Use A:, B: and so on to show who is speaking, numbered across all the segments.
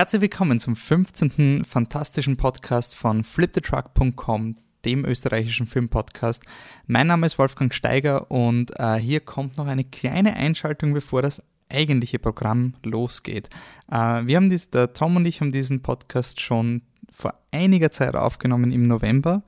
A: Herzlich willkommen zum 15. fantastischen Podcast von flipthetruck.com, dem österreichischen Filmpodcast. Mein Name ist Wolfgang Steiger und äh, hier kommt noch eine kleine Einschaltung, bevor das eigentliche Programm losgeht. Äh, wir haben dies, der Tom und ich haben diesen Podcast schon vor einiger Zeit aufgenommen im November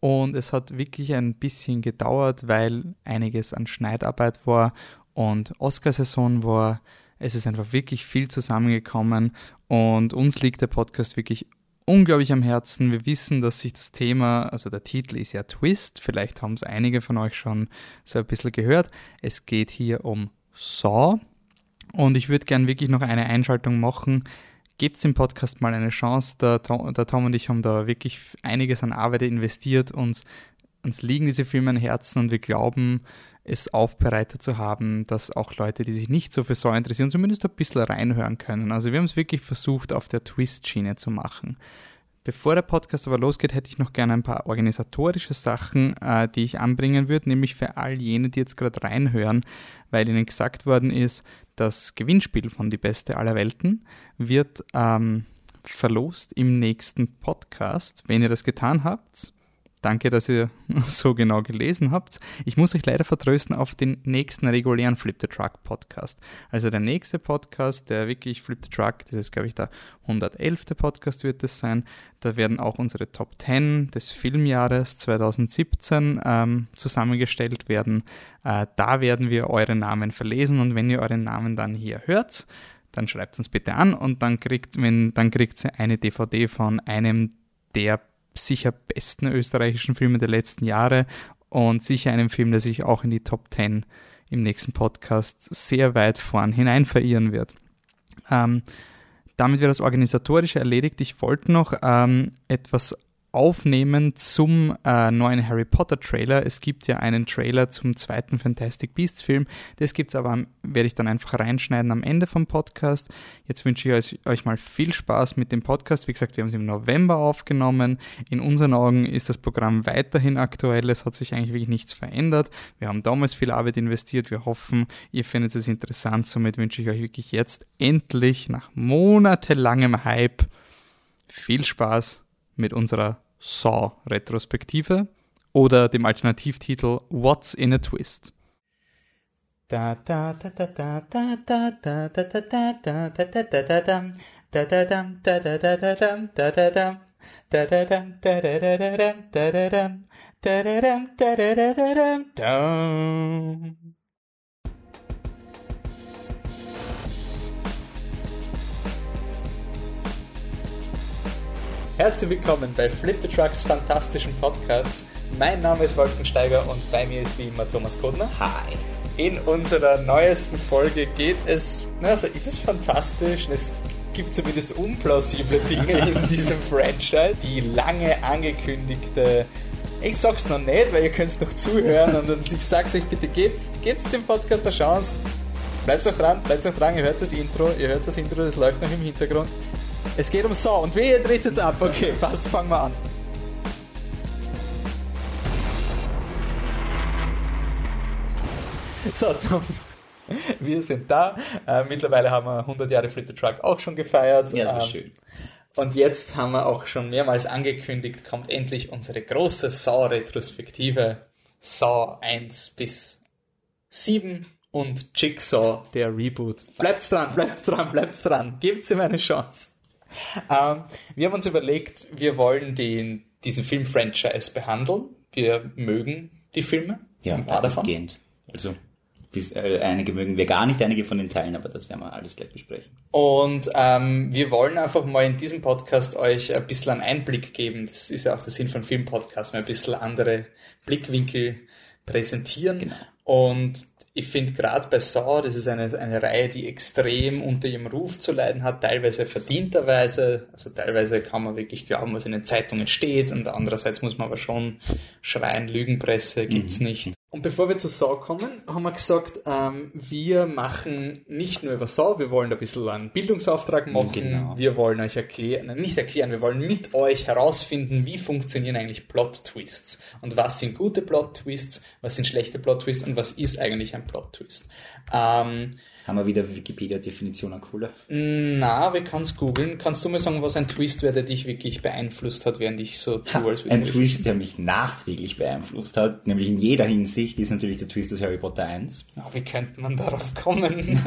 A: und es hat wirklich ein bisschen gedauert, weil einiges an Schneidarbeit war und Oscarsaison war. Es ist einfach wirklich viel zusammengekommen und uns liegt der Podcast wirklich unglaublich am Herzen. Wir wissen, dass sich das Thema, also der Titel ist ja Twist, vielleicht haben es einige von euch schon so ein bisschen gehört. Es geht hier um Saw und ich würde gern wirklich noch eine Einschaltung machen. Gebt dem Podcast mal eine Chance. Der Tom, der Tom und ich haben da wirklich einiges an Arbeit investiert. Uns, uns liegen diese Filme am Herzen und wir glauben, es aufbereitet zu haben, dass auch Leute, die sich nicht so für so interessieren, zumindest ein bisschen reinhören können. Also wir haben es wirklich versucht, auf der Twist-Schiene zu machen. Bevor der Podcast aber losgeht, hätte ich noch gerne ein paar organisatorische Sachen, äh, die ich anbringen würde, nämlich für all jene, die jetzt gerade reinhören, weil ihnen gesagt worden ist, das Gewinnspiel von Die Beste aller Welten wird ähm, verlost im nächsten Podcast. Wenn ihr das getan habt, Danke, dass ihr so genau gelesen habt. Ich muss euch leider vertrösten auf den nächsten regulären Flip the Truck Podcast. Also der nächste Podcast, der wirklich Flip the Truck, das ist glaube ich der 111. Podcast wird es sein. Da werden auch unsere Top 10 des Filmjahres 2017 ähm, zusammengestellt werden. Äh, da werden wir eure Namen verlesen und wenn ihr euren Namen dann hier hört, dann schreibt uns bitte an und dann kriegt, wenn, dann kriegt ihr eine DVD von einem der sicher besten österreichischen Filme der letzten Jahre und sicher einem Film, der sich auch in die Top 10 im nächsten Podcast sehr weit vorn hinein verirren wird. Ähm, damit wäre das Organisatorische erledigt. Ich wollte noch ähm, etwas aufnehmen zum äh, neuen Harry Potter Trailer. Es gibt ja einen Trailer zum zweiten Fantastic Beasts Film. Das gibt es aber, werde ich dann einfach reinschneiden am Ende vom Podcast. Jetzt wünsche ich euch, euch mal viel Spaß mit dem Podcast. Wie gesagt, wir haben es im November aufgenommen. In unseren Augen ist das Programm weiterhin aktuell. Es hat sich eigentlich wirklich nichts verändert. Wir haben damals viel Arbeit investiert. Wir hoffen, ihr findet es interessant. Somit wünsche ich euch wirklich jetzt endlich nach monatelangem Hype viel Spaß mit unserer Saw-Retrospektive oder dem Alternativtitel What's in a Twist. Herzlich willkommen bei Flip the Trucks fantastischen Podcasts. Mein Name ist Wolfgang Steiger und bei mir ist wie immer Thomas Kodner.
B: Hi.
A: In unserer neuesten Folge geht es, also ist es fantastisch, es gibt zumindest unplausible Dinge in diesem Franchise. Die lange angekündigte ich sag's noch nicht, weil ihr könnt noch zuhören und ich sag's euch bitte, gebt's, gebt's dem Podcast eine Chance. Bleibt noch dran, bleibt noch dran, ihr hört das Intro, ihr hört das Intro, das läuft noch im Hintergrund. Es geht um Saw und wer dreht jetzt ab? Okay, passt, fangen wir an. So, Tom, wir sind da. Äh, mittlerweile haben wir 100 Jahre Flip the Truck auch schon gefeiert.
B: Ja, das war ähm, schön.
A: Und jetzt haben wir auch schon mehrmals angekündigt, kommt endlich unsere große Saw-Retrospektive. Saw 1 bis 7 und Jigsaw, der Reboot. Bleibt dran, bleibt dran, bleibt dran. Gebt ihm eine Chance. Ähm, wir haben uns überlegt, wir wollen den, diesen Film-Franchise behandeln. Wir mögen die Filme.
B: Ja, ein paar davon. Also dies, äh, einige mögen wir gar nicht, einige von den Teilen, aber das werden wir alles gleich besprechen.
A: Und ähm, wir wollen einfach mal in diesem Podcast euch ein bisschen einen Einblick geben. Das ist ja auch der Sinn von Filmpodcasts, mal ein bisschen andere Blickwinkel präsentieren. Genau. Und ich finde gerade bei Saw, das ist eine, eine Reihe, die extrem unter ihrem Ruf zu leiden hat, teilweise verdienterweise, also teilweise kann man wirklich glauben, was in den Zeitungen steht und andererseits muss man aber schon schreien, Lügenpresse gibt's mhm. nicht. Und bevor wir zu Saw kommen, haben wir gesagt, ähm, wir machen nicht nur über Saw, wir wollen ein bisschen einen Bildungsauftrag machen. Genau. Wir wollen euch erklären, nicht erklären, wir wollen mit euch herausfinden, wie funktionieren eigentlich Plot-Twists und was sind gute Plot-Twists, was sind schlechte Plot-Twists und was ist eigentlich ein Plot-Twist. Ähm,
B: Haben wir wieder Wikipedia-Definitionen cooler?
A: Na, wir können es googeln. Kannst du mir sagen, was ein Twist wäre, der dich wirklich beeinflusst hat, während ich so tue, als
B: Ein Twist, der mich nachträglich beeinflusst hat, nämlich in jeder Hinsicht, ist natürlich der Twist aus Harry Potter 1.
A: Ja, wie könnte man darauf kommen?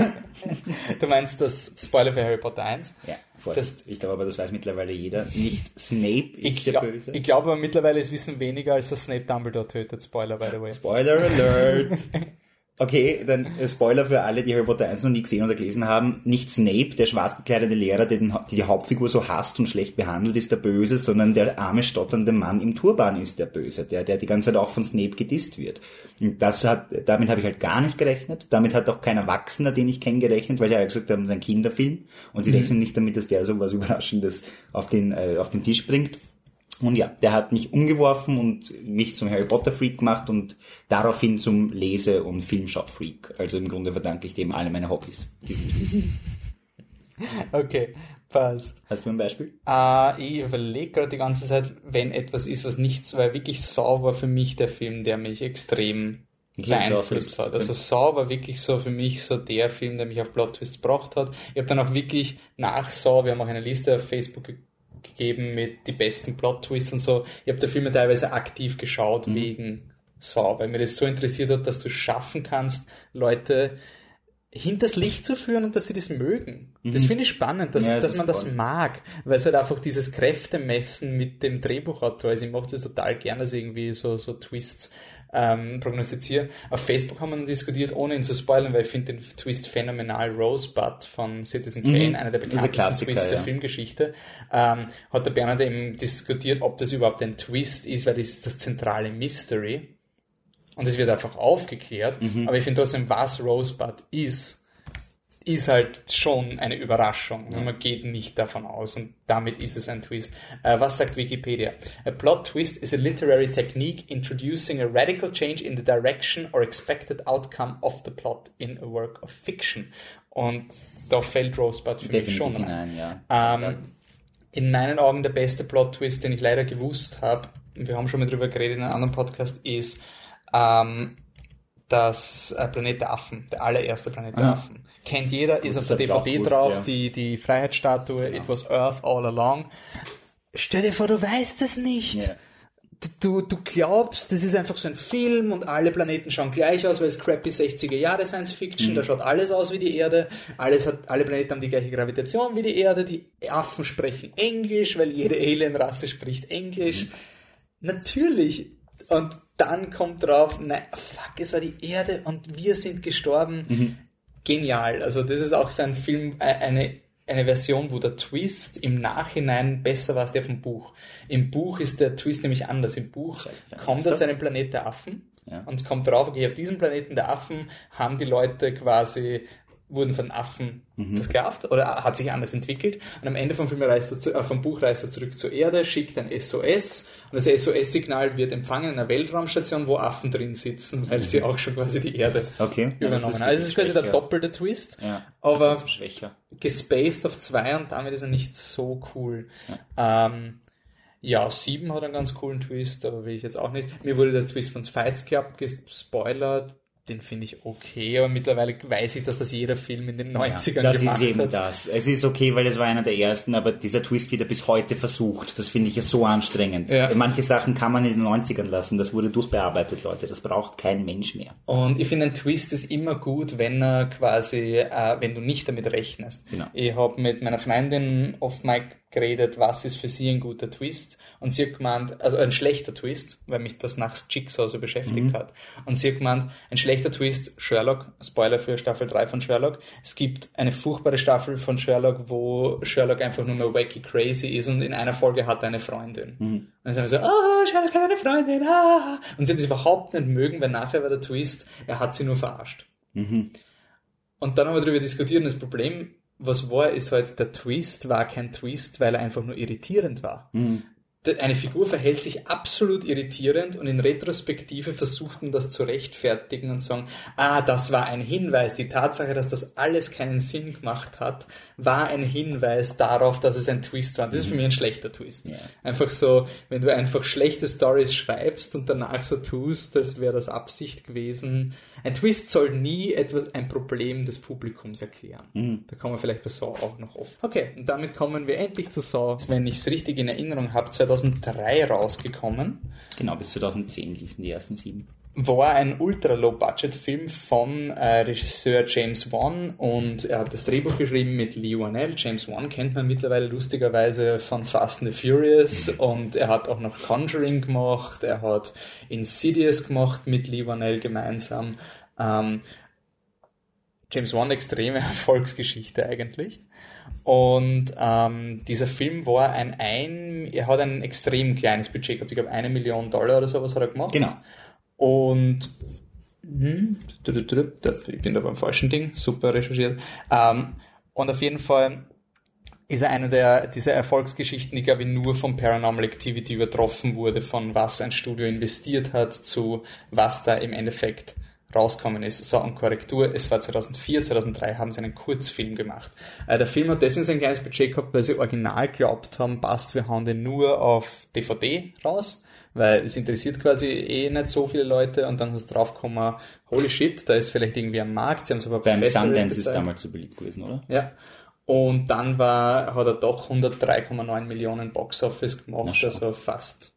A: du meinst das Spoiler für Harry Potter 1?
B: Ja, Vorsicht. ich glaube aber, das weiß mittlerweile jeder. Nicht Snape ist
A: Ich,
B: der
A: glaub,
B: Böse.
A: ich glaube aber mittlerweile ist Wissen weniger, als dass Snape Dumbledore tötet. Spoiler, by the way.
B: Spoiler Alert! Okay, dann äh, Spoiler für alle, die Harry Potter 1 noch nie gesehen oder gelesen haben. Nicht Snape, der schwarz gekleidete Lehrer, der den, die, die Hauptfigur so hasst und schlecht behandelt, ist der Böse, sondern der arme, stotternde Mann im Turban ist der Böse, der, der die ganze Zeit auch von Snape gedisst wird. Und das hat, damit habe ich halt gar nicht gerechnet. Damit hat auch kein Erwachsener, den ich kenne, gerechnet, weil sie ja gesagt haben, es ist ein Kinderfilm. Und sie rechnen nicht damit, dass der so was Überraschendes auf den, äh, auf den Tisch bringt. Und ja, der hat mich umgeworfen und mich zum Harry Potter Freak gemacht und daraufhin zum Lese- und Filmschau-Freak. Also im Grunde verdanke ich dem alle meine Hobbys.
A: Okay, passt.
B: Hast du ein Beispiel?
A: Äh, ich überlege gerade die ganze Zeit, wenn etwas ist, was nichts, weil wirklich Saw war für mich der Film, der mich extrem
B: Okay,
A: beeinflusst hat. Also Saw war wirklich so für mich so der Film, der mich auf Plot Twists gebracht hat. Ich habe dann auch wirklich nach Saw, wir haben auch eine Liste auf Facebook gegeben mit die besten Plot Twists und so. Ich habe der Filme teilweise aktiv geschaut
B: Mhm.
A: wegen Saw, weil mir das so interessiert hat, dass du schaffen kannst, Leute hinters Licht zu führen und dass sie das mögen. Das finde ich spannend, dass,
B: Mhm. Ja,
A: dass man das
B: spannend.
A: mag, weil es halt einfach dieses Kräftemessen mit dem Drehbuchautor ist. Ich mache das total gerne, dass irgendwie so, so Twists ähm, prognostiziere. Auf Facebook haben wir diskutiert, ohne ihn zu spoilern, weil ich finde den Twist phänomenal. Rosebud von Citizen Kane, einer der
B: Mhm. Ist ein
A: bekanntesten Twists der
B: ja.
A: Filmgeschichte, ähm, hat der Bernhard eben diskutiert, ob das überhaupt ein Twist ist, weil das ist das zentrale Mystery. Und es wird einfach aufgeklärt.
B: Mhm.
A: Aber ich finde trotzdem, was Rosebud ist, ist halt schon eine Überraschung. Und Man geht nicht davon aus und damit ist es ein Twist. Äh, was sagt Wikipedia? A plot twist is a literary technique introducing a radical change in the direction or expected outcome of the plot in a work of fiction. Und da fällt Rosebud für mich schon rein.
B: hinein, ja.
A: Ähm, in meinen Augen der beste Plot-Twist, den ich leider gewusst habe, wir haben schon mal drüber geredet in einem anderen Podcast, ist ähm, das äh, Planet der Affen, der allererste Planet der
B: Ah.
A: Affen. Kennt jeder, ist auf der DVD
B: gewusst,
A: drauf,
B: ja.
A: die, die Freiheitsstatue, It was Earth all along. Stell dir vor, du weißt es nicht.
B: Ja.
A: Du, du glaubst, das ist einfach so ein Film und alle Planeten schauen gleich aus, weil es crappy 60er Jahre Science Fiction, da schaut alles aus wie die Erde, alles hat, alle Planeten haben die gleiche Gravitation wie die Erde, die Affen sprechen Englisch, weil jede Alienrasse spricht Englisch. Natürlich. Und dann kommt drauf, nein, fuck, es war die Erde und wir sind gestorben. Genial. Also das ist auch so ein Film, äh, eine, eine Version, wo der Twist im Nachhinein besser war als der vom Buch. Im Buch ist der Twist nämlich anders. Im Buch kommt er zu einem Planet der Affen
B: Ja.
A: und es kommt drauf, okay, auf diesem Planeten der Affen haben die Leute quasi wurden von Affen versklavt oder hat sich anders entwickelt und am Ende vom Film reist er zu, äh, vom Buch reist er zurück zur Erde, schickt ein SOS und das SOS-Signal wird empfangen in einer Weltraumstation, wo Affen drin sitzen, weil sie auch schon quasi die Erde
B: Okay. Ja,
A: übernommen haben. Also es ist quasi der
B: schwächer.
A: doppelte Twist,
B: Ja,
A: aber
B: schwächer.
A: gespaced auf zwei und damit ist er nicht so cool. Ähm, ja, sieben hat einen ganz coolen Twist, aber will ich jetzt auch nicht. Mir wurde der Twist von Fights Club gespoilert. Den finde ich okay, aber mittlerweile weiß ich, dass das jeder Film in den 90ern
B: das
A: gemacht
B: ist eben
A: hat.
B: das. Es ist okay, weil es war einer der ersten, aber dieser Twist wird ja bis heute versucht. Das finde ich ja so anstrengend.
A: Ja.
B: Manche Sachen kann man in den 90ern lassen. Das wurde durchbearbeitet, Leute. Das braucht kein Mensch mehr.
A: Und ich finde, ein Twist ist immer gut, wenn er quasi, äh, wenn du nicht damit rechnest.
B: Genau.
A: Ich habe mit meiner Freundin oft mal geredet, was ist für sie ein guter Twist. Und sie hat gemeint, also ein schlechter Twist, weil mich das nach Jigsaw so beschäftigt hat. Und sie hat gemeint, ein schlechter Twist, Sherlock, Spoiler für Staffel 3 von Sherlock. Es gibt eine furchtbare Staffel von Sherlock, wo Sherlock einfach nur mehr wacky crazy ist und in einer Folge hat er eine Freundin. Und dann sind wir so, ah, Sherlock hat eine Freundin, ah. Und sie hat es überhaupt nicht mögen, weil nachher war der Twist, er hat sie nur verarscht. Und dann haben wir darüber diskutiert und das Problem, was war, ist halt, der Twist war kein Twist, weil er einfach nur irritierend war. Eine Figur verhält sich absolut irritierend und in Retrospektive versucht man das zu rechtfertigen und sagen, ah, das war ein Hinweis. Die Tatsache, dass das alles keinen Sinn gemacht hat, war ein Hinweis darauf, dass es ein Twist war. Das ist für mich ein schlechter Twist.
B: Ja.
A: Einfach so, wenn du einfach schlechte Stories schreibst und danach so tust, als wäre das Absicht gewesen. Ein Twist soll nie etwas, ein Problem des Publikums erklären. Da kommen wir vielleicht bei Saw auch noch oft. Okay, und damit kommen wir endlich zu Saw. Wenn ich es richtig in Erinnerung habe, 2003 rausgekommen.
B: Genau, bis 2010 liefen die ersten sieben.
A: War ein ultra-low-budget-Film von äh, Regisseur James Wan und er hat das Drehbuch geschrieben mit Lee Wanell. James Wan kennt man mittlerweile lustigerweise von Fast and the Furious und er hat auch noch Conjuring gemacht, er hat Insidious gemacht mit Lee Wanell gemeinsam. Ähm, James Wan extreme Erfolgsgeschichte eigentlich. Und ähm, dieser Film war ein, ein, er hat ein extrem kleines Budget gehabt, ich glaube eine Million Dollar oder sowas hat er gemacht.
B: Genau.
A: Und hm, ich bin da beim falschen Ding, super recherchiert. Ähm, und auf jeden Fall ist er eine der dieser Erfolgsgeschichten, die glaube ich nur von Paranormal Activity übertroffen wurde, von was ein Studio investiert hat zu was da im Endeffekt rauskommen ist. So, und Korrektur, es war 2004, 2003 haben sie einen Kurzfilm gemacht. Äh, der Film hat deswegen so ein kleines Budget gehabt, weil sie original glaubt haben, passt, wir hauen den nur auf DVD raus, weil es interessiert quasi eh nicht so viele Leute und dann ist draufgekommen, holy shit, da ist vielleicht irgendwie ein Markt, sie haben es aber
B: Beim Sundance ist damals so beliebt gewesen, oder?
A: Ja. Und dann war, hat er doch 103,9 Millionen Box Office
B: Na
A: gemacht, also fast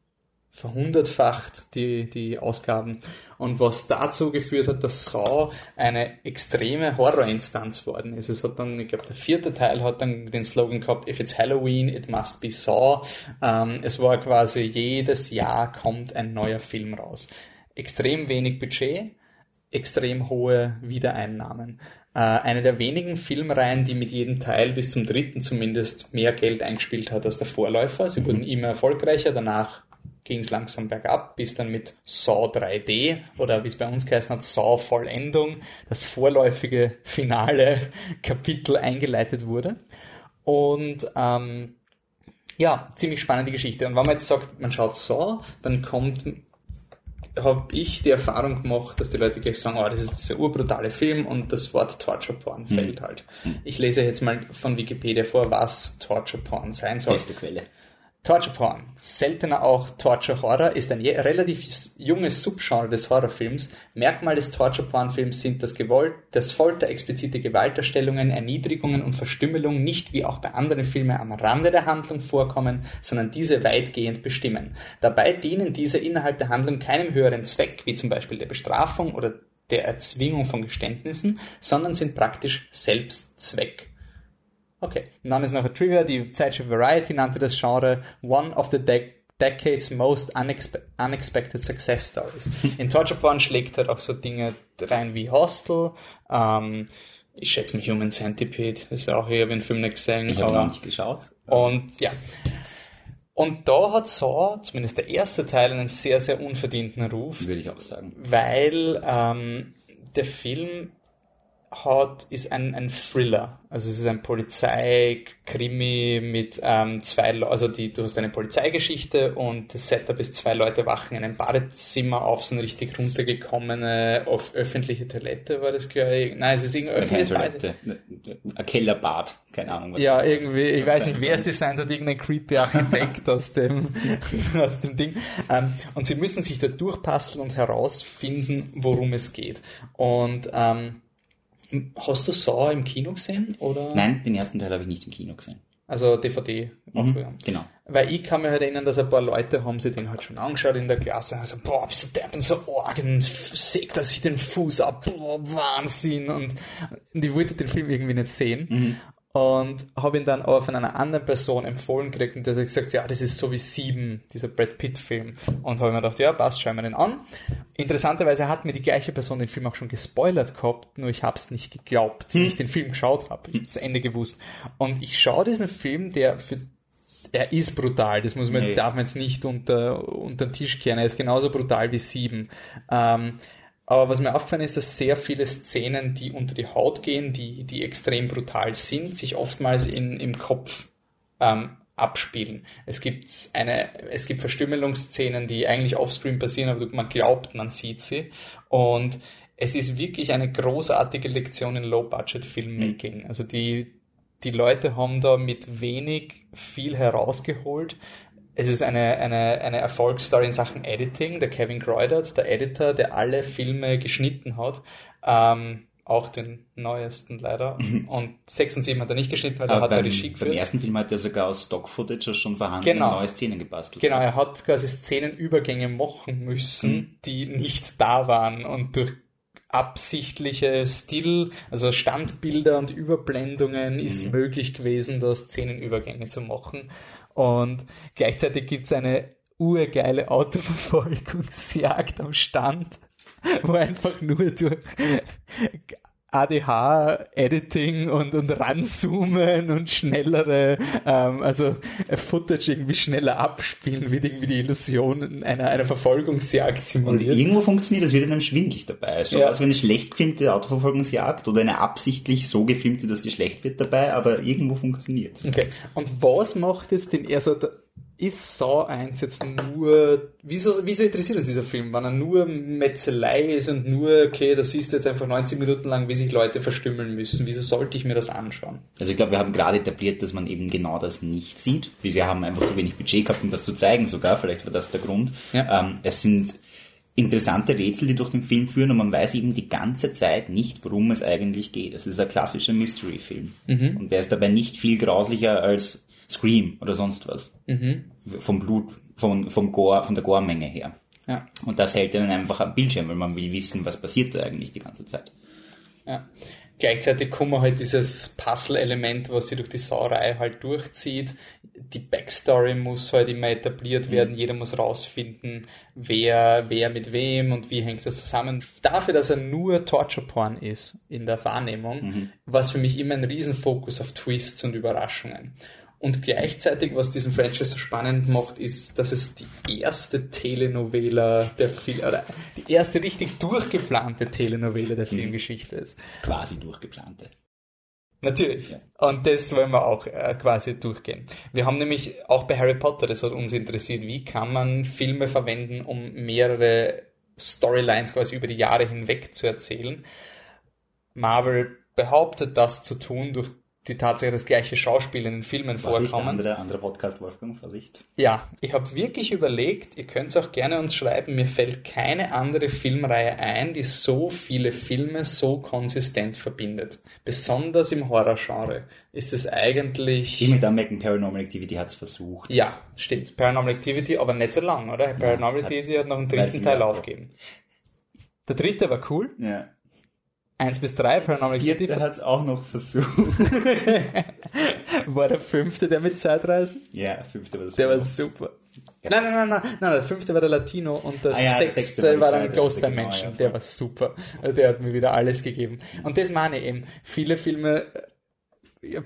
A: verhundertfacht die, die Ausgaben. Und was dazu geführt hat, dass Saw eine extreme Horrorinstanz worden ist. Es hat dann, ich glaube, der vierte Teil hat dann den Slogan gehabt, if it's Halloween, it must be Saw. Ähm, es war quasi jedes Jahr kommt ein neuer Film raus. Extrem wenig Budget, extrem hohe Wiedereinnahmen. Äh, eine der wenigen Filmreihen, die mit jedem Teil bis zum dritten zumindest mehr Geld eingespielt hat als der Vorläufer. Sie wurden immer erfolgreicher, danach ging es langsam bergab, bis dann mit Saw 3D oder wie es bei uns geheißen hat, Saw Vollendung, das vorläufige finale Kapitel eingeleitet wurde. Und ähm, ja, ziemlich spannende Geschichte. Und wenn man jetzt sagt, man schaut Saw, dann kommt habe ich die Erfahrung gemacht, dass die Leute gleich sagen, oh, das ist dieser urbrutale Film und das Wort Torture Porn fällt halt. Ich lese jetzt mal von Wikipedia vor, was Torture Porn sein soll.
B: Beste Quelle.
A: Torture Porn, seltener auch Torture Horror, ist ein relativ junges Subgenre des Horrorfilms. Merkmal des Torture Porn Films sind das, Gewalt, das Folter, explizite Gewalterstellungen, Erniedrigungen und Verstümmelung nicht wie auch bei anderen Filmen am Rande der Handlung vorkommen, sondern diese weitgehend bestimmen. Dabei dienen diese innerhalb der Handlung keinem höheren Zweck, wie zum Beispiel der Bestrafung oder der Erzwingung von Geständnissen, sondern sind praktisch Selbstzweck. Okay, und dann ist noch ein Trivia. Die Zeitschrift Variety nannte das Genre One of the de Decade's Most unexpe Unexpected Success Stories. In Torture Porn schlägt halt auch so Dinge rein wie Hostel, ähm, ich schätze mal Human Centipede, das ist auch, ich habe den Film nicht gesehen,
B: Ich habe
A: aber,
B: noch nicht geschaut.
A: und ja. Und da hat Saw, zumindest der erste Teil, einen sehr, sehr unverdienten Ruf
B: Würde ich auch sagen.
A: weil ähm, der Film hat, ist ein, ein Thriller. Also es ist ein Polizeikrimi mit ähm, zwei Leuten, also die, du hast eine Polizeigeschichte und das Setup ist, zwei Leute wachen in einem Badezimmer auf, so eine richtig runtergekommene, auf öffentliche Toilette war das gleich. Nein, es ist irgendein
B: Keine
A: öffentliches Badezimmer.
B: Toilette. Ein Kellerbad. Keine Ahnung. was-
A: Ja, irgendwie, ich weiß nicht, wer es designt hat, irgendein creepy Architekt aus dem, aus dem Ding. Ähm, und sie müssen sich da durchpasteln und herausfinden, worum es geht. Und ähm, hast du Saw im Kino gesehen? Oder?
B: Nein, den ersten Teil habe ich nicht im Kino gesehen.
A: Also DVD. auch,
B: Mhm. Genau.
A: Weil ich kann mir halt erinnern, dass ein paar Leute haben sich den halt schon angeschaut in der Klasse gesagt, boah, bist du deppen, so Orgen, sägt er sich den Fuß ab, boah, Wahnsinn. Und, und ich wollte den Film irgendwie nicht sehen. Und habe ihn dann aber von einer anderen Person empfohlen gekriegt und der hat gesagt, ja, das ist so wie Sieben, dieser Brad Pitt-Film. Und habe mir gedacht, ja, passt, schauen wir den an. Interessanterweise hat mir die gleiche Person den Film auch schon gespoilert gehabt, nur ich habe es nicht geglaubt, wie ich den Film geschaut habe. Ich habe das Ende gewusst. Und ich schaue diesen Film, der für er ist brutal, das muss man,
B: Nee.
A: darf man jetzt nicht unter, unter den Tisch kehren. Er ist genauso brutal wie Sieben. Ähm, aber was mir aufgefallen ist, dass sehr viele Szenen, die unter die Haut gehen, die, die extrem brutal sind, sich oftmals in, im Kopf ähm, abspielen. Es gibt eine, es gibt Verstümmelungsszenen, die eigentlich offscreen passieren, aber man glaubt, man sieht sie. Und es ist wirklich eine großartige Lektion in Low-Budget-Filmmaking. Mhm. Also die, die Leute haben da mit wenig viel herausgeholt. Es ist eine, eine, eine Erfolgsstory in Sachen Editing. Der Kevin Greudert, der Editor, der alle Filme geschnitten hat, ähm, auch den neuesten leider. Mhm. Und 6 und 7 hat er nicht geschnitten, weil er hat beim, Regie
B: geführt. Beim ersten Film hat er sogar aus Stock-Footage schon vorhandene genau. neue Szenen gebastelt.
A: Genau, er hat quasi Szenenübergänge machen müssen, mhm. die nicht da waren und durch absichtliche Stil, also Standbilder und Überblendungen ist mhm. möglich gewesen, da Szenenübergänge zu machen. Und gleichzeitig gibt es eine urgeile Autoverfolgungsjagd am Stand wo einfach nur durch ADH-Editing und, und ranzoomen und schnellere, ähm, also Footage irgendwie schneller abspielen, wird irgendwie die Illusion einer, einer Verfolgungsjagd
B: simuliert. Und irgendwo funktioniert das, wird einem schwindlig dabei. So, ja. Also eine schlecht gefilmte Autoverfolgungsjagd oder eine absichtlich so gefilmte, dass die schlecht wird dabei, aber irgendwo funktioniert.
A: Okay. Und was macht jetzt den, also ist Saw 1 jetzt nur, wieso, wieso interessiert uns dieser Film, wenn er nur Metzelei ist und nur, okay, da siehst du jetzt einfach 90 Minuten lang, wie sich Leute verstümmeln müssen, wieso sollte ich mir das anschauen?
B: Also ich glaube, wir haben gerade etabliert, dass man eben genau das nicht sieht, sie haben einfach zu wenig Budget gehabt, um das zu zeigen sogar, vielleicht war das der Grund. Ja. Ähm, es sind interessante Rätsel, die durch den Film führen und man weiß eben die ganze Zeit nicht, worum es eigentlich geht. Es ist ein klassischer Mystery-Film. Mhm. Und der ist dabei nicht viel grauslicher als Scream oder sonst was. Mhm. Vom Blut, vom, vom Gore, von der Gore-Menge her. Ja. Und das hält dann einfach am Bildschirm, weil man will wissen, was passiert da eigentlich die ganze Zeit.
A: Ja. Gleichzeitig kommen halt dieses Puzzle-Element, was sich durch die Sauerei halt durchzieht. Die Backstory muss halt immer etabliert mhm. werden. Mhm. Jeder muss rausfinden, wer, wer mit wem und wie hängt das zusammen. Dafür, dass er nur Torture-Porn ist in der Wahrnehmung, mhm. war es für mich immer ein Riesenfokus auf Twists und Überraschungen. Und gleichzeitig, was diesen Franchise so spannend macht, ist, dass es die erste Telenovela der Film, oder die erste richtig durchgeplante Telenovela der mhm. Filmgeschichte ist.
B: Quasi durchgeplante.
A: Natürlich. Ja. Und das wollen wir auch äh, quasi durchgehen. Wir haben nämlich auch bei Harry Potter, das hat uns interessiert, wie kann man Filme verwenden, um mehrere Storylines quasi über die Jahre hinweg zu erzählen. Marvel behauptet das zu tun durch die Tatsache, dass gleiche Schauspieler in den Filmen Vorsicht, vorkommen.
B: Andere, andere Podcast, Wolfgang, Vorsicht.
A: Ja, ich habe wirklich überlegt, ihr könnt es auch gerne uns schreiben, mir fällt keine andere Filmreihe ein, die so viele Filme so konsistent verbindet. Besonders im Horrorgenre ist es eigentlich...
B: Ich möchte anmerken, Paranormal Activity hat es versucht.
A: Ja, stimmt. Paranormal Activity, aber nicht so lang, oder? Ja, Paranormal Activity hat noch einen dritten Teil aufgegeben. Der dritte war cool. Ja. 1 bis 3 Paranormal
B: Activity. Der hat es auch noch versucht.
A: war der fünfte der mit Zeitreisen?
B: Ja, der fünfte war das.
A: Der war super. Ja. Nein, nein, nein, nein, nein, der fünfte war der Latino und der ah, ja, sechste, war, war dann Ghost genau, Dimension. Ja, der war super. Der hat mir wieder alles gegeben. Und das meine ich eben. Viele Filme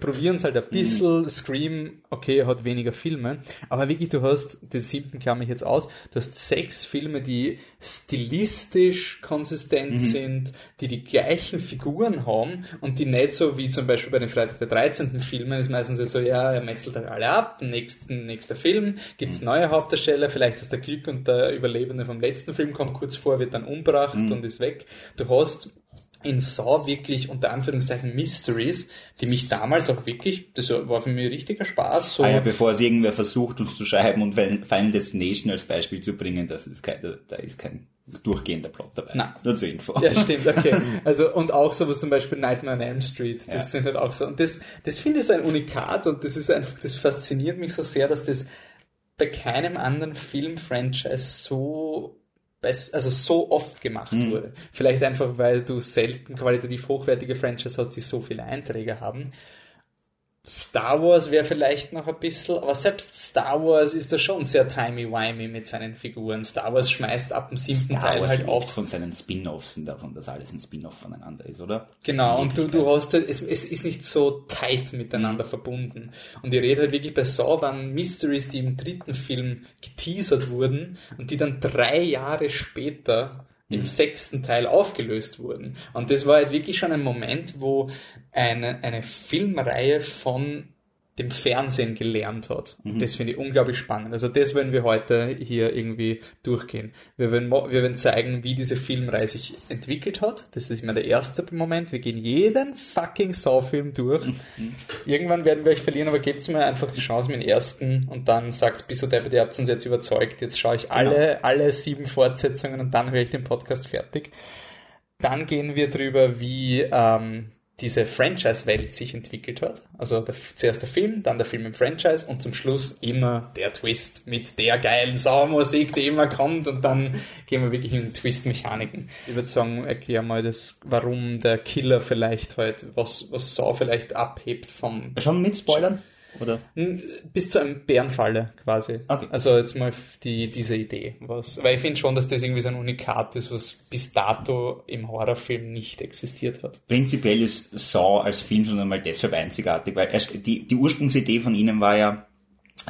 A: probieren es halt ein bisschen. Mhm. Scream, okay, hat weniger Filme. Aber wirklich, du hast, den siebten klammer ich jetzt aus, du hast sechs Filme, die stilistisch konsistent mhm. sind, die die gleichen Figuren haben und die nicht so wie zum Beispiel bei den Freitag der 13. Filmen ist meistens so, ja, er metzelt halt alle ab, nächsten, nächster Film, gibt's mhm. neue Hauptdarsteller, vielleicht ist der Glück und der Überlebende vom letzten Film kommt kurz vor, wird dann umbracht mhm. und ist weg. Du hast in Saw wirklich unter Anführungszeichen Mysteries, die mich damals auch wirklich, das war für mich richtiger Spaß.
B: So. Ah ja, bevor es irgendwer versucht, uns zu schreiben und Final Destination als Beispiel zu bringen, das ist kein, da ist kein durchgehender Plot dabei.
A: Nein. Nur zur Info. Ja, stimmt, okay. Also, und auch sowas zum Beispiel Nightmare on Elm Street, das ja. sind halt auch so, und das, das finde ich so ein Unikat und das ist einfach, das fasziniert mich so sehr, dass das bei keinem anderen Film-Franchise so also so oft gemacht mhm. wurde. Vielleicht einfach, weil du selten qualitativ hochwertige Franchise hast, die so viele Einträge haben. Star Wars wäre vielleicht noch ein bisschen, aber selbst Star Wars ist da schon sehr timey-wimey mit seinen Figuren. Star Wars schmeißt ab dem siebten Star Teil Wars halt auch.
B: von seinen Spin-Offs und davon, dass alles ein Spin-Off voneinander ist, oder?
A: Genau, und du, du hast halt, es, es ist nicht so tight miteinander mhm. verbunden. Und ich rede halt wirklich bei Saw waren Mysteries, die im dritten Film geteasert wurden und die dann drei Jahre später im mhm. sechsten Teil aufgelöst wurden. Und das war halt wirklich schon ein Moment, wo eine, eine Filmreihe von dem Fernsehen gelernt hat. Und das finde ich unglaublich spannend. Also das werden wir heute hier irgendwie durchgehen. Wir werden, wir werden zeigen, wie diese Filmreihe sich entwickelt hat. Das ist immer der erste Moment. Wir gehen jeden fucking Saw-Film durch. Irgendwann werden wir euch verlieren, aber gebt mir einfach die Chance mit dem ersten und dann sagt bis so deppert, ihr habt uns jetzt überzeugt. Jetzt schaue ich alle, alle sieben Fortsetzungen und dann höre ich den Podcast fertig. Dann gehen wir drüber, wie ähm, diese Franchise-Welt sich entwickelt hat. Also der, zuerst der Film, dann der Film im Franchise und zum Schluss immer der Twist mit der geilen Saumusik, die immer kommt und dann gehen wir wirklich in Twist-Mechaniken. Ich würde sagen, erklär mal das, warum der Killer vielleicht halt, was, was Saw vielleicht abhebt vom
B: Schon mit Spoilern? Oder?
A: Bis zu einem Bärenfalle quasi.
B: Okay.
A: Also jetzt mal die, diese Idee. Was, weil ich finde schon, dass das irgendwie so ein Unikat ist, was bis dato im Horrorfilm nicht existiert hat.
B: Prinzipiell ist Saw als Film schon einmal deshalb einzigartig, weil die, die Ursprungsidee von ihnen war ja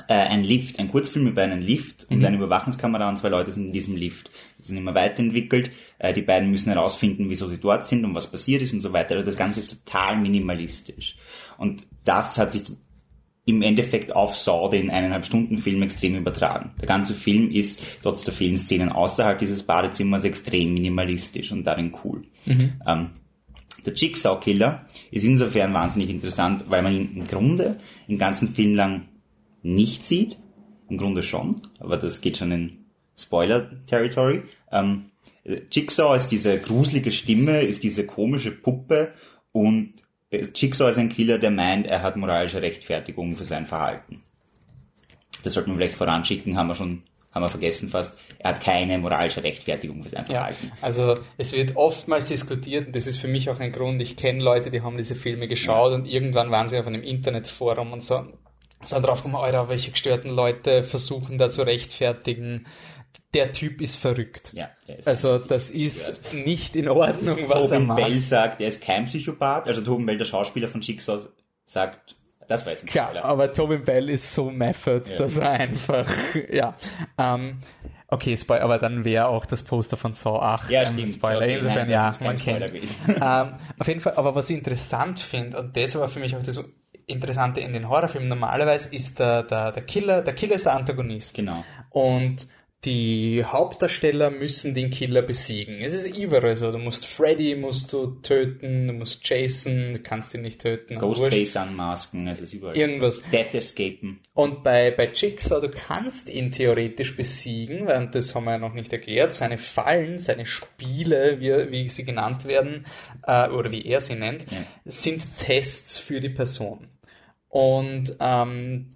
B: äh, ein Lift, ein Kurzfilm über einen Lift und eine Überwachungskamera und zwei Leute sind in diesem Lift. Die sind immer weiterentwickelt. Äh, die beiden müssen herausfinden, wieso sie dort sind und was passiert ist und so weiter. Also das Ganze ist total minimalistisch. Und das hat sich im Endeffekt auf Saw, den eineinhalb Stunden Film, extrem übertragen. Der ganze Film ist, trotz der vielen Szenen außerhalb dieses Badezimmers, extrem minimalistisch und darin cool. Ähm, der Jigsaw Killer ist insofern wahnsinnig interessant, weil man ihn im Grunde den ganzen Film lang nicht sieht. Im Grunde schon, aber das geht schon in Spoiler-Territory. Ähm, Jigsaw ist diese gruselige Stimme, ist diese komische Puppe und Jigsaw ist ein Killer, der meint, er hat moralische Rechtfertigung für sein Verhalten. Das sollten wir vielleicht voranschicken, haben wir schon, haben wir vergessen fast. Er hat keine moralische Rechtfertigung für sein
A: Ja,
B: Verhalten.
A: also es wird oftmals diskutiert und das ist für mich auch ein Grund. Ich kenne Leute, die haben diese Filme geschaut und irgendwann waren sie auf einem Internetforum und so, so drauf gekommen, Alter, welche gestörten Leute versuchen da zu rechtfertigen. Der Typ ist verrückt.
B: Ja, er ist
A: Also das ist nicht in Ordnung, was er
B: Tobin
A: macht.
B: Bell sagt, er ist kein Psychopath. Also Tobin Bell, der Schauspieler von Jigsaw, sagt, das war jetzt ein
A: Klar, aber Tobin Bell ist so method,
B: Ja.
A: dass er einfach, ja. Ähm, okay, Spoiler, aber dann wäre auch das Poster von Saw 8
B: Ja,
A: ein
B: stimmt.
A: Spoiler.
B: Okay,
A: Insofern,
B: nein, das
A: ja, man
B: Spoiler
A: kennt. ähm, auf jeden Fall, aber was ich interessant finde, und das war für mich auch das Interessante in den Horrorfilmen, normalerweise ist der, der, der Killer, der Killer ist der Antagonist.
B: Genau.
A: Und die Hauptdarsteller müssen den Killer besiegen. Es ist überall so. Du musst Freddy musst du töten, du musst Jason, du kannst ihn nicht töten.
B: Ghostface anmasken, es ist überall.
A: Irgendwas.
B: Death escapen.
A: Und bei, bei Jigsaw, du kannst ihn theoretisch besiegen, weil das haben wir ja noch nicht erklärt, seine Fallen, seine Spiele, wie, wie sie genannt werden, äh, oder wie er sie nennt,
B: Ja.
A: sind Tests für die Person. Und ähm,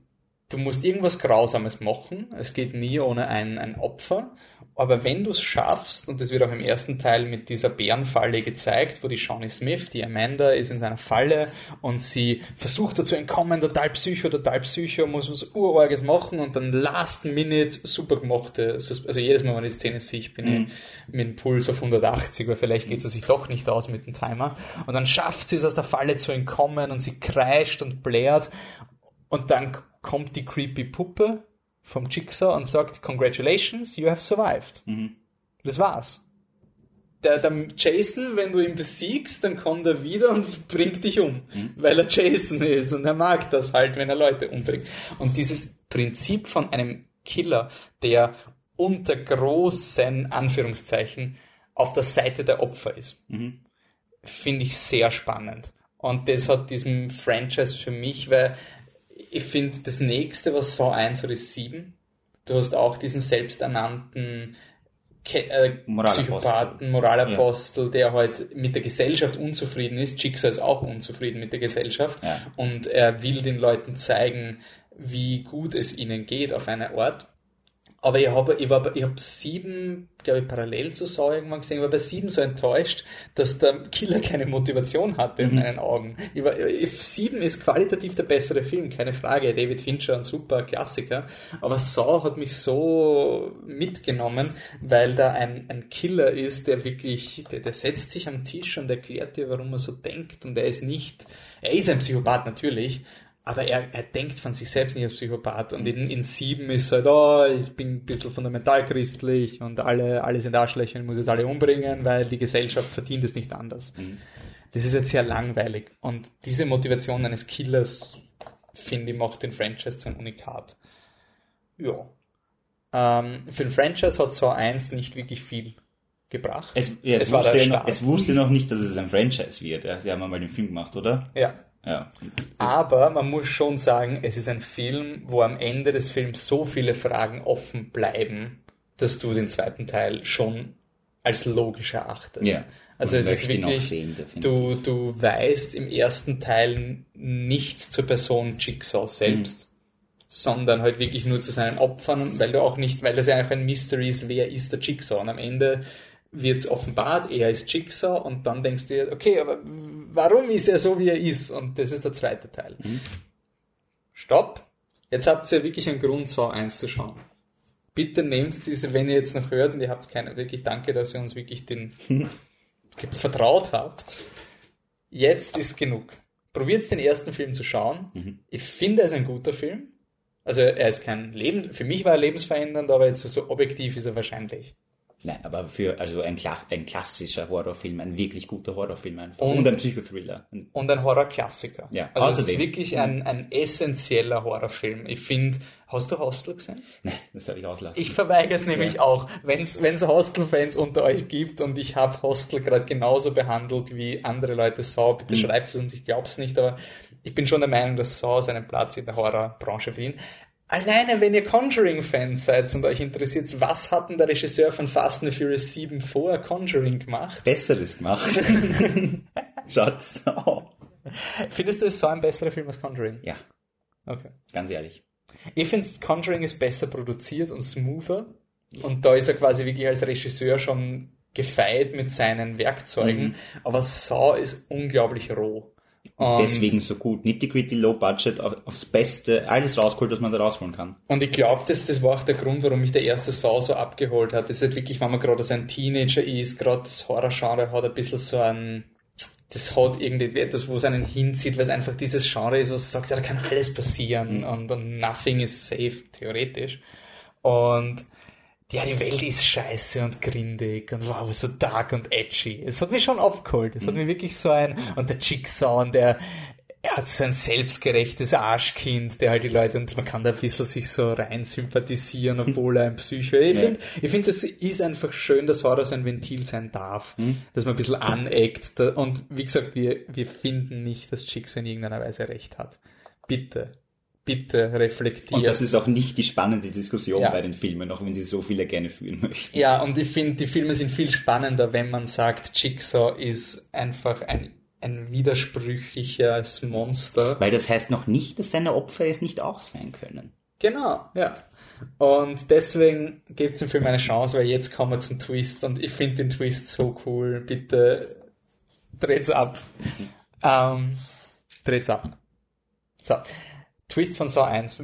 A: du musst irgendwas Grausames machen. Es geht nie ohne ein, ein Opfer. Aber wenn du es schaffst, und das wird auch im ersten Teil mit dieser Bärenfalle gezeigt, wo die Shawnee Smith, die Amanda, ist in seiner Falle und sie versucht da zu entkommen, total psycho, total psycho, muss was Urorges machen und dann last minute super gemachte, also jedes Mal, wenn ich die Szene sehe, ich bin ich mit dem Puls auf 180, weil vielleicht geht es sich doch nicht aus mit dem Timer. Und dann schafft sie es aus der Falle zu entkommen und sie kreischt und blärt und dann kommt die creepy Puppe vom Jigsaw und sagt, congratulations, you have survived. Das war's. Der, der Jason, wenn du ihn besiegst, dann kommt er wieder und bringt dich um, weil er Jason ist und er mag das halt, wenn er Leute umbringt. Und dieses Prinzip von einem Killer, der unter großen Anführungszeichen auf der Seite der Opfer ist, finde ich sehr spannend. Und das hat diesen Franchise für mich, weil ich finde, das nächste, was Saw 1 oder 7, du hast auch diesen selbsternannten Ke äh,
B: Moralapostel.
A: Psychopathen, Moralapostel, der halt mit der Gesellschaft unzufrieden ist. Jigsaw ist auch unzufrieden mit der Gesellschaft.
B: Ja.
A: Und er will den Leuten zeigen, wie gut es ihnen geht auf einer Art. Aber ich habe ich war, ich hab sieben, glaube ich, parallel zu Saw irgendwann gesehen, ich war bei sieben so enttäuscht, dass der Killer keine Motivation hatte in meinen Augen. Ich war, ich, sieben ist qualitativ der bessere Film, keine Frage. David Fincher, ein super Klassiker. Aber Saw hat mich so mitgenommen, weil da ein, ein Killer ist, der wirklich, der, der setzt sich am Tisch und erklärt dir, warum er so denkt. Und er ist nicht, er ist ein Psychopath natürlich, aber er, er denkt von sich selbst nicht als Psychopath. Und in, in sieben ist halt, oh, ich bin ein bisschen fundamentalchristlich und alle, alle sind Arschlöcher und ich muss jetzt alle umbringen, weil die Gesellschaft verdient es nicht anders. Das ist jetzt sehr langweilig. Und diese Motivation eines Killers finde ich, macht den Franchise zu einem Unikat. Ja. Ähm, für den Franchise hat Saw 1 nicht wirklich viel gebracht.
B: Es, ja, es,
A: Es
B: wusste ja noch, es wusste noch nicht, dass es ein Franchise wird. Ja, sie haben einmal den Film gemacht, oder?
A: Ja.
B: Ja.
A: Aber man muss schon sagen, es ist ein Film, wo am Ende des Films so viele Fragen offen bleiben, dass du den zweiten Teil schon als logisch erachtest.
B: Ja.
A: Also es ist wirklich,
B: sehen,
A: du, du weißt im ersten Teil nichts zur Person Jigsaw selbst, sondern halt wirklich nur zu seinen Opfern, weil du auch nicht, weil das ja auch ein Mystery ist, wer ist der Jigsaw? Und am Ende wird es offenbart, er ist Jigsaw und dann denkst du dir, okay, aber warum ist er so, wie er ist? Und das ist der zweite Teil. Stopp! Jetzt habt ihr wirklich einen Grund, Saw 1 zu schauen. Bitte nehmt diese, wenn ihr jetzt noch hört und ihr habt keine, wirklich danke, dass ihr uns wirklich den vertraut habt. Jetzt ist genug. Probiert den ersten Film zu schauen. Ich finde, er ist ein guter Film. Also er ist kein Leben, für mich war er lebensverändernd, aber jetzt so objektiv ist er wahrscheinlich.
B: Nein, aber für also ein, Klass, ein klassischer Horrorfilm, ein wirklich guter Horrorfilm einfach.
A: Und-
B: Und, ein Psychothriller.
A: Und ein Horrorklassiker.
B: Ja,
A: also es ist
B: außerdem.
A: wirklich ein, ein essentieller Horrorfilm. Ich finde, hast du Hostel gesehen?
B: Nein, das habe ich auslassen.
A: Ich verweigere es nämlich
B: Ja.
A: auch. Wenn es Hostel-Fans unter euch gibt und ich habe Hostel gerade genauso behandelt wie andere Leute Saw, bitte
B: Mhm.
A: schreibt es uns, ich glaube es nicht, aber ich bin schon der Meinung, dass Saw seinen Platz in der Horrorbranche verdient. Alleine, wenn ihr Conjuring-Fans seid und euch interessiert, was hat denn der Regisseur von Fast and the Furious 7 vor Conjuring gemacht?
B: Besseres gemacht. Schaut's. Oh.
A: Findest du es so ein besserer Film als Conjuring?
B: Ja,
A: Okay.
B: ganz ehrlich.
A: Ich finde, Conjuring ist besser produziert und smoother. Und da ist er quasi wirklich als Regisseur schon gefeit mit seinen Werkzeugen.
B: Mhm.
A: Aber Saw ist unglaublich roh. Und,
B: Deswegen so gut. Nitty-gritty, low budget, auf, aufs Beste, alles rausgeholt, was man da rausholen kann.
A: und ich glaube, das, das war auch der Grund, warum mich der erste Saw so abgeholt hat. Das ist halt wirklich, wenn man gerade so ein Teenager ist, gerade das Horror-Genre hat ein bisschen so ein, das hat irgendwie etwas, wo es einen hinzieht, weil es einfach dieses Genre ist, was sagt, ja, da kann alles passieren und, und nothing is safe, theoretisch. Und ja, die Welt ist scheiße und grindig und wow, so dark und edgy. Es hat mich schon abgeholt. Es hat mich wirklich so ein, und der Jigsaw und der, er hat so ein selbstgerechtes Arschkind, der halt die Leute, und man kann da ein bisschen sich so rein sympathisieren, obwohl er ein Psycho ist. Ich
B: Ja.
A: finde, ich finde, das ist einfach schön, dass Horror so ein Ventil sein darf, dass man ein bisschen aneckt. Und wie gesagt, wir, wir finden nicht, dass Jigsaw in irgendeiner Weise recht hat. Bitte, bitte reflektiert.
B: Und das ist auch nicht die spannende Diskussion
A: Ja.
B: bei den Filmen, auch wenn sie so viele gerne führen möchten.
A: Ja, und ich finde, die Filme sind viel spannender, wenn man sagt, Jigsaw ist einfach ein, ein widersprüchliches Monster.
B: Weil das heißt noch nicht, dass seine Opfer es nicht auch sein können.
A: Genau, ja. Und deswegen gibt es dem Film eine Chance, weil jetzt kommen wir zum Twist und ich finde den Twist so cool. Bitte dreht's ab. Ähm, dreht's ab. So. Twist von Saw 1.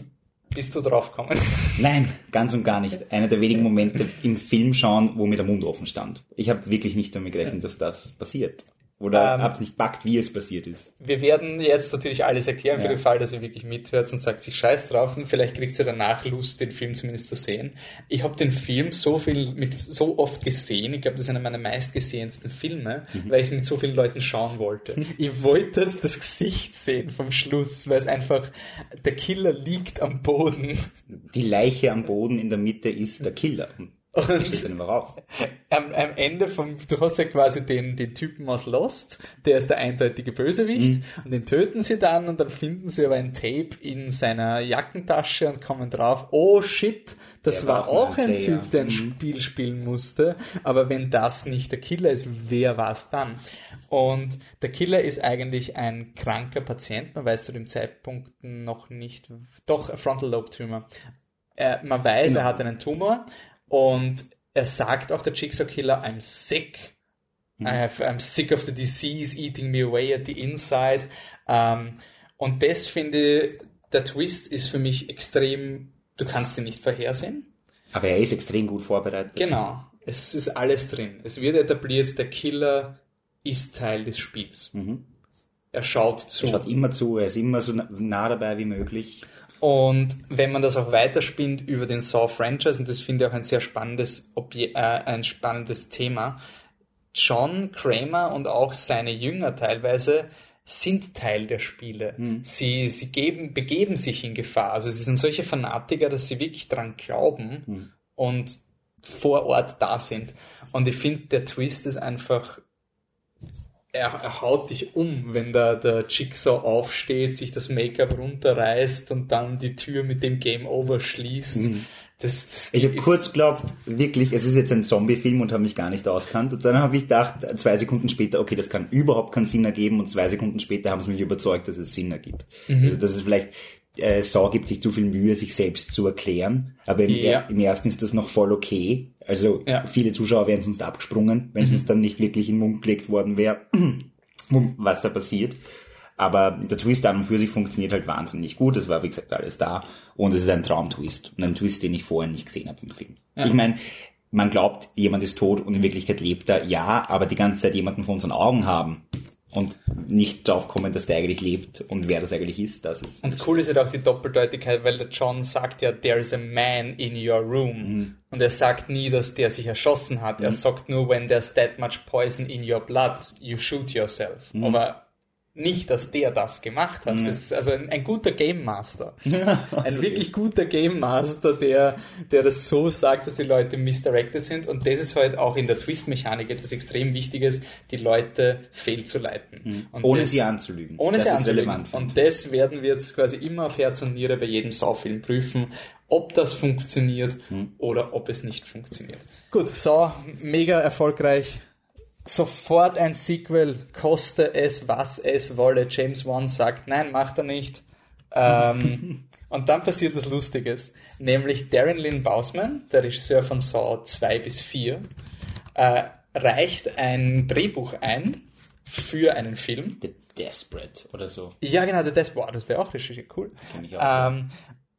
A: Bist du drauf gekommen?
B: Nein, ganz und gar nicht. Einer der wenigen Momente im Film schauen, wo mir der Mund offen stand. Ich habe wirklich nicht damit gerechnet, dass das passiert. Oder
A: Ähm,
B: nicht packt, wie es passiert ist.
A: Wir werden jetzt natürlich alles erklären für
B: Ja.
A: den Fall, dass ihr wirklich mithört und sagt sich Scheiß drauf und vielleicht kriegt ihr danach Lust, den Film zumindest zu sehen. Ich habe den Film so viel mit so oft gesehen. Ich glaube, das ist einer meiner meistgesehensten Filme, weil ich es mit so vielen Leuten schauen wollte. Ich wollte das Gesicht sehen vom Schluss, weil es einfach der Killer liegt am Boden
B: Die Leiche am Boden in der Mitte ist der Killer.
A: Und am, am Ende vom, du hast ja quasi den, den Typen aus Lost, der ist der eindeutige Bösewicht, und den töten sie dann und dann finden sie aber ein Tape in seiner Jackentasche und kommen drauf, oh shit, das
B: Der
A: war
B: war
A: auch
B: ein
A: ein. Typ, der ein
B: Mhm.
A: Spiel spielen musste, aber wenn das nicht der Killer ist, wer war es dann? Und der Killer ist eigentlich ein kranker Patient, man weiß zu dem Zeitpunkt noch nicht, doch, Frontal Lobe Tumor. Äh, man weiß,
B: Genau.
A: er hat einen Tumor und er sagt auch, der Jigsaw Killer, I'm sick. I have, I'm sick of the disease eating me away at the inside. Ähm, und das finde ich, der Twist ist für mich extrem, du kannst ihn nicht vorhersehen.
B: Aber er ist extrem gut vorbereitet.
A: Genau. Es ist alles drin. Es wird etabliert, der Killer ist Teil des Spiels. Er schaut zu.
B: Er schaut immer zu, er ist immer so na- nah dabei wie möglich.
A: Und wenn man das auch weiterspinnt über den Saw-Franchise, und das finde ich auch ein sehr spannendes, Obje äh, ein spannendes Thema, John Kramer und auch seine Jünger teilweise sind Teil der Spiele. Mhm. Sie, sie geben, begeben sich in Gefahr. Also sie sind solche Fanatiker, dass sie wirklich dran glauben mhm. und vor Ort da sind. Und ich finde, der Twist ist einfach, er, er haut dich um, wenn da der Jigsaw aufsteht, sich das Make-up runterreißt und dann die Tür mit dem Game Over schließt. Mhm.
B: Das, das ich habe kurz geglaubt, wirklich, es ist jetzt ein Zombie-Film und habe mich gar nicht auskannt. Und dann habe ich gedacht, zwei Sekunden später, okay, das kann überhaupt keinen Sinn ergeben. Und zwei Sekunden später haben sie mich überzeugt, dass es Sinn ergibt. Mhm. Also das ist vielleicht, äh, Saw gibt sich zu viel Mühe, sich selbst zu erklären. Aber im, ja. im ersten ist das noch voll okay. Also ja. viele Zuschauer wären sonst abgesprungen, wenn es mhm. uns dann nicht wirklich in den Mund gelegt worden wäre, was da passiert. Aber der Twist an und für sich funktioniert halt wahnsinnig gut. Es war, wie gesagt, alles da. Und es ist ein Traumtwist. Und ein Twist, den ich vorher nicht gesehen habe im Film. Ja. Ich meine, man glaubt, jemand ist tot und in Wirklichkeit lebt er. Ja, aber die ganze Zeit jemanden vor unseren Augen haben und nicht drauf kommen, dass der eigentlich lebt und wer das eigentlich ist. Das ist
A: und cool ist halt auch die Doppeldeutigkeit, weil der John sagt ja, there is a man in your room. Mhm. Und er sagt nie, dass der sich erschossen hat. Mhm. Er sagt nur, when there's that much poison in your blood, you shoot yourself. Mhm. Aber nicht, dass der das gemacht hat. Das ist also ein, ein guter Game Master. ein wirklich guter Game Master, der, der das so sagt, dass die Leute misdirected sind. Und das ist halt auch in der Twist-Mechanik etwas extrem Wichtiges, die Leute fehlzuleiten.
B: Mhm. ohne das, sie anzulügen.
A: Ohne das sie anzulügen. Und das werden wir jetzt quasi immer auf Herz und Niere bei jedem Saw-Film prüfen, ob das funktioniert mhm. oder ob es nicht funktioniert. Gut, Saw, mega erfolgreich sofort ein Sequel, koste es, was es wolle. James Wan sagt, nein, macht er nicht. Ähm, und dann passiert was Lustiges, nämlich Darren Lynn Bausman, der Regisseur von Saw 2 bis 4, äh, reicht ein Drehbuch ein für einen Film.
B: The Desperate oder so.
A: Ja, genau, The Desperate. das ist ja auch richtig cool. Kenn ich auch. Ähm,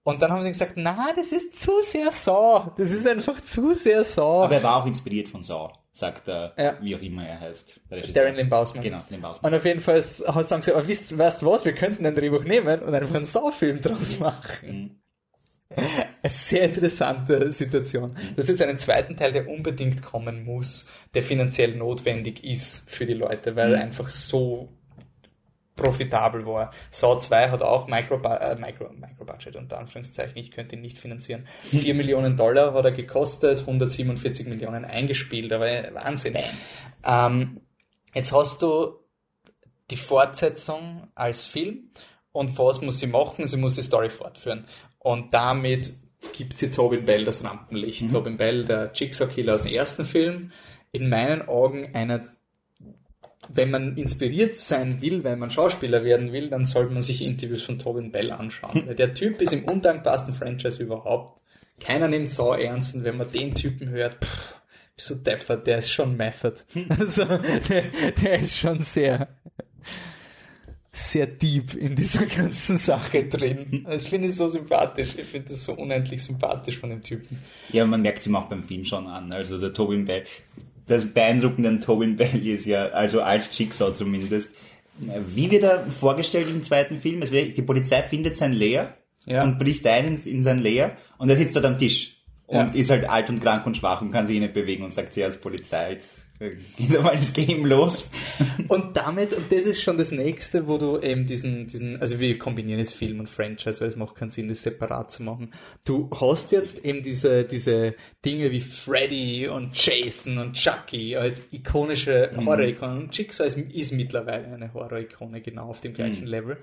A: und dann haben sie gesagt, na, das ist zu sehr Saw. Das ist einfach zu sehr Saw.
B: Aber er war auch inspiriert von Saw sagt er, ja. wie auch immer er heißt.
A: Darren Lynn Bausman.
B: Genau, Lynn.
A: Und auf jeden Fall sagen sie, aber wisst, weißt was, wir könnten ein Drehbuch nehmen und einfach einen Saw-Film draus machen. Mhm. Eine sehr interessante Situation. Das ist jetzt einen zweiten Teil, der unbedingt kommen muss, der finanziell notwendig ist für die Leute, weil mhm. er einfach so profitabel war. Saw 2 hat auch Micro, äh, Micro, Micro Budget unter Anführungszeichen, ich könnte ihn nicht finanzieren. 4 Millionen Dollar hat er gekostet, 147 Millionen eingespielt, aber Wahnsinn. Ähm, jetzt hast du die Fortsetzung als Film und was muss sie machen? Sie muss die Story fortführen. Und damit gibt sie Tobin Bell das Rampenlicht. Mhm. Tobin Bell, der Jigsaw-Killer aus dem ersten Film, in meinen Augen einer wenn man inspiriert sein will, wenn man Schauspieler werden will, dann sollte man sich Interviews von Tobin Bell anschauen. Weil der Typ ist im undankbarsten Franchise überhaupt. Keiner nimmt so ernst und wenn man den Typen hört, pff, bist du deppert, der ist schon Method. Also, der, der ist schon sehr, sehr deep in dieser ganzen Sache drin. Das finde ich so sympathisch. Ich finde das so unendlich sympathisch von dem Typen.
B: Ja, man merkt es ihm auch beim Film schon an. Also der Tobin Bell, das Beeindruckende an Tobin Bell ist ja, also als Jigsaw zumindest, wie wird er vorgestellt im zweiten Film? Also die Polizei findet sein Lair ja. und bricht ein in, in sein Lair und er sitzt dort am Tisch und ja. ist halt alt und krank und schwach und kann sich nicht bewegen und sagt sie als Polizei, jetzt geht einmal das Game los.
A: und damit, und das ist schon das nächste, wo du eben diesen, diesen, also wir kombinieren jetzt Film und Franchise, weil es macht keinen Sinn, das separat zu machen. Du hast jetzt eben diese, diese Dinge wie Freddy und Jason und Chucky, halt ikonische mhm. Horror-Ikonen. Und Jigsaw ist, ist mittlerweile eine Horror-Ikone, genau auf dem gleichen mhm. Level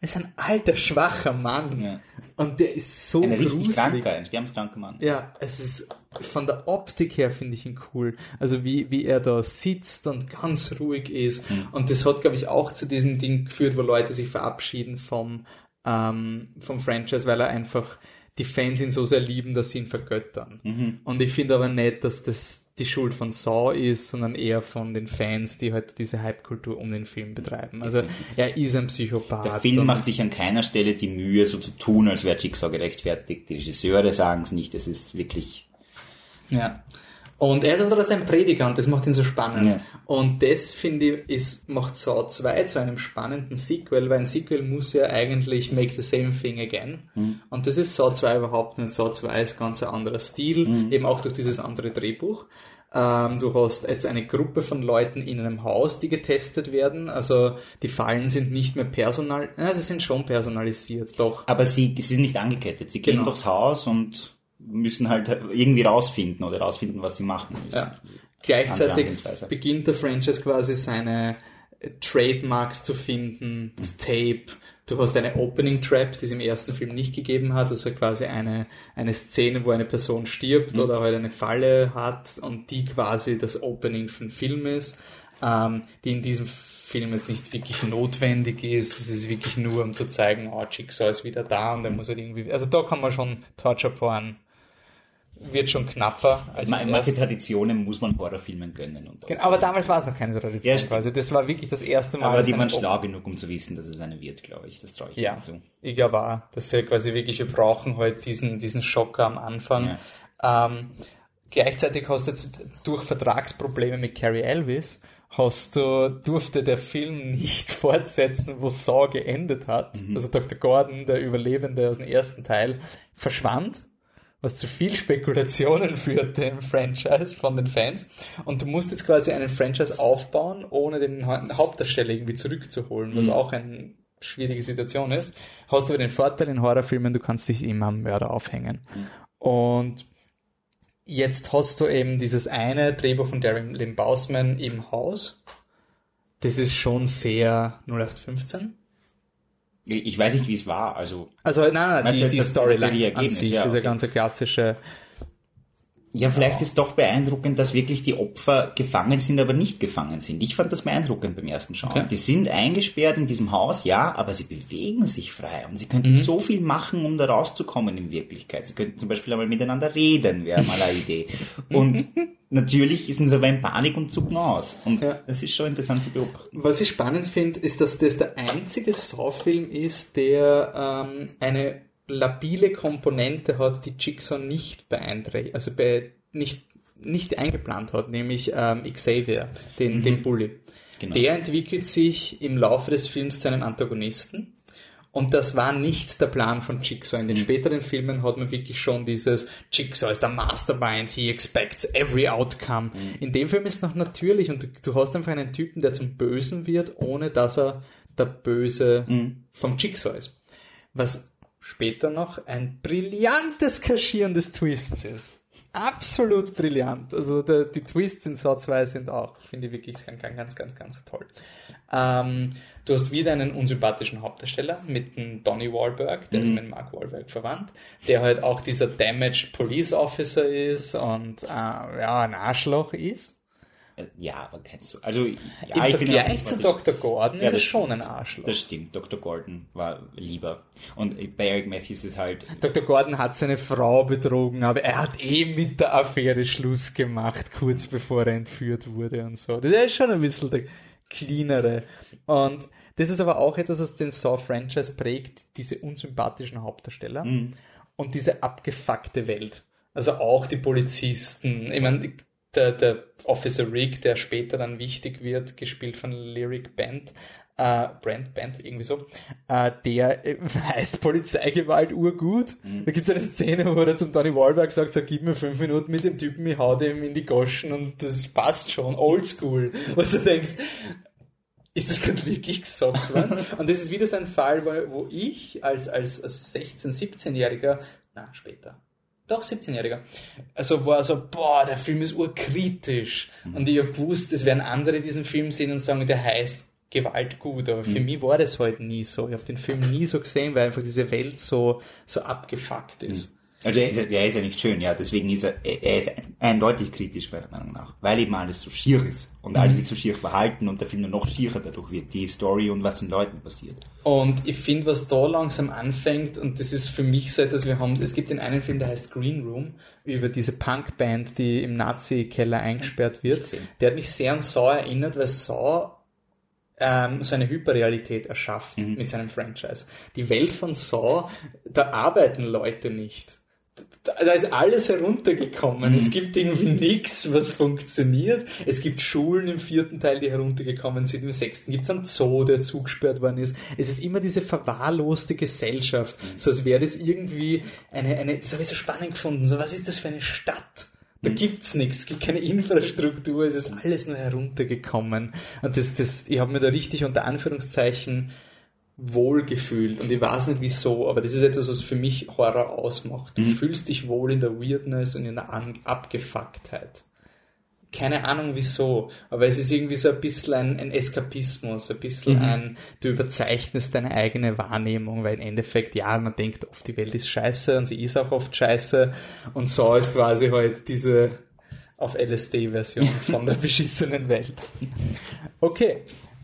A: ist ein alter, schwacher Mann. Ja. Und der ist so
B: ein richtig kranker, ein sterbenskranker Mann.
A: Ja, es ist, von der Optik her finde ich ihn cool. Also wie, wie er da sitzt und ganz ruhig ist. Mhm. Und das hat, glaube ich, auch zu diesem Ding geführt, wo Leute sich verabschieden vom, ähm, vom Franchise, weil er einfach die Fans ihn so sehr lieben, dass sie ihn vergöttern. Mhm. Und ich finde aber nicht, dass das die Schuld von Saw ist, sondern eher von den Fans, die halt diese Hype-Kultur um den Film betreiben. Also er ist ein Psychopath.
B: Der Film macht sich an keiner Stelle die Mühe, so zu tun, als wäre Jigsaw gerechtfertigt. Die Regisseure sagen es nicht, es ist wirklich...
A: Ja. Und er ist aber trotzdem ein Prediger und das macht ihn so spannend. Ja. Und das, finde ich, ist, macht Saw 2 zu einem spannenden Sequel, weil ein Sequel muss ja eigentlich make the same thing again. Mhm. Und das ist Saw 2 überhaupt nicht. Saw 2 ist ganz ein anderer Stil, mhm. eben auch durch dieses andere Drehbuch. Ähm, du hast jetzt eine Gruppe von Leuten in einem Haus, die getestet werden. Also die Fallen sind nicht mehr personal, äh, sie sind schon personalisiert, doch.
B: Aber sie, sie sind nicht angekettet. Sie gehen
A: Genau.
B: durchs Haus und müssen halt irgendwie rausfinden oder rausfinden, was sie machen müssen.
A: Ja. Gleichzeitig beginnt der Franchise quasi seine äh, Trademarks zu finden, das Tape. Du hast eine Opening Trap, die es im ersten Film nicht gegeben hat, also quasi eine, eine Szene, wo eine Person stirbt oder halt eine Falle hat und die quasi das Opening von Film ist, ähm, die in diesem Film jetzt nicht wirklich notwendig ist. Es ist wirklich nur, um zu zeigen, oh, Jigsaw ist wieder da und der muss halt irgendwie, also da kann man schon Torture Porn wird schon knapper als
B: Ma-
A: im
B: Manche. Traditionen muss man Horrorfilmen gönnen. Und
A: Genau, aber damals war es noch keine Tradition
B: Ja,
A: quasi. Das war wirklich das erste Mal.
B: aber die waren schlau genug, um zu wissen, dass es eine wird, glaube ich. Das traue ich
A: Ja,
B: zu.
A: ich glaube auch, dass sie quasi wirklich, wir brauchen halt diesen, diesen Schocker am Anfang. Ähm, gleichzeitig hast du jetzt durch Vertragsprobleme mit Carrie Elvis, hast du, durfte der Film nicht fortsetzen, wo Saw geendet hat.
B: Mhm.
A: Also Dr. Gordon, der Überlebende aus dem ersten Teil, verschwand was zu viel Spekulationen führte im Franchise von den Fans. Und du musst jetzt quasi einen Franchise aufbauen, ohne den Ha- Hauptdarsteller irgendwie zurückzuholen, was auch eine schwierige Situation ist. Hast aber den Vorteil in Horrorfilmen, du kannst dich immer am Mörder aufhängen. Und jetzt hast du eben dieses eine Drehbuch von Darren Lynn Bausman im Haus. Das ist schon sehr 0815.
B: Ich weiß nicht, wie es war. Also
A: Also nein, nein, die, die Storyline an sich
B: Ja,
A: ist
B: okay.
A: ganz klassische
B: Ja, vielleicht ist doch beeindruckend, dass wirklich die Opfer gefangen sind, aber nicht gefangen sind. Ich fand das beeindruckend beim ersten Schauen.
A: Okay.
B: Die sind eingesperrt in diesem Haus, ja, aber sie bewegen sich frei und sie könnten
A: Mhm.
B: so viel machen, um da rauszukommen in Wirklichkeit. Sie könnten zum Beispiel einmal miteinander reden, wäre mal eine Idee. Und natürlich sind sie aber in Panik und zucken aus. Und
A: Ja.
B: das ist schon interessant zu beobachten.
A: Was ich spannend finde, ist, dass das der einzige Saw-Film ist, der ähm, eine labile Komponente hat, die Jigsaw nicht beeinträchtigt, also bei, nicht, nicht eingeplant hat, nämlich ähm, Xavier, den, den Bully.
B: Genau.
A: Der entwickelt sich im Laufe des Films zu einem Antagonisten. Und das war nicht der Plan von Jigsaw. In den späteren Filmen hat man wirklich schon dieses Jigsaw ist der Mastermind, he expects every outcome. In dem Film ist noch natürlich und du, du hast einfach einen Typen, der zum Bösen wird, ohne dass er der Böse vom Jigsaw ist. Was später noch ein brillantes Kaschieren des Twists ist. Absolut brillant. Also der, die Twists in Saw 2 sind auch, finde ich wirklich ganz, ganz, ganz, ganz toll. Ähm, du hast wieder einen unsympathischen Hauptdarsteller mit dem Donny Wahlberg, der ist mit Mark Wahlberg verwandt, der halt auch dieser Damaged Police Officer ist und äh, ja, ein Arschloch ist.
B: Äh, Ja, aber kennst du. Also, ja,
A: Im
B: ich bin
A: Vergleich zu Dr. Gordon
B: Ja,
A: ist er schon ein Arschloch.
B: Das stimmt. Dr. Gordon war lieber. Und bei Eric Matthews ist halt,
A: Dr. Gordon hat seine Frau betrogen, aber er hat eh mit der Affäre Schluss gemacht, kurz bevor er entführt wurde und so. Das ist schon ein bisschen der cleanere. Und das ist aber auch etwas, was den Saw-Franchise prägt, diese unsympathischen Hauptdarsteller und diese abgefuckte Welt. Also auch die Polizisten. Ich meine, der, der Officer Rick, der später dann wichtig wird, gespielt von Lyric Band, äh, Brand, Band, irgendwie so, äh, der äh, weiß Polizeigewalt urgut. Da gibt's eine Szene, wo er zum Donny Wahlberg sagt, so, gib mir fünf Minuten mit dem Typen, ich hau dem in die Goschen und das passt schon, oldschool. Was du denkst, ist das gerade wirklich gesagt worden? Und das ist wieder so ein Fall, wo, wo ich als, als, als 16-, 17-Jähriger, na, später, doch 17-Jähriger, also war so, boah, der Film ist urkritisch. Und ich hab gewusst, es werden andere diesen Film sehen und sagen, der heißt Gewalt gut, aber für mich war das halt nie so. Ich habe den Film nie so gesehen, weil einfach diese Welt so, so abgefuckt ist.
B: Also er ist, ja- er ist ja nicht schön, ja, deswegen ist er, er ist eindeutig kritisch, meiner Meinung nach. Weil eben alles so schier ist. Und alle sich so schier verhalten und der Film nur noch schierer dadurch wird. Die Story und was den Leuten passiert.
A: Und ich finde, was da langsam anfängt, und das ist für mich so etwas, wir haben, es gibt den einen Film, der heißt Green Room, über diese Punkband, die im Nazi-Keller eingesperrt wird. Der hat mich sehr an Saw erinnert, weil Saw ähm, so eine Hyperrealität erschafft mit seinem Franchise. Die Welt von Saw, da arbeiten Leute nicht. Da, ist alles heruntergekommen. Es gibt irgendwie nichts, was funktioniert. Es gibt Schulen im vierten Teil, die heruntergekommen sind. Im sechsten gibt es einen Zoo, der zugesperrt worden ist. Es ist immer diese verwahrloste Gesellschaft. So als wäre das irgendwie eine, eine, das habe ich so spannend gefunden. So, was ist das für eine Stadt? Da gibt's nichts, es gibt keine Infrastruktur, es ist alles nur heruntergekommen. Und das, das, ich habe mir da richtig unter Anführungszeichen wohlgefühlt. Und ich weiß nicht wieso, aber das ist etwas, was für mich Horror ausmacht. Du
B: Mhm.
A: fühlst dich wohl in der Weirdness und in der An Abgefucktheit. Keine Ahnung wieso, aber es ist irgendwie so ein bisschen ein, ein Eskapismus, ein bisschen ein, du überzeichnest deine eigene Wahrnehmung, weil im Endeffekt, ja, man denkt oft, die Welt ist scheiße und sie ist auch oft scheiße und so ist quasi halt diese auf LSD-Version von der beschissenen Welt. Okay,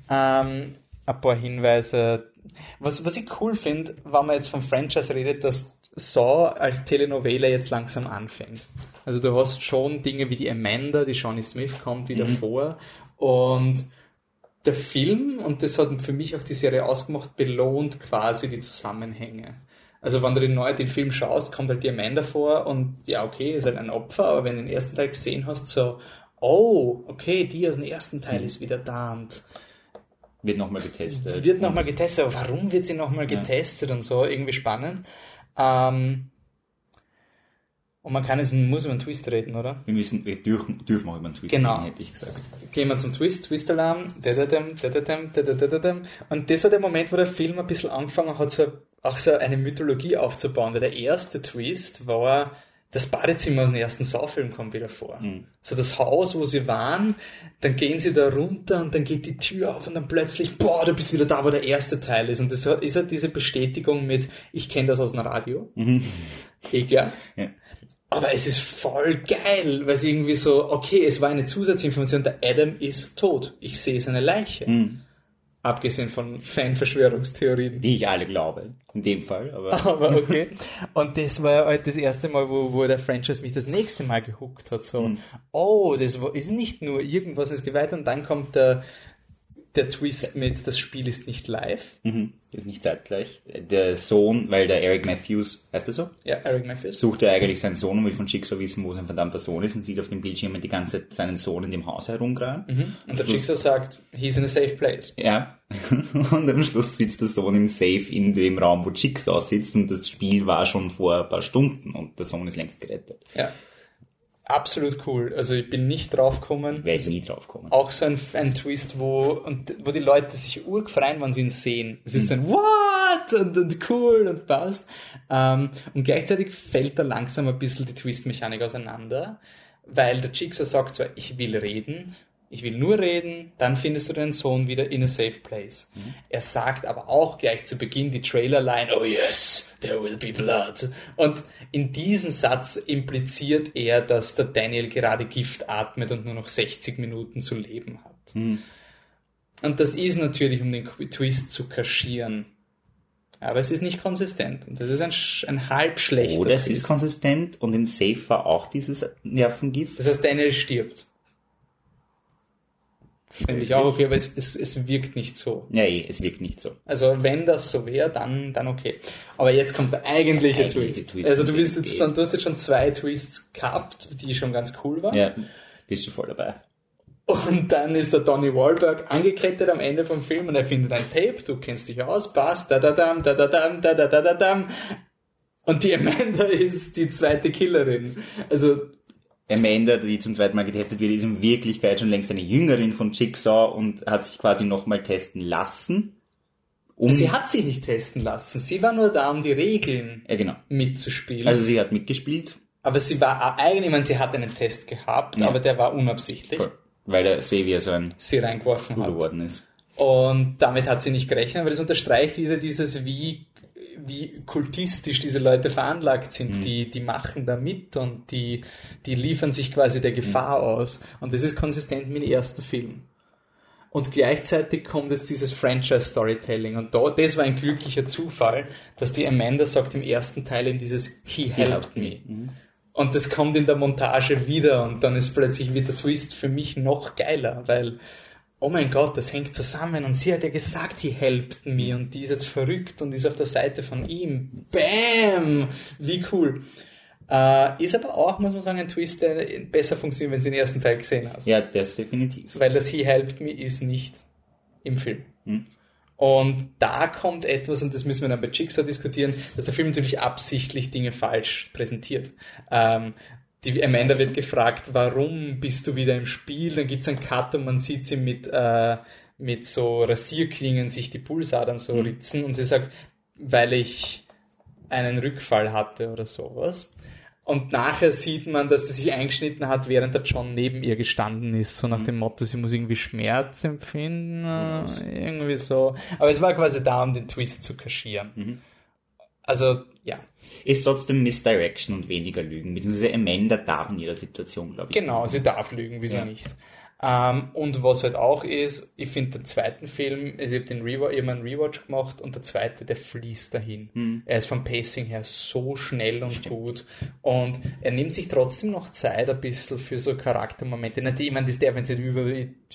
A: ähm, ein paar Hinweise. Was, was ich cool finde, wenn man jetzt vom Franchise redet, dass Saw als Telenovela jetzt langsam anfängt. Also du hast schon Dinge wie die Amanda, die Johnny Smith kommt wieder vor und der Film, und das hat für mich auch die Serie ausgemacht, belohnt quasi die Zusammenhänge. Also wenn du den, neu, den Film schaust, kommt halt die Amanda vor und ja, okay, ist halt ein Opfer, aber wenn du den ersten Teil gesehen hast, so, oh, okay, die aus dem ersten Teil ist wieder da und
B: Wird nochmal getestet.
A: wird nochmal getestet, aber warum wird sie nochmal getestet und so, irgendwie spannend. Ähm, und man kann jetzt, muss über einen Twist reden, oder?
B: Wir müssen, wir dürfen, dürfen auch über einen Twist
A: Genau.
B: reden, hätte ich gesagt.
A: Gehen wir zum Twist, Twist-Alarm, und das war der Moment, wo der Film ein bisschen angefangen hat, so, auch so eine Mythologie aufzubauen, weil der erste Twist war, das Badezimmer aus dem ersten Saw-Film kommt wieder vor. So das Haus, wo sie waren, dann gehen sie da runter und dann geht die Tür auf und dann plötzlich, boah, du bist wieder da, wo der erste Teil ist. Und das ist halt diese Bestätigung mit, ich kenne das aus dem Radio. Eh klar.
B: Ja.
A: Aber es ist voll geil, weil es irgendwie so, okay, es war eine Zusatzinformation, der Adam ist tot. Ich sehe seine Leiche. Abgesehen von Fan-Verschwörungstheorien.
B: Die ich alle glaube. In dem Fall, aber.
A: Aber okay. Und das war halt das erste Mal, wo, wo der Franchise mich das nächste Mal gehuckt hat. So, oh, das ist nicht nur irgendwas, es geht weiter und dann kommt der, der Twist mit, das Spiel ist nicht live.
B: Mhm. Ist nicht zeitgleich. Der Sohn, weil der Eric Matthews, heißt er so?
A: Ja, Eric Matthews.
B: Sucht er eigentlich seinen Sohn und will von Jigsaw wissen, wo sein verdammter Sohn ist und sieht auf dem Bildschirm die ganze Zeit seinen Sohn in dem Haus herumgraben.
A: Und der Jigsaw sagt, he's in a safe place.
B: Ja. Und am Schluss sitzt der Sohn im Safe in dem Raum, wo Jigsaw sitzt und das Spiel war schon vor ein paar Stunden und der Sohn ist längst gerettet.
A: Ja. Absolut cool. Also ich bin nicht drauf gekommen.
B: Wäre ich nie drauf gekommen.
A: Auch so ein, ein Twist, wo, und, wo die Leute sich urgefreien, wenn sie ihn sehen. Es ist ein What? Und, und cool und passt. Ähm, und gleichzeitig fällt da langsam ein bisschen die Twist-Mechanik auseinander, weil der Jigsaw sagt zwar, ich will reden, ich will nur reden, dann findest du deinen Sohn wieder in a safe place. Er sagt aber auch gleich zu Beginn die Trailerline, oh yes, there will be blood. Und in diesem Satz impliziert er, dass der Daniel gerade Gift atmet und nur noch 60 Minuten zu leben hat. Und das ist natürlich, um den Twist zu kaschieren. Aber es ist nicht konsistent. Und das ist ein, ein halb schlechter
B: Oder es
A: Twist.
B: ist konsistent und im Safe war auch dieses Nervengift.
A: Das heißt, Daniel stirbt. Finde ich auch okay, aber es, es, es wirkt nicht so.
B: Eh, es wirkt nicht so.
A: Also wenn das so wäre, dann, dann okay. Aber jetzt kommt der eigentliche
B: Eigentliche
A: Twist.
B: Twist,
A: also du bist jetzt dann, du hast jetzt schon zwei Twists gehabt, die schon ganz cool waren.
B: Ja, bist du voll dabei.
A: Und dann ist der Donny Wahlberg angekettet am Ende vom Film und er findet ein Tape, du kennst dich aus, passt, da da dam, da da dam, da da da da dam. Und die Amanda ist die zweite Killerin. Also
B: Amanda, die zum zweiten Mal getestet wird, ist in Wirklichkeit schon längst eine Jüngerin von Jigsaw und hat sich quasi nochmal testen lassen. Um,
A: sie hat sich nicht testen lassen. Sie war nur da, um die Regeln
B: ja, genau.
A: mitzuspielen.
B: Also sie hat mitgespielt,
A: aber sie war eigentlich, ich meine, sie hat einen Test gehabt,
B: Ja.
A: aber der war unabsichtlich.
B: voll, weil der Xavier so ein
A: Sie reingeworfen hat.
B: geworden ist.
A: Und damit hat sie nicht gerechnet, weil es unterstreicht wieder dieses, wie, wie kultistisch diese Leute veranlagt sind. Die, die machen da mit und die, die liefern sich quasi der Gefahr aus. Und das ist konsistent mit dem ersten Film. Und gleichzeitig kommt jetzt dieses Franchise-Storytelling. Und da, das war ein glücklicher Zufall, dass die Amanda sagt im ersten Teil eben dieses He helped me. Und das kommt in der Montage wieder und dann ist plötzlich wieder der Twist für mich noch geiler, weil, oh mein Gott, das hängt zusammen und sie hat ja gesagt, he helped me und die ist jetzt verrückt und ist auf der Seite von ihm. Bam! Wie cool. Äh, ist aber auch, muss man sagen, ein Twist, der besser funktioniert, wenn du den ersten Teil gesehen hast.
B: Ja, das definitiv.
A: Weil das He helped me ist nicht im Film. Und da kommt etwas, und das müssen wir dann bei Jigsaw diskutieren, dass der Film natürlich absichtlich Dinge falsch präsentiert. Ähm, die Amanda wird gefragt, warum bist du wieder im Spiel? Dann gibt's einen Cut und man sieht sie mit, äh, mit so Rasierklingen sich die Pulsadern so
B: Mhm.
A: ritzen und sie sagt, weil ich einen Rückfall hatte oder sowas. Und nachher sieht man, dass sie sich eingeschnitten hat, während der John neben ihr gestanden ist. So nach
B: Mhm.
A: dem Motto, sie muss irgendwie Schmerz empfinden. äh, Irgendwie so. Aber es war quasi da, um den Twist zu kaschieren. Also, ja.
B: Ist trotzdem Misdirection und weniger Lügen. Beziehungsweise Amanda darf in jeder Situation, glaube ich.
A: Genau, sie darf lügen, wieso
B: Ja.
A: nicht. Ähm, und was halt auch ist, ich finde den zweiten Film, also ich habe den Rewatch, ich hab einen Rewatch gemacht und der zweite, der fließt dahin.
B: Hm.
A: Er ist vom Pacing her so schnell und gut und er nimmt sich trotzdem noch Zeit ein bisschen für so Charaktermomente. Nicht, ich meine, das darf jetzt nicht über,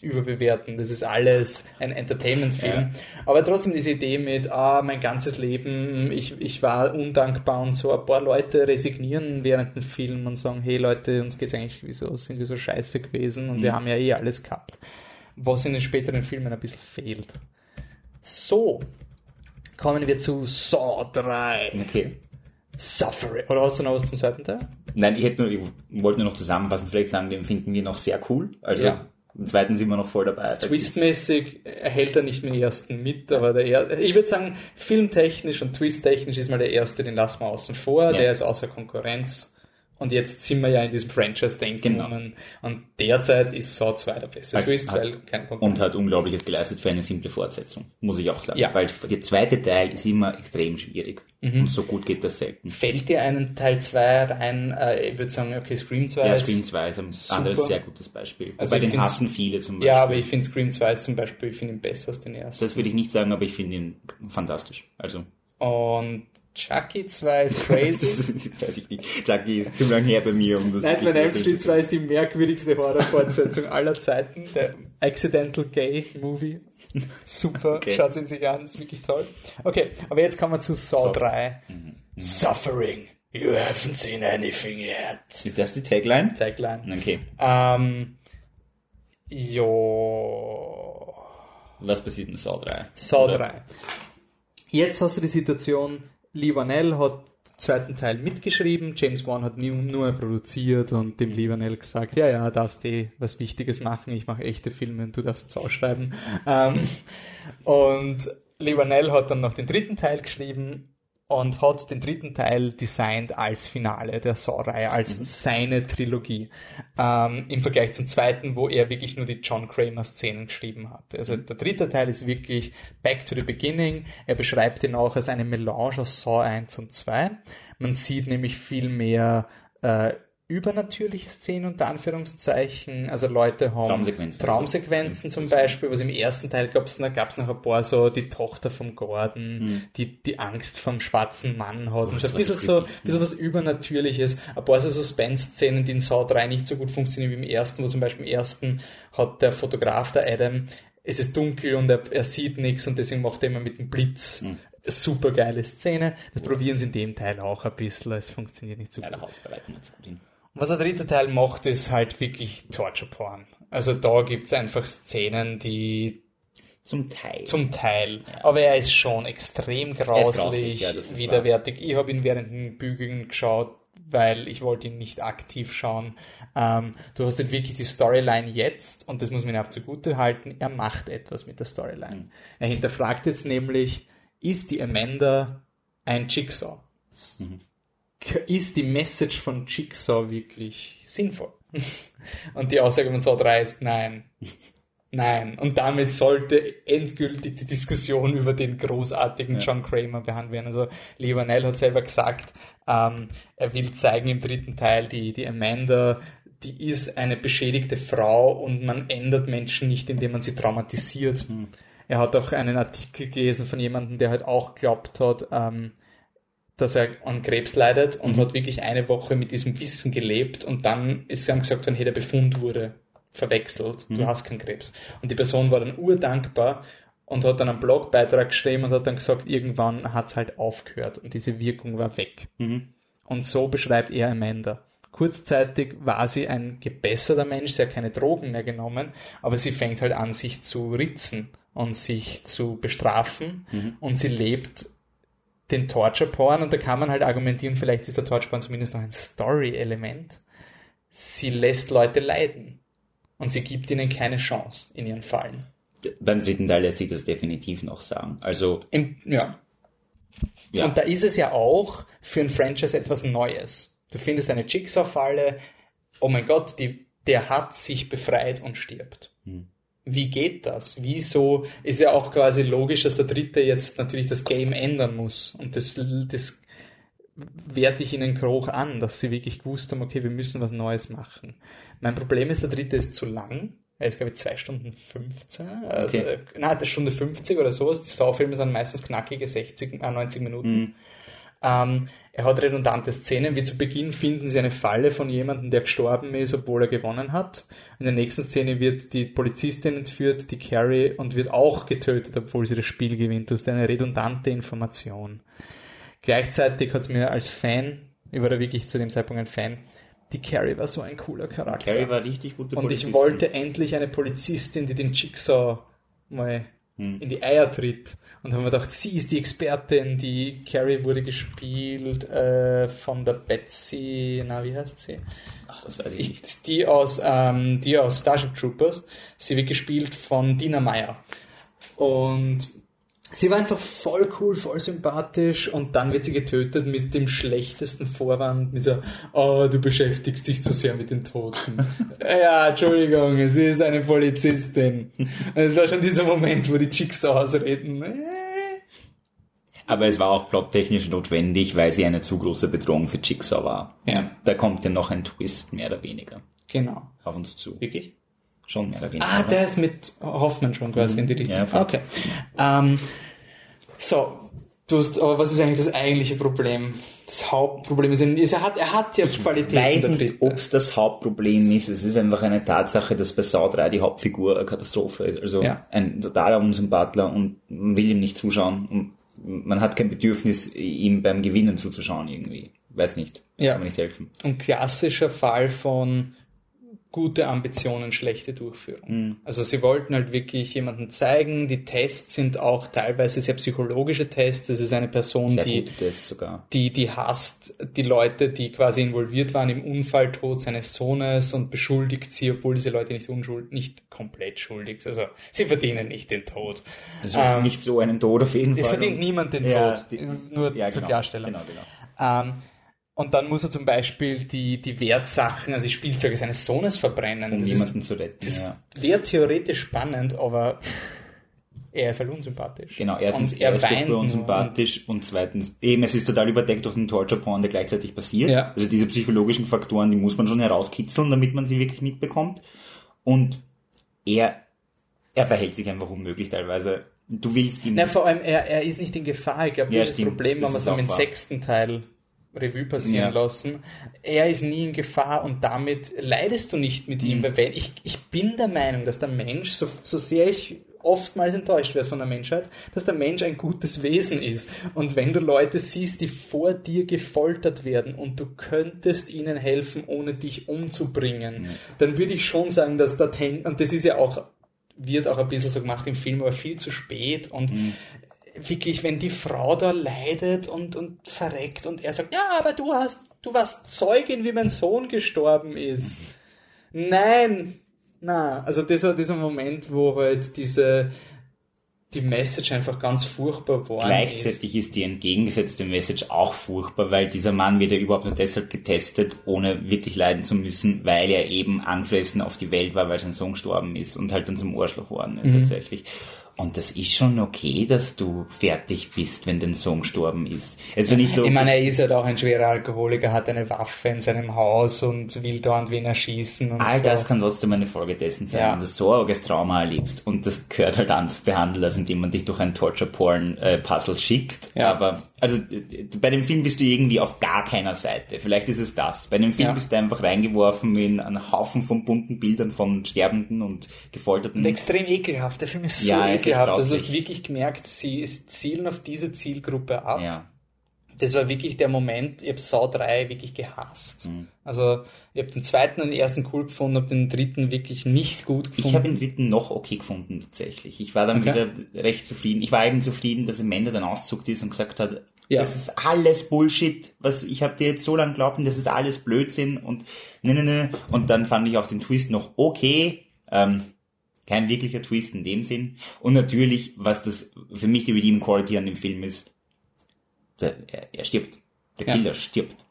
A: überbewerten, das ist alles ein Entertainment-Film. Aber trotzdem diese Idee mit, ah, mein ganzes Leben, ich, ich war undankbar und so, ein paar Leute resignieren während dem Film und sagen, hey Leute, uns geht's eigentlich, wieso sind wir so scheiße gewesen und wir haben ja eh alles gehabt. Was in den späteren Filmen ein bisschen fehlt. So, kommen wir zu Saw 3.
B: Okay.
A: Suffering. Oder hast du noch was zum zweiten Teil?
B: Nein, ich hätte nur, ich wollte nur noch zusammenfassen, vielleicht sagen, den finden wir noch sehr cool. Also
A: Ja.
B: Im zweiten sind wir noch voll dabei.
A: Twistmäßig erhält er nicht mit den ersten mit, aber der er ich würde sagen, filmtechnisch und twisttechnisch ist mal der erste, den lassen wir außen vor,
B: Ja.
A: der ist außer Konkurrenz. Und jetzt sind wir ja in diesem Franchise-Denken.
B: Genau.
A: Und, und derzeit ist Saw 2 der beste
B: Also
A: Twist,
B: hat-
A: weil kein Konkurrenz.
B: Und hat Unglaubliches geleistet für eine simple Fortsetzung, muss ich auch sagen.
A: Ja.
B: Weil der zweite Teil ist immer extrem schwierig.
A: Mhm.
B: Und so gut geht das selten.
A: Fällt dir einen Teil 2 rein? Äh, ich würde sagen, okay, Scream 2
B: Ja,
A: ist...
B: Scream 2 ist ein anderes sehr gutes Beispiel.
A: Also
B: Wobei den hassen viele zum Beispiel.
A: Ja, aber ich finde Scream 2 ist zum Beispiel, ich finde ihn besser als den ersten.
B: das würde ich nicht sagen, aber ich finde ihn fantastisch. Also,
A: Und Chucky 2 ist crazy.
B: das ist, weiß ich nicht. Chucky ist zu lang her bei mir, um das
A: Nightmare on Elm Street 2 ist die merkwürdigste Horrorfortsetzung aller Zeiten. Der Accidental Gay Movie. Super,
B: Okay.
A: schaut ihn sich an, ist wirklich toll. Okay, aber jetzt kommen wir zu Saw 3.
B: Mhm.
A: Suffering. You haven't seen anything yet.
B: Ist das die Tagline?
A: Tagline.
B: Okay.
A: Ähm, jo.
B: Was passiert in Saw 3?
A: Saw
B: Oder-
A: 3. Jetzt hast du die Situation, Lee Vanell hat den zweiten Teil mitgeschrieben, James Wan hat nur, produziert und dem Lee Vanell gesagt, ja, ja, darfst eh was Wichtiges machen, ich mache echte Filme und du darfst es ausschreiben. ähm, und Lee Vanell hat dann noch den dritten Teil geschrieben und hat den dritten Teil designt als Finale der Saw-Reihe, als seine Trilogie. Ähm, Im Vergleich zum zweiten, wo er wirklich nur die John Kramer-Szenen geschrieben hat. Also der dritte Teil ist wirklich Back to the Beginning. Er beschreibt ihn auch als eine Melange aus Saw 1 und 2. Man sieht nämlich viel mehr äh, übernatürliche Szenen unter Anführungszeichen. Also Leute haben
B: Traumsequenzen.
A: Traumsequenzen zum Beispiel, was im ersten Teil gab's da gab's noch ein paar so die Tochter vom Gordon, die die Angst vom schwarzen Mann hat. und so ein bisschen
B: so
A: ein bisschen was Übernatürliches. Ein paar so Suspense-Szenen, die in Saw 3 nicht so gut funktionieren wie im ersten, wo zum Beispiel im ersten hat der Fotograf, der Adam, es ist dunkel und er, er sieht nichts und deswegen macht er immer mit dem Blitz super geile Szene. Das probieren sie in dem Teil auch ein bisschen, es funktioniert nicht so
B: Ja,
A: gut.
B: Hausbereitung so gut hin.
A: Was der dritte Teil macht, ist halt wirklich Torture Porn. Also da gibt's einfach Szenen, die
B: Zum Teil.
A: zum Teil, aber er ist schon extrem grauslich,
B: ja,
A: widerwärtig. Ich habe ihn während dem Bügeln geschaut, weil ich wollte ihn nicht aktiv schauen. Ähm, du hast halt wirklich die Storyline jetzt, und das muss man ihm auch zugute halten, er macht etwas mit der Storyline.
B: Mhm.
A: Er hinterfragt jetzt nämlich, ist die Amanda ein Jigsaw?
B: Mhm.
A: Ist die Message von Jigsaw wirklich sinnvoll? Und die Aussage von Saw 3 ist nein. Nein. Und damit sollte endgültig die Diskussion über den großartigen John Kramer behandelt werden. Also Lee Vanell hat selber gesagt, ähm, er will zeigen im dritten Teil, die, die Amanda, die ist eine beschädigte Frau und man ändert Menschen nicht, indem man sie traumatisiert. Er hat auch einen Artikel gelesen von jemandem, der halt auch glaubt hat, ähm, dass er an Krebs leidet und hat wirklich eine Woche mit diesem Wissen gelebt und dann ist sie haben gesagt, dann hey, der Befund wurde verwechselt, du hast keinen Krebs. Und die Person war dann urdankbar und hat dann einen Blogbeitrag geschrieben und hat dann gesagt, irgendwann hat es halt aufgehört und diese Wirkung war weg. Und so beschreibt er Amanda. Kurzzeitig war sie ein gebesserter Mensch, sie hat keine Drogen mehr genommen, aber sie fängt halt an, sich zu ritzen und sich zu bestrafen und sie lebt den Torture Porn und da kann man halt argumentieren, vielleicht ist der Torture Porn zumindest noch ein Story-Element. sie lässt Leute leiden. Und sie gibt ihnen keine Chance in ihren Fallen.
B: Beim dritten Teil lässt sich das definitiv noch sagen. Also,
A: Im, ja.
B: ja.
A: Und da ist es ja auch für ein Franchise etwas Neues. Du findest eine Jigsaw-Falle, oh mein Gott, die, der hat sich befreit und stirbt. Wie geht das? Wieso ist ja auch quasi logisch, dass der Dritte jetzt natürlich das Game ändern muss. Und das, das werte ich ihnen hoch an, dass sie wirklich gewusst haben, okay, wir müssen was Neues machen. Mein Problem ist, der Dritte ist zu lang. Er ist, glaube ich, 2 Stunden 15. Also,
B: Okay.
A: äh, nein, eine Stunde 50 oder sowas. Die Saw-Filme sind meistens knackige 60, äh, 90 Minuten. Ähm, er hat redundante Szenen, wie zu Beginn finden sie eine Falle von jemandem, der gestorben ist, obwohl er gewonnen hat. In der nächsten Szene wird die Polizistin entführt, die Carrie, und wird auch getötet, obwohl sie das Spiel gewinnt. Das ist eine redundante Information. Gleichzeitig hat es mir als Fan, ich war da wirklich zu dem Zeitpunkt ein Fan, die Carrie war so ein cooler Charakter.
B: Carrie war richtig gute
A: Und
B: Polizistin.
A: ich wollte endlich eine Polizistin, die den Jigsaw mal in die Eier tritt. Und haben mir gedacht, sie ist die Expertin. Die Carrie wurde gespielt äh, von der Betsy, na wie heißt sie?
B: Ach, das weiß ich nicht.
A: Ich, die aus ähm, die aus Starship Troopers. Sie wird gespielt von Dina Meyer. Und sie war einfach voll cool, voll sympathisch und dann wird sie getötet mit dem schlechtesten Vorwand, mit so, oh, du beschäftigst dich zu sehr mit den Toten. ja, Entschuldigung, sie ist eine Polizistin. Und es war schon dieser Moment, wo die Chicks ausreden.
B: Aber es war auch plottechnisch notwendig, weil sie eine zu große Bedrohung für Jigsaw war.
A: Ja.
B: Da kommt ja noch ein Twist, mehr oder weniger,
A: Genau.
B: auf uns zu.
A: Wirklich?
B: Schon mehr oder weniger.
A: Ah, der ist mit Hoffmann schon quasi in die Richtung.
B: Ja,
A: okay. Ähm, so, du hast, aber was ist eigentlich das eigentliche Problem? Das Hauptproblem ist, er hat, er hat ja Qualitäten.
B: weiß
A: der
B: nicht,
A: Dritte.
B: ob es das Hauptproblem ist. Es ist einfach eine Tatsache, dass bei Saw 3 die Hauptfigur eine Katastrophe ist. Also
A: Ja.
B: ein totaler Unsympathler und man will ihm nicht zuschauen. Und man hat kein Bedürfnis, ihm beim Gewinnen zuzuschauen irgendwie. Weiß nicht.
A: Ja.
B: Kann mir nicht helfen.
A: ein klassischer Fall von gute Ambitionen, schlechte Durchführung.
B: Mhm.
A: Also sie wollten halt wirklich jemanden zeigen. Die Tests sind auch teilweise sehr psychologische Tests. Das ist eine Person,
B: Sehr
A: die die, die hasst die Leute, die quasi involviert waren im Unfalltod seines Sohnes und beschuldigt sie, obwohl diese Leute nicht unschuldig, nicht komplett schuldig sind. Also sie verdienen nicht den Tod.
B: Also
A: Ähm,
B: nicht so einen Tod auf jeden
A: Es
B: Fall.
A: verdient niemand den
B: Ja,
A: Tod.
B: die-
A: nur
B: ja,
A: zur
B: genau,
A: Klarstellung.
B: Genau, genau.
A: Ähm, und dann muss er zum Beispiel die, die Wertsachen, also die Spielzeuge seines Sohnes verbrennen.
B: Um
A: das
B: niemanden
A: ist,
B: zu retten.
A: das
B: ja.
A: wäre theoretisch spannend, aber er ist halt unsympathisch.
B: Genau, erstens,
A: und
B: er, ist
A: weint
B: furchtbar
A: nur
B: unsympathisch und zweitens, eben, es ist total überdeckt durch den Torture Porn, der gleichzeitig passiert.
A: Ja.
B: Also diese psychologischen Faktoren, die muss man schon herauskitzeln, damit man sie wirklich mitbekommt. Und er, er verhält sich einfach unmöglich teilweise. Du willst ihm
A: Na, vor allem, er, er ist nicht in Gefahr. Ich glaube,
B: Ja,
A: das
B: stimmt.
A: Problem
B: Das
A: haben wir
B: ist
A: so im sechsten Teil Revue passieren
B: Ja.
A: lassen. Er ist nie in Gefahr und damit leidest du nicht mit
B: Mhm.
A: ihm, weil wenn, ich, ich bin der Meinung, dass der Mensch, so, so sehr ich oftmals enttäuscht werde von der Menschheit, dass der Mensch ein gutes Wesen ist. Und wenn du Leute siehst, die vor dir gefoltert werden und du könntest ihnen helfen, ohne dich umzubringen, dann würde ich schon sagen, dass da, und das ist ja auch, wird auch ein bisschen so gemacht im Film, aber viel zu spät und wirklich, wenn die Frau da leidet und, und verreckt und er sagt, ja, aber du hast, du warst Zeugin, wie mein Sohn gestorben ist. Nein, na, also das war dieser Moment, wo halt diese, die Message einfach ganz furchtbar war.
B: Gleichzeitig ist die entgegengesetzte Message auch furchtbar, weil dieser Mann wird ja überhaupt nur deshalb getestet, ohne wirklich leiden zu müssen, weil er eben angefressen auf die Welt war, weil sein Sohn gestorben ist und halt dann zum Arschloch geworden ist tatsächlich. Und das ist schon okay, dass du fertig bist, wenn dein Sohn gestorben ist. Ist nicht so.
A: Ich meine, er ist halt auch ein schwerer Alkoholiker, hat eine Waffe in seinem Haus und will dauernd wen erschießen und
B: All
A: so.
B: das kann trotzdem eine Folge dessen sein,
A: Ja.
B: wenn du so ein arges Trauma erlebst und das gehört halt anders behandelt, als indem man dich durch ein Torture-Porn-Puzzle schickt.
A: Ja.
B: Aber also bei dem Film bist du irgendwie auf gar keiner Seite. Vielleicht ist es das. Bei dem Film
A: Ja.
B: bist du einfach reingeworfen in einen Haufen von bunten Bildern von Sterbenden und Gefolterten.
A: Und extrem ekelhaft. Der Film ist so
B: Ja, er
A: ekelhaft. Also du hast wirklich gemerkt, sie zielen auf diese Zielgruppe ab.
B: ja.
A: das war wirklich der Moment, ich habe Saw 3 wirklich gehasst. Mhm. Also ich habe den zweiten und den ersten cool gefunden, habe den dritten wirklich nicht gut gefunden.
B: Ich habe den dritten noch okay gefunden tatsächlich. Ich war dann okay. wieder recht zufrieden. Ich war eben zufrieden, dass Amanda dann auszuckt ist und gesagt hat, ja. das ist alles Bullshit, was ich habe dir jetzt so lange glaubt, das ist alles Blödsinn und ne ne ne. Und dann fand ich auch den Twist noch okay. Ähm, kein wirklicher Twist in dem Sinn. Und natürlich, was das für mich die Redeeming Quality an dem Film ist, der, er, er stirbt. Der Killer ja. stirbt.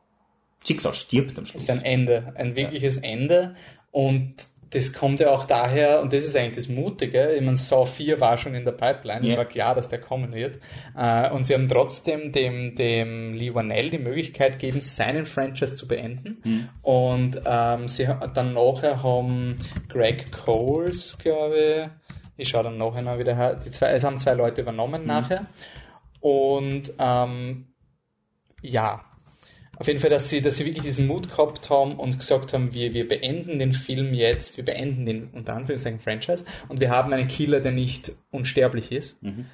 B: Jigsaw stirbt am Schluss.
A: Das ist ein Ende, ein wirkliches ja. Ende. Und das kommt ja auch daher, und das ist eigentlich das Mutige, ich meine, Saw 4 war schon in der Pipeline, es war klar, dass der kommen wird. Äh, und sie haben trotzdem dem, dem Lee Wanell die Möglichkeit gegeben, seinen Franchise zu beenden. Mhm. Und ähm, sie dann nachher haben Greg Coles, glaube ich, ich schaue dann nachher noch wieder, die zwei, es haben zwei Leute übernommen mhm. nachher. Und ähm, ja, auf jeden Fall, dass sie, dass sie wirklich diesen Mut gehabt haben und gesagt haben, wir, wir beenden den Film jetzt, wir beenden den unter Anführungszeichen Franchise und wir haben einen Killer, der nicht unsterblich ist. Mhm.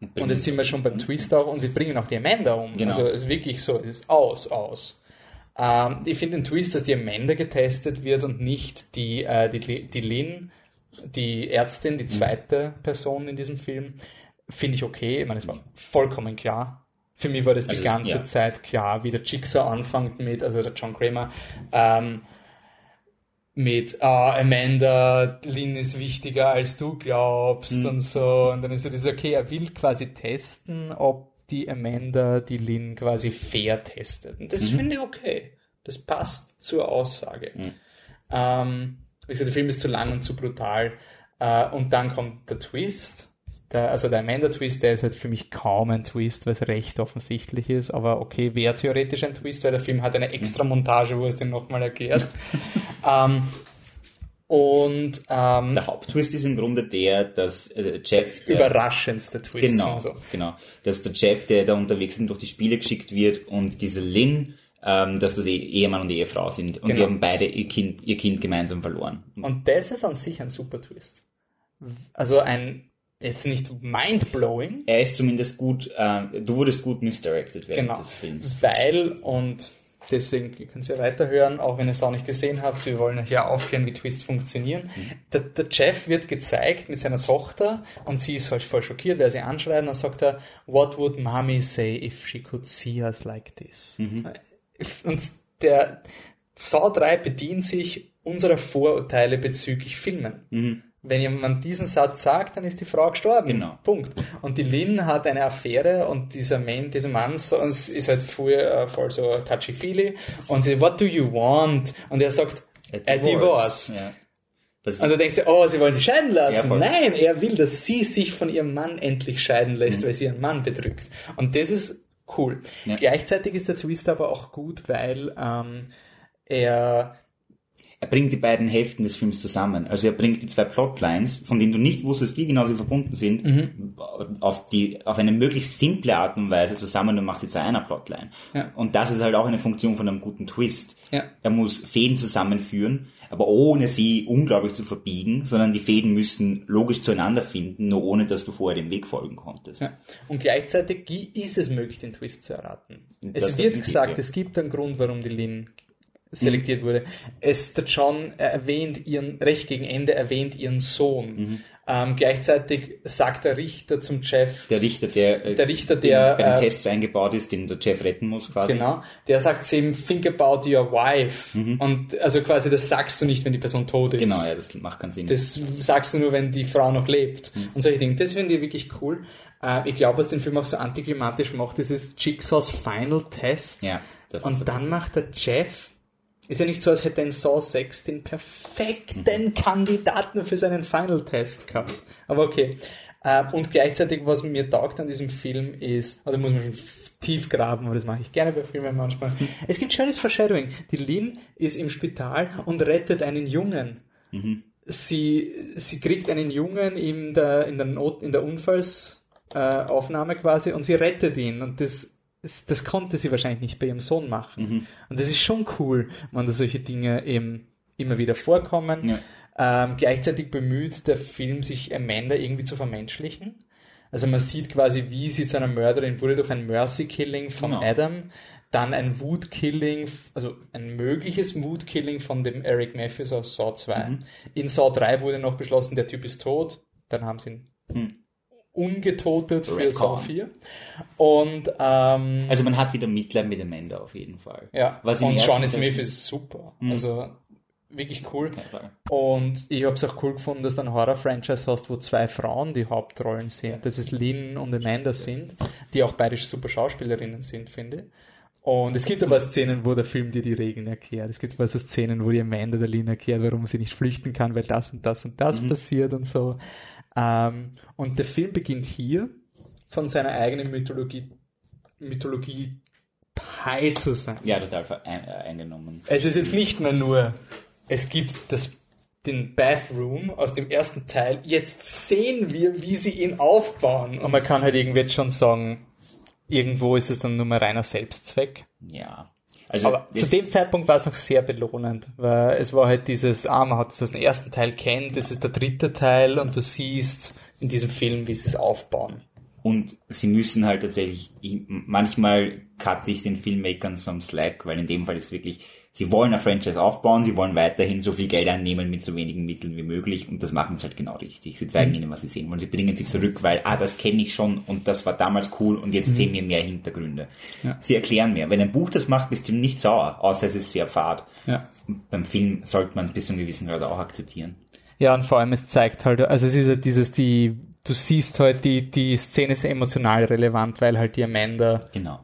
A: Und, und, jetzt sind wir schon beim Twist auch und wir bringen auch die Amanda um. Genau. Also es ist wirklich so, es ist aus, aus. Ähm, ich finde den Twist, dass die Amanda getestet wird und nicht die, äh, die, die Lynn, die Ärztin, die mhm. zweite mhm. Person in diesem Film, finde ich okay. Ich meine, es war vollkommen klar. Für mich war das also, die ganze ja. Zeit klar, wie der Jigsaw anfängt mit, also der John Kramer, ähm, mit ah, Amanda, Lynn ist wichtiger als du glaubst mhm. und so. Und dann ist er das okay, er will quasi testen, ob die Amanda die Lynn quasi fair testet. Und das mhm. finde ich okay. Das passt zur Aussage. Mhm. Ähm, wie gesagt, der Film ist zu lang und zu brutal. Äh, und dann kommt der Twist der, also der Amanda-Twist, der ist halt für mich kaum ein Twist, weil es recht offensichtlich ist. Aber okay, wäre theoretisch ein Twist, weil der Film hat eine extra Montage, wo es den nochmal erklärt. ähm, und ähm,
B: der Haupttwist ist im Grunde der, dass äh, Jeff
A: der, überraschendste Twist.
B: Genau, so. genau, dass der Jeff, der da unterwegs ist, durch die Spiele geschickt wird und diese Lynn, ähm, dass das eh Ehemann und Ehefrau sind und genau. die haben beide ihr Kind, ihr Kind gemeinsam verloren.
A: Und das ist an sich ein super Twist. Also ein jetzt nicht mind-blowing.
B: Er ist zumindest gut, äh, du wurdest gut misdirected während
A: genau,
B: des Films.
A: Weil, und deswegen könnt ihr weiterhören, auch wenn ihr es auch nicht gesehen habt, wir wollen hier aufklären, wie Twists funktionieren. Mhm. Der, der, Jeff wird gezeigt mit seiner Tochter und sie ist halt voll schockiert, weil sie anschreit und dann sagt er, what would mommy say if she could see us like this? Mhm. Und der Saw 3 bedient sich unserer Vorurteile bezüglich Filmen. Mhm. Wenn jemand diesen Satz sagt, dann ist die Frau gestorben.
B: Genau.
A: Punkt. Und die Lynn hat eine Affäre und dieser Mann, dieser Mann so, ist halt voll, äh, voll so touchy-feely und sie, what do you want? Und er sagt, a divorce. Ja. Und du denkst dir, oh, sie wollen sich scheiden lassen. Ja, Nein, er will, dass sie sich von ihrem Mann endlich scheiden lässt, mhm. weil sie ihren Mann bedrückt. Und das ist cool. Ja. Gleichzeitig ist der Twist aber auch gut, weil ähm, er
B: er bringt die beiden Hälften des Films zusammen. Also er bringt die zwei Plotlines, von denen du nicht wusstest, wie genau sie verbunden sind, mhm. auf die, auf eine möglichst simple Art und Weise zusammen und macht sie zu einer Plotline. Ja. Und das ist halt auch eine Funktion von einem guten Twist. Ja. Er muss Fäden zusammenführen, aber ohne sie unglaublich zu verbiegen, sondern die Fäden müssen logisch zueinander finden, nur ohne dass du vorher dem Weg folgen konntest. Ja.
A: Und gleichzeitig ist es möglich, den Twist zu erraten. Es wird gesagt, es gibt einen Grund, warum die Lin selektiert mhm. wurde. Es, der John erwähnt ihren, recht gegen Ende erwähnt ihren Sohn. Mhm. Ähm, gleichzeitig sagt der Richter zum Jeff.
B: Der Richter, der,
A: äh, der Richter, der
B: bei den äh, Tests eingebaut ist, den der Jeff retten muss quasi.
A: Genau. Der sagt zu ihm, think about your wife. Mhm. Und also quasi das sagst du nicht, wenn die Person tot ist.
B: Genau, ja, das macht keinen Sinn.
A: Das sagst du nur, wenn die Frau noch lebt. Mhm. Und solche Dinge. Das finde ich wirklich cool. Äh, ich glaube, was den Film auch so antiklimatisch macht, ist es Jigsaws Final Test.
B: Ja.
A: und dann macht der Jeff ist ja nicht so, als hätte ein Saw 6 den perfekten mhm. Kandidaten für seinen Final-Test gehabt. Aber okay. Äh, und gleichzeitig, was mir taugt an diesem Film ist, oder muss man schon tief graben, aber das mache ich gerne bei Filmen manchmal. Es gibt schönes Foreshadowing. Die Lynn ist im Spital und rettet einen Jungen. Mhm. Sie, sie kriegt einen Jungen in der, in der, Not, in der Unfallsaufnahme quasi und sie rettet ihn. Und das das, konnte sie wahrscheinlich nicht bei ihrem Sohn machen. Mhm. Und das ist schon cool, wenn da solche Dinge eben immer wieder vorkommen. Ja. Ähm, gleichzeitig bemüht der Film sich Amanda irgendwie zu vermenschlichen. Also man sieht quasi, wie sie zu einer Mörderin wurde durch ein Mercy-Killing von
B: Genau.
A: Adam, dann ein Wood-Killing, also ein mögliches Wood-Killing von dem Eric Matthews aus Saw 2.
B: Mhm.
A: In Saw 3 wurde noch beschlossen, der Typ ist tot. Dann haben sie ihn
B: Hm.
A: Ungetotet für
B: Retcon.
A: Saw 4. Und ähm,
B: Also man hat wieder Mitleid mit Amanda auf jeden Fall.
A: ja,
B: was
A: und
B: Teil-
A: Smith ist super.
B: Mhm.
A: Also wirklich cool.
B: Ja,
A: Und ich habe es auch cool gefunden, dass du ein Horror-Franchise hast, wo zwei Frauen die Hauptrollen sind. Das ist Lynn und Amanda sind, die auch beide super Schauspielerinnen sind, finde ich. Und es gibt aber Szenen, wo der Film dir die Regeln erklärt. Es gibt aber so Szenen, wo die Amanda der Lynn erklärt, warum sie nicht flüchten kann, weil das und das und das passiert und so. Ähm, und der Film beginnt hier von seiner eigenen Mythologie, Mythologie high zu sein.
B: ja total ein, äh, eingenommen.
A: Es ist jetzt nicht mehr nur, es gibt das, den Bathroom aus dem ersten Teil. Jetzt sehen wir, wie sie ihn aufbauen. Und man kann halt irgendwie jetzt schon sagen, irgendwo ist es dann nur mehr reiner Selbstzweck.
B: Ja. Also
A: Aber zu dem Zeitpunkt war es noch sehr belohnend, weil es war halt dieses, ah, man hat das aus dem ersten Teil kennt, das ist der dritte Teil und du siehst in diesem Film, wie sie es aufbauen.
B: und sie müssen halt tatsächlich, ich, manchmal cutte ich den Filmmakern some slack, weil in dem Fall ist wirklich, sie wollen ein Franchise aufbauen, sie wollen weiterhin so viel Geld einnehmen mit so wenigen Mitteln wie möglich und das machen sie halt genau richtig. Sie zeigen ihnen, was sie sehen wollen. Sie bringen sie zurück, weil, ah, das kenne ich schon und das war damals cool und jetzt sehen wir mehr Hintergründe.
A: Ja.
B: Sie erklären mehr. Wenn ein Buch das macht, bist du nicht sauer, außer es ist sehr fad.
A: Ja.
B: Beim Film sollte man es bis zu einem gewissen Grad auch akzeptieren.
A: Ja, und vor allem es zeigt halt, also es ist ja dieses, die, du siehst halt, die, die Szene ist emotional relevant, weil halt die Amanda
B: Genau.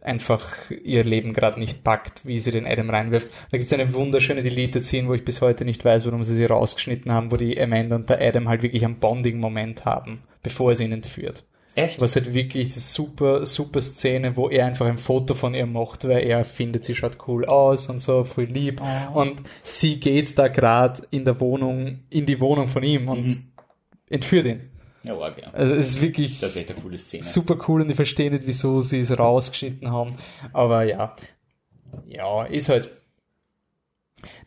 A: Einfach ihr Leben gerade nicht packt, wie sie den Adam reinwirft. Da gibt es eine wunderschöne Deleted-Szene, wo ich bis heute nicht weiß, warum sie sie rausgeschnitten haben, wo die Amanda und der Adam halt wirklich einen Bonding-Moment haben, bevor er sie ihn entführt.
B: Echt?
A: Was halt wirklich das super, super Szene, wo er einfach ein Foto von ihr macht, weil er findet, sie schaut cool aus und so, voll lieb. Und sie geht da gerade in der Wohnung, in die Wohnung von ihm und entführt ihn.
B: Ja, arg, ja.
A: Also es ist wirklich
B: Das ist echt eine coole Szene.
A: super cool und ich verstehe nicht, wieso sie es rausgeschnitten haben. Aber ja, ja, ist halt.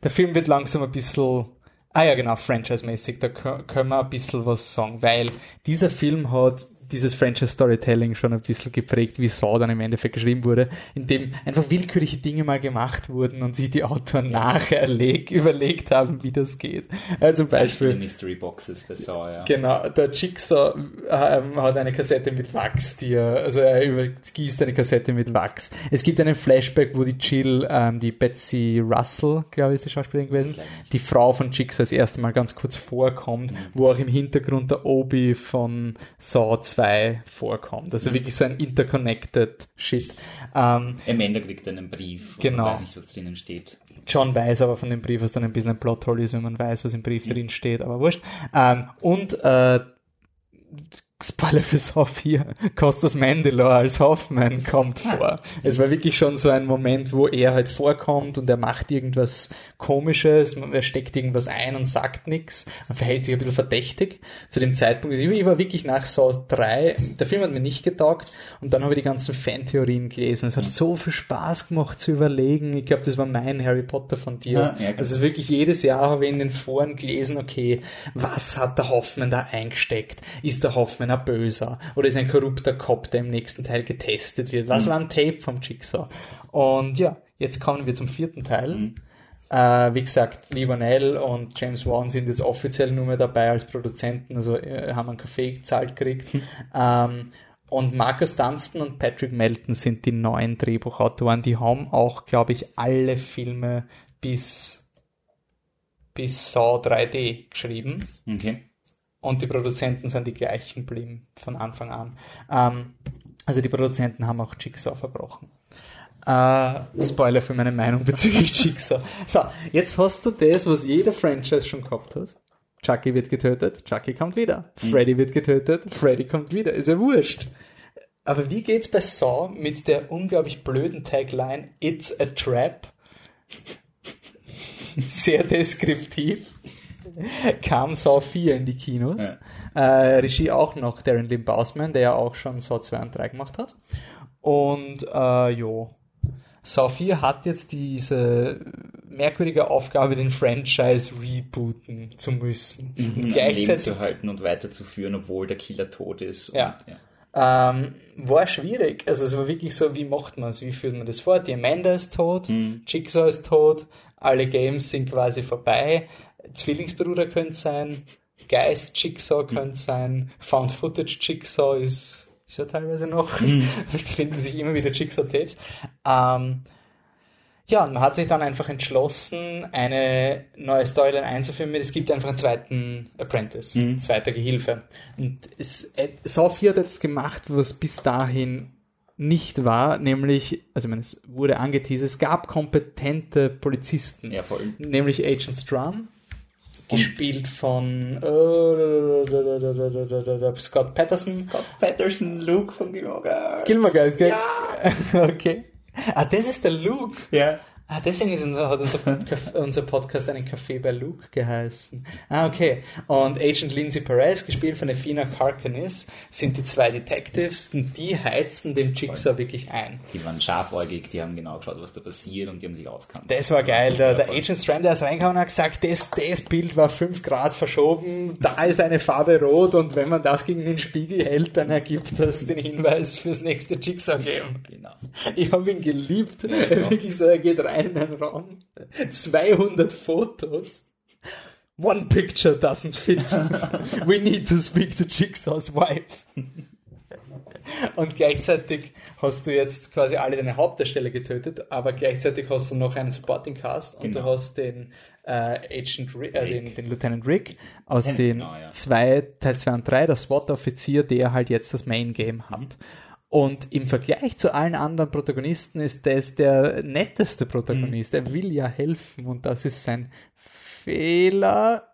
A: Der Film wird langsam ein bisschen, ah ja genau, franchise-mäßig, da kö- können wir ein bisschen was sagen, weil dieser Film hat dieses Franchise-Storytelling schon ein bisschen geprägt, wie Saw dann im Endeffekt geschrieben wurde, in dem einfach willkürliche Dinge mal gemacht wurden und sich die Autoren nachher erleg, überlegt haben, wie das geht. Also zum
B: Beispiel
A: Beispiel,
B: Mystery Boxes bei Saw, ja.
A: Genau, der Jigsaw ähm, hat eine Kassette mit Wachs, die er, also er übergießt eine Kassette mit Wachs. Es gibt einen Flashback, wo die Jill, ähm, die Betsy Russell, glaube ich, ist die Schauspielerin gewesen, die Frau von Jigsaw das erste Mal ganz kurz vorkommt, wo auch im Hintergrund der Obi von Saw 2 vorkommt. Also wirklich so ein interconnected Shit. Ähm,
B: Amanda kriegt einen Brief.
A: Genau.
B: Weiß nicht, was drinnen steht.
A: John weiß aber von dem Brief, was dann ein bisschen ein Plothole ist, wenn man weiß, was im Brief drin steht, aber wurscht. Ähm, und äh, Spoiler für Saw 4, Costas Mandylor als Hoffman kommt vor. Es war wirklich schon so ein Moment, wo er halt vorkommt und er macht irgendwas Komisches, er steckt irgendwas ein und sagt nichts, er verhält sich ein bisschen verdächtig. Zu dem Zeitpunkt, ich war wirklich nach Saw 3, der Film hat mir nicht getaugt und dann habe ich die ganzen Fantheorien gelesen. Es hat so viel Spaß gemacht zu überlegen. Ich glaube, das war mein Harry Potter von dir.
B: Ja, ja, genau.
A: also wirklich jedes Jahr habe ich in den Foren gelesen, okay, was hat der Hoffmann da eingesteckt? Ist der Hoffmann ein Böser? Oder ist ein korrupter Cop, der im nächsten Teil getestet wird?
B: Mhm.
A: Was war ein Tape vom Jigsaw? Und ja, jetzt kommen wir zum vierten Teil.
B: Mhm.
A: Äh, wie gesagt, Lee Vanell und James Wan sind jetzt offiziell nur mehr dabei als Produzenten, also äh, haben einen Kaffee gezahlt gekriegt. Ähm, und Marcus Dunstan und Patrick Melton sind die neuen Drehbuchautoren. Die haben auch, glaube ich, alle Filme bis, bis Saw 3D geschrieben.
B: Okay.
A: Und die Produzenten sind die gleichen geblieben von Anfang an. Ähm, also die Produzenten haben auch Jigsaw verbrochen. Äh, Spoiler für meine Meinung bezüglich Jigsaw. So, jetzt hast du das, was jeder Franchise schon gehabt hat. Chucky wird getötet, Chucky kommt wieder. Freddy wird getötet, Freddy kommt wieder. Ist ja wurscht. Aber wie geht's bei Saw mit der unglaublich blöden Tagline It's a Trap? Sehr deskriptiv. Kam Saw 4 in die Kinos.
B: Ja.
A: Äh, Regie auch noch Darren Lynn Bausman, der ja auch schon Saw 2 und 3 gemacht hat. Und äh, jo. Saw 4 hat jetzt diese merkwürdige Aufgabe, den Franchise rebooten zu müssen.
B: Mhm,
A: Und
B: Leben
A: gleichzeitig
B: zu halten und weiterzuführen, obwohl der Killer tot ist.
A: Ja.
B: Und, ja.
A: ähm, war schwierig. Also es war wirklich so, wie macht man es? Wie führt man das vor? Die Amanda ist tot,
B: Mhm.
A: Jigsaw ist tot, alle Games sind quasi vorbei. Zwillingsbruder könnte sein, Geist Jigsaw könnte sein, Found Footage Jigsaw ist, ist ja teilweise noch. Es finden sich immer wieder Jigsaw-Tapes. Ähm, ja, und man hat sich dann einfach entschlossen, eine neue Storyline einzuführen. Es gibt einfach einen zweiten Apprentice,
B: Mhm.
A: zweiter Gehilfe. Und es, äh, 4 hat jetzt gemacht, was bis dahin nicht war, nämlich, also ich meine, es wurde angeteasert, es gab kompetente Polizisten,
B: ja, voll.
A: nämlich Agent Strum, gespielt von äh, Scott Patterson.
B: Scott Patterson, Luke von Gilmore Girls.
A: Gilmore Guys, gell?
B: Ja.
A: okay. Ah, das ist der Luke.
B: Ja.
A: Ah, deswegen ist unser, hat unser, unser Podcast einen Café bei Luke geheißen. Ah, okay. Und Agent Lindsay Perez, gespielt von Athena Karkanis, sind die zwei Detectives und die heizen den Jigsaw wirklich ein.
B: Die waren scharfäugig, die haben genau geschaut, was da passiert und die haben sich auskannt.
A: Das war geil. Der, der. Agent Strand, der ist reingekommen und hat gesagt, das, das Bild war 5 Grad verschoben, da ist eine Farbe rot und wenn man das gegen den Spiegel hält, dann ergibt das den Hinweis fürs nächste Jigsaw-Game.
B: Genau.
A: Ich habe ihn geliebt. Wirklich so, er geht rein in einen Raum. 200 Fotos. One picture doesn't fit. We need to speak to Jigsaw's wife. Und gleichzeitig hast du jetzt quasi alle deine Hauptdarsteller getötet, aber gleichzeitig hast du noch einen Supporting Cast und du
B: Genau.
A: hast den äh, Agent Rick, äh, den, den Lieutenant Rick aus
B: Genau,
A: den
B: ja.
A: zwei, Teil 2 und 3, der SWAT-Offizier, der halt jetzt das Main Game hat. Und im Vergleich zu allen anderen Protagonisten ist das der netteste Protagonist. Er will ja helfen und das ist sein Fehler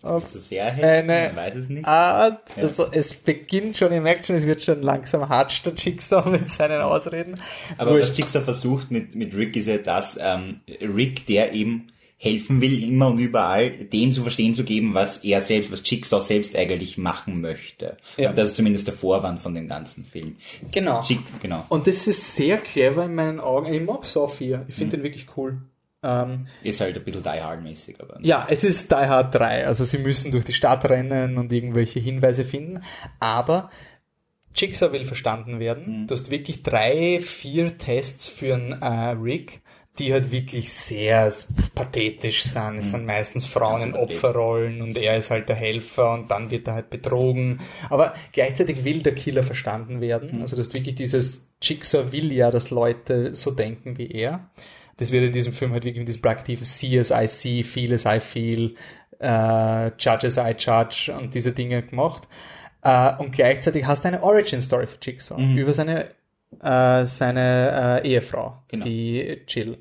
A: auf
B: Zu sehr helfen,
A: Eine-
B: weiß es nicht.
A: Art.
B: Ja.
A: Also es beginnt schon, ihr merkt schon, es wird schon langsam hart der Jigsaw mit seinen Ausreden.
B: Aber was Jigsaw versucht mit, mit Rick ist ja das, ähm, Rick, der eben helfen will, immer und überall, dem zu verstehen zu geben, was er selbst, was Jigsaw selbst eigentlich machen möchte.
A: Ja.
B: Das ist zumindest der Vorwand von dem ganzen Film.
A: Genau.
B: Jig, genau.
A: Und das ist sehr clever in meinen Augen. Ich mag Saw 4. Ich finde den wirklich cool. Ähm,
B: Ist halt ein bisschen Die Hard-mäßig, aber.
A: Ja, es ist Die Hard 3. Also sie müssen durch die Stadt rennen und irgendwelche Hinweise finden. Aber Jigsaw will verstanden werden. Du hast wirklich drei, vier Tests für einen äh, Rick, die halt wirklich sehr pathetisch sind. Es sind meistens Frauen in. Opferrollen und er ist halt der Helfer und dann wird er halt betrogen. Aber gleichzeitig will der Killer verstanden werden. Also du hast wirklich dieses Jigsaw will ja, dass Leute so denken wie er. Das wird in diesem Film halt wirklich mit diesem plakativen See as I see, feel as I feel, äh, judge as I judge und diese Dinge gemacht. Äh, und gleichzeitig hast du eine Origin-Story für Jigsaw über seine, äh, seine äh, Ehefrau,
B: Genau.
A: die Jill.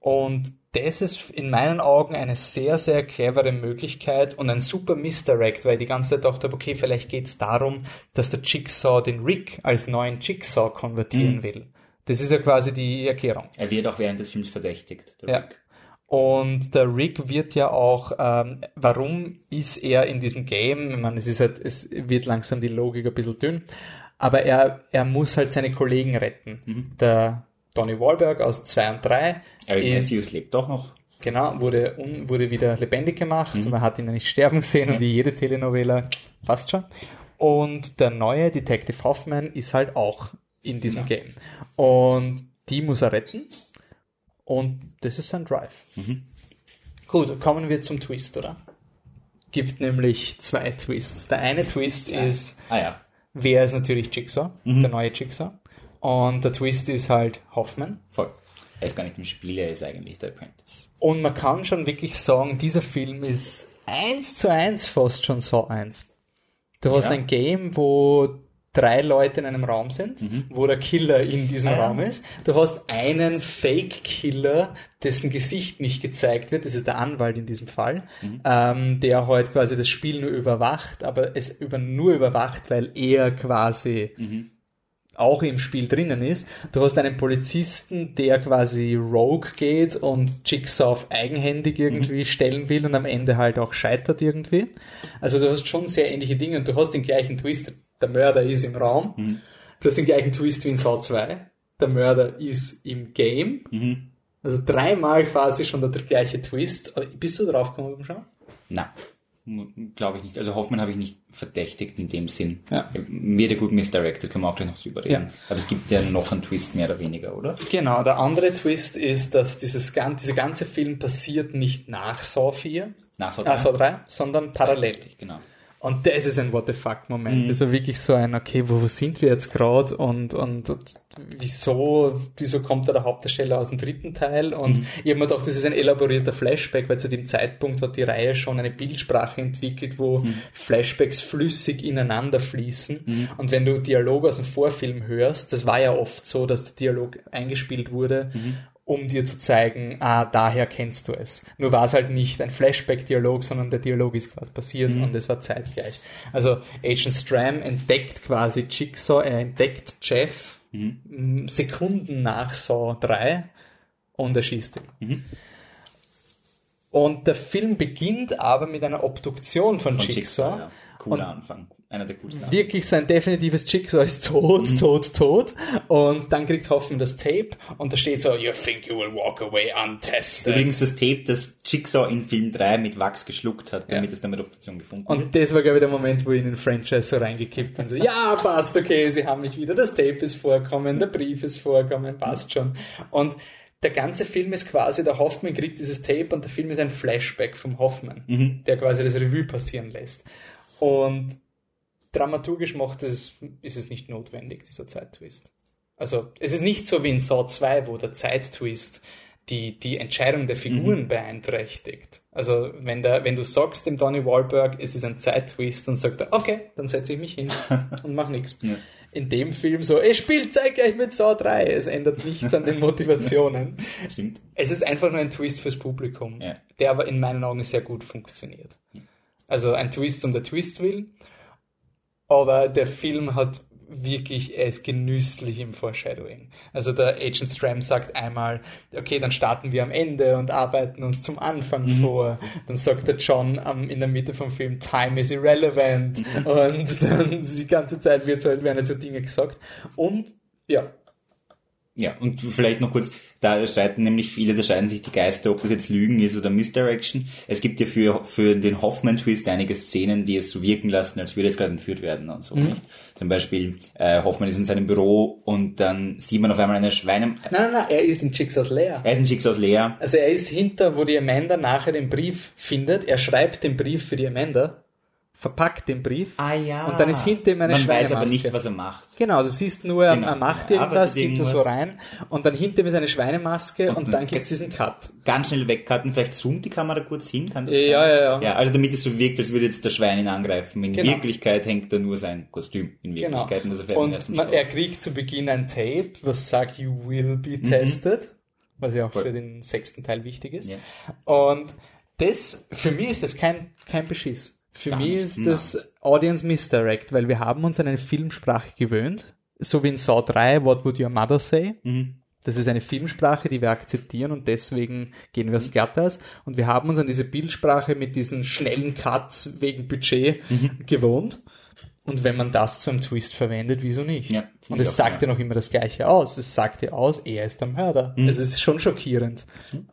A: Und das ist in meinen Augen eine sehr, sehr clevere Möglichkeit und ein super Misdirect, weil ich die ganze Zeit dachte, okay, vielleicht geht es darum, dass der Jigsaw den Rick als neuen Jigsaw konvertieren will. Das ist ja quasi die Erklärung.
B: Er wird auch während des Films verdächtigt,
A: Ja.
B: Rick.
A: Und der Rick wird ja auch, ähm, warum ist er in diesem Game? Ich meine, es ist halt, es wird langsam die Logik ein bisschen dünn, aber er, er muss halt seine Kollegen retten. Der Donny Wahlberg aus 2 und 3
B: Eric
A: ist,
B: Matthews lebt doch noch.
A: genau, wurde, un, wurde wieder lebendig gemacht. Man hat ihn ja nicht sterben sehen und wie jede Telenovela, passt schon. Und der neue Detective Hoffman ist halt auch in diesem Game. Und die muss er retten. Und das ist sein Drive. Gut, kommen wir zum Twist, oder? Gibt nämlich zwei Twists. Der eine Twist ist,
B: Ah ja.
A: Wer ist natürlich Jigsaw, der neue Jigsaw. Und der Twist ist halt Hoffman.
B: Voll. Er ist gar nicht im Spiel, er ist eigentlich der Apprentice.
A: Und man kann schon wirklich sagen, dieser Film ist eins zu eins fast schon Saw 1. Du hast
B: Ja.
A: ein Game, wo drei Leute in einem Raum sind, wo der Killer in diesem
B: Ah.
A: Raum ist. Du hast einen Fake-Killer, dessen Gesicht nicht gezeigt wird, das ist der Anwalt in diesem Fall, ähm, der halt quasi das Spiel nur überwacht, aber es über, nur überwacht, weil er quasi auch im Spiel drinnen ist. Du hast einen Polizisten, der quasi rogue geht und Jigsaw auf eigenhändig irgendwie stellen will und am Ende halt auch scheitert irgendwie. Also du hast schon sehr ähnliche Dinge und du hast den gleichen Twist. Der Mörder ist im Raum. Du hast den gleichen Twist wie in Saw 2. Der Mörder ist im Game. Also dreimal quasi schon der gleiche Twist. Aber Bist du drauf gekommen beim Schauen?
B: Na, glaube ich nicht. Also Hoffmann habe ich nicht verdächtigt in dem Sinn.
A: Ja.
B: Wird ja gut misdirected, kann man auch gleich noch drüber reden.
A: Ja.
B: Aber es gibt ja noch einen Twist mehr oder weniger, oder?
A: Genau, der andere Twist ist, dass dieses, gan- dieser ganze Film passiert nicht nach Saw 4,
B: Nach Saw
A: ah, Saw 3, sondern parallel.
B: Genau.
A: Und das ist ein What the fuck Moment.
B: Mhm.
A: Das war wirklich so ein, okay, wo, wo sind wir jetzt gerade und, und, und wieso, wieso kommt da der Hauptdarsteller aus dem dritten Teil? Und
B: Mhm.
A: ich habe mir gedacht, das ist ein elaborierter Flashback, weil zu dem Zeitpunkt hat die Reihe schon eine Bildsprache entwickelt, wo
B: Mhm.
A: Flashbacks flüssig ineinander fließen. Und wenn du Dialog aus dem Vorfilm hörst, das war ja oft so, dass der Dialog eingespielt wurde,
B: Mhm.
A: Um dir zu zeigen, ah, daher kennst du es. Nur war es halt nicht ein Flashback-Dialog, sondern der Dialog ist gerade passiert und es war zeitgleich. Also Agent Stram entdeckt quasi Jigsaw, er entdeckt Jeff m, Sekunden nach Saw 3 und er schießt ihn. Und der Film beginnt aber mit einer Obduktion von,
B: Von
A: Jigsaw.
B: Jigsaw, ja. Cooler Anfang. Einer der coolsten Anfänge.
A: Wirklich sein definitives Jigsaw ist tot, tot, tot. Und dann kriegt Hoffman das Tape und da steht so, you think you will walk away untested.
B: Übrigens das Tape, das Jigsaw in Film 3 mit Wachs geschluckt hat, damit
A: Ja.
B: es dann mit Option gefunden wird.
A: Und das war, glaube ich, der Moment, wo ich in den Franchise so reingekippt bin. So, ja, passt, okay, sie haben mich wieder. Das Tape ist vorkommen, der Brief ist vorkommen, passt schon. Und der ganze Film ist quasi, der Hoffman kriegt dieses Tape und der Film ist ein Flashback vom Hoffman, der quasi das Revue passieren lässt. Und dramaturgisch macht es, ist es nicht notwendig, dieser Zeittwist. Also, es ist nicht so wie in Saw 2, wo der Zeittwist die, die Entscheidung der Figuren beeinträchtigt. Also, wenn, der, wenn du sagst dem Donny Wahlberg, es ist ein Zeittwist, dann sagt er, okay, dann setze ich mich hin und mach nichts.
B: Ja.
A: In dem Film so, es spielt zeitgleich mit Saw 3. Es ändert nichts an den Motivationen.
B: Stimmt.
A: Es ist einfach nur ein Twist fürs Publikum,
B: Ja.
A: der aber in meinen Augen sehr gut funktioniert. Also ein Twist um der Twist willen, aber der Film hat wirklich, er ist genüsslich im Foreshadowing. Also der Agent Stram sagt einmal, okay, dann starten wir am Ende und arbeiten uns zum Anfang vor. Dann sagt der John am, in der Mitte vom Film, Time is irrelevant. Und dann die ganze Zeit wird halt, werden jetzt so Dinge gesagt. Und ja,
B: Ja, und vielleicht noch kurz, da streiten nämlich viele, da scheiden sich die Geister, ob das jetzt Lügen ist oder Misdirection. Es gibt ja für, für den Hoffman-Twist einige Szenen, die es so wirken lassen, als würde jetzt gerade entführt werden und so, nicht? Zum Beispiel, äh, Hoffman ist in seinem Büro und dann sieht man auf einmal eine Schweine...
A: nein, nein, nein, er ist in Jigsaw's Lair.
B: Er ist ein Schicksals leer.
A: Also er ist hinter, wo die Amanda nachher den Brief findet. Er schreibt den Brief für die Amanda, verpackt den Brief.
B: Ah ja.
A: Und dann ist hinter ihm eine
B: Man weiß aber
A: Schweinemaske.
B: nicht, was er macht.
A: Genau, du siehst nur, er-
B: Genau.
A: er macht
B: Er
A: irgendwas, gibt es so rein und dann hinter ihm ist eine Schweinemaske und,
B: dann
A: dann gibt es diesen Cut.
B: Ganz schnell wegcutten, vielleicht zoomt die Kamera kurz hin, kann das
A: Ja,
B: sein?
A: ja, ja.
B: Ja, also damit es so wirkt, als würde jetzt der Schwein ihn angreifen. In
A: Genau.
B: Wirklichkeit hängt da nur sein Kostüm. In
A: Genau.
B: Wirklichkeit muss er fährt im
A: Und
B: ersten
A: man, er kriegt zu Beginn ein Tape, was sagt, you will be tested, was ja auch
B: Voll.
A: für den sechsten Teil wichtig ist.
B: Ja.
A: Und das, für mich ist das kein, kein Beschiss. Für
B: Gar
A: mich
B: nicht,
A: ist
B: nein.
A: das Audience Misdirect, weil wir haben uns an eine Filmsprache gewöhnt, so wie in Saw 3, What Would Your Mother Say?
B: Mhm.
A: Das ist eine Filmsprache, die wir akzeptieren und deswegen gehen wir aufs Glatteis. Und wir haben uns an diese Bildsprache mit diesen schnellen Cuts wegen Budget gewohnt. Und wenn man das zum Twist verwendet, wieso nicht?
B: Ja,
A: und es sagt ja noch immer das Gleiche aus. Es sagt ja aus, er ist der Mörder. Es ist schon schockierend,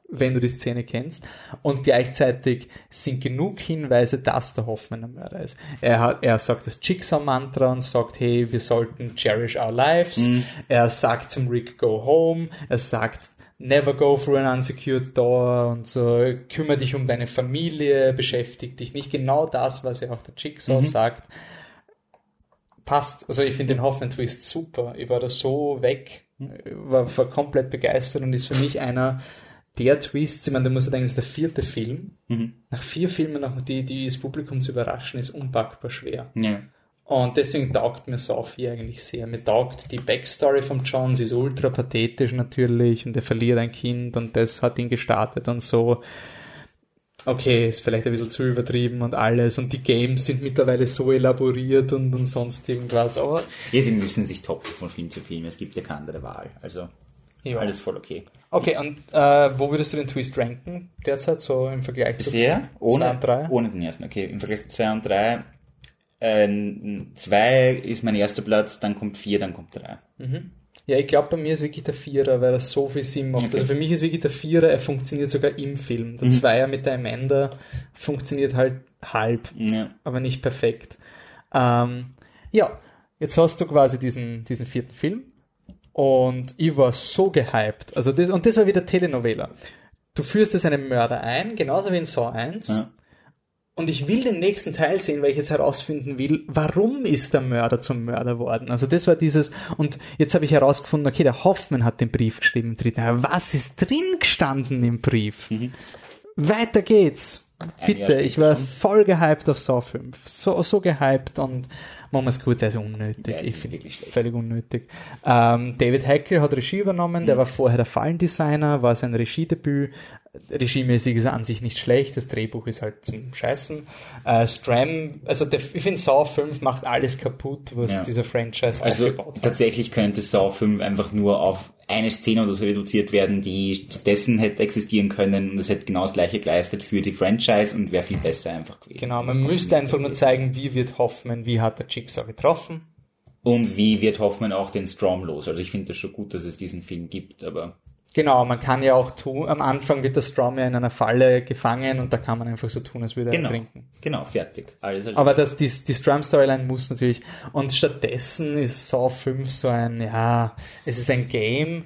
A: wenn du die Szene kennst. Und gleichzeitig sind genug Hinweise, dass der Hoffmann der Mörder ist. Er, hat, er sagt das Jigsaw-Mantra und sagt, hey, wir sollten cherish our lives. Er sagt zum Rick, go home. Er sagt, never go through an unsecured door und so, kümmere dich um deine Familie, beschäftige dich nicht. Genau das, was ja auch der Jigsaw sagt passt. Also ich finde den Hoffman-Twist super. Ich war da so weg, war, war komplett begeistert und ist für mich einer der Twists, ich meine, da muss ich denken, das ist der vierte Film. Nach vier Filmen noch die, die das Publikum zu überraschen, ist unpackbar schwer.
B: Ja.
A: Und deswegen taugt mir Sophie eigentlich sehr. Mir taugt die Backstory von John, sie ist ultra pathetisch natürlich und er verliert ein Kind und das hat ihn gestartet und so. Okay, ist vielleicht ein bisschen zu übertrieben und alles und die Games sind mittlerweile so elaboriert und, und sonst irgendwas, aber
B: ja, sie müssen sich toppen von Film zu Film. Es gibt ja keine andere Wahl. Also
A: ja.
B: alles voll okay.
A: Okay, und äh, wo würdest du den Twist ranken derzeit so im Vergleich zu
B: Bisher?
A: zwei
B: Ohne,
A: und drei?
B: ohne den ersten. Okay, im Vergleich zu 2 und 3. 2 ist mein erster Platz, dann kommt 4, dann kommt 3.
A: Ja, ich glaube, bei mir ist wirklich der Vierer, weil er so viel Sinn macht. Also für mich ist wirklich der Vierer, er funktioniert sogar im Film. Der Zweier mit der Amanda funktioniert halt halb,
B: Ja.
A: aber nicht perfekt. Ähm, ja, jetzt hast du quasi diesen, diesen vierten Film und ich war so gehypt. Also das, und das war wieder Telenovela. Du führst jetzt einen Mörder ein, genauso wie in Saw 1.
B: Ja.
A: Und ich will den nächsten Teil sehen, weil ich jetzt herausfinden will, warum ist der Mörder zum Mörder worden? Also das war dieses, und jetzt habe ich herausgefunden, okay, der Hoffmann hat den Brief geschrieben im dritten Teil. Was ist drin gestanden im Brief? Weiter geht's. Bitte, ich war
B: schon.
A: voll gehypt auf Saw 5. So, so gehypt und machen wir es kurz, ist unnötig.
B: Ja,
A: ich finde
B: wirklich schlecht.
A: völlig unnötig. Ähm, David Hackle hat Regie übernommen,
B: Mhm.
A: der war vorher der Fallendesigner, war sein Regiedebüt. Regiemäßig ist er an sich nicht schlecht, das Drehbuch ist halt zum Scheißen. Äh, Stram, also der, ich finde Saw 5 macht alles kaputt, was
B: Ja.
A: dieser Franchise
B: Also
A: aufgebaut hat.
B: tatsächlich könnte Saw 5 einfach nur auf eine Szene oder so reduziert werden, die stattdessen hätte existieren können und es hätte genau das gleiche geleistet für die Franchise und wäre viel besser einfach gewesen.
A: Genau, man müsste einfach nur zeigen, wie wird Hoffman, wie hat der Jigsaw getroffen.
B: Und wie wird Hoffman auch den Strom los? Also ich finde das schon gut, dass es diesen Film gibt, aber
A: Genau, man kann ja auch tun, am Anfang wird der Strom ja in einer Falle gefangen und da kann man einfach so tun, als würde er
B: genau,
A: trinken.
B: genau, fertig. Alles.
A: Aber das, die, die Strum-Storyline muss natürlich. Und stattdessen ist Saw 5 so ein, ja, es ist ein Game.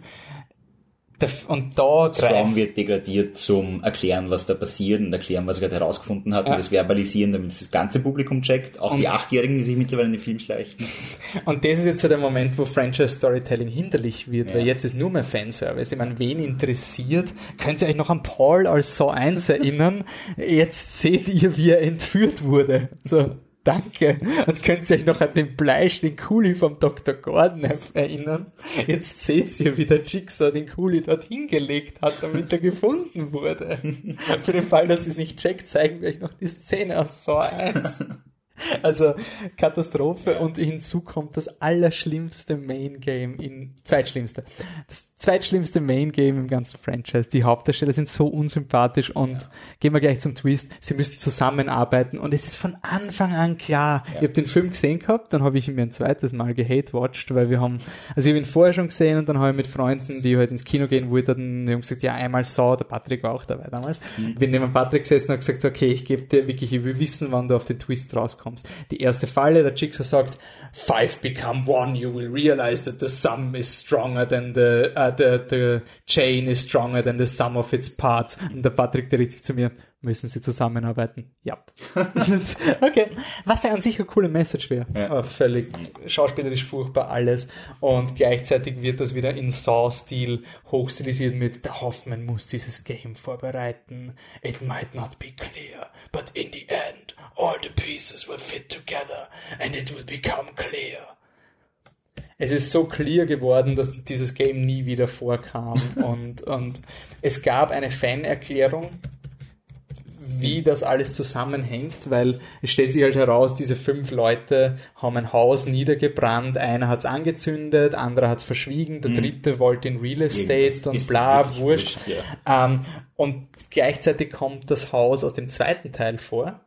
A: Der, und da greift.
B: wird degradiert zum Erklären, was da passiert und erklären, was er gerade herausgefunden hat
A: Ja.
B: und das verbalisieren, damit es das ganze Publikum checkt. Auch
A: Und-
B: die Achtjährigen, die sich mittlerweile in den Film schleichen.
A: Und das ist jetzt so der Moment, wo Franchise-Storytelling hinderlich wird, weil
B: Ja.
A: jetzt ist nur mehr Fanservice. Ich meine, wen interessiert? Könnt ihr euch noch an Paul als Saw 1 erinnern? Jetzt seht ihr, wie er entführt wurde. So. Danke. Und könnt ihr euch noch an den Bleisch, den Kuli vom Dr. Gordon er- erinnern? Jetzt seht ihr, wie der Jigsaw den Kuli dort hingelegt hat, damit er gefunden wurde. Für den Fall, dass ihr es nicht checkt, zeigen wir euch noch die Szene aus Saw 1. Also Katastrophe und hinzu kommt das allerschlimmste Main Game in zweitschlimmste. Das zweitschlimmste Main Game im ganzen Franchise. Die Hauptdarsteller sind so unsympathisch und gehen wir gleich zum Twist. Sie müssen zusammenarbeiten und es ist von Anfang an klar. Ich habe den Film gesehen gehabt, dann habe ich ihn mir ein zweites Mal gehate-watched, weil wir haben, also ich habe ihn vorher schon gesehen und dann habe ich mit Freunden, die halt ins Kino gehen wollten, die haben gesagt, ja, einmal Saw, der Patrick war auch dabei damals. Bin neben Patrick gesessen und hab gesagt, okay, ich gebe dir wirklich, ich will wissen, wann du auf den Twist rauskommst. Die erste Falle, der Jigsaw sagt, five become one, you will realize that the sum is stronger than the, uh, the, the chain is stronger than the sum of its parts. Und der Patrick, der richtig zu mir, müssen sie zusammenarbeiten? Ja. okay. Was ja an sich eine coole Message wäre.
B: Ja.
A: Aber völlig schauspielerisch furchtbar alles. Und gleichzeitig wird das wieder in Saw-Stil hochstilisiert mit, der Hoffman muss dieses Game vorbereiten. It might not be clear, but in the end, all the pieces will fit together and it will become clear. Es ist so clear geworden, dass dieses Game nie wieder vorkam und, und es gab eine Fanerklärung, wie das alles zusammenhängt, weil es stellt sich halt heraus, diese fünf Leute haben ein Haus niedergebrannt, einer hat's angezündet, anderer hat's verschwiegen, der dritte wollte in Real Estate
B: Irgendwas
A: und bla, wurscht.
B: wurscht, ja.
A: Ähm, und gleichzeitig kommt das Haus aus dem zweiten Teil vor,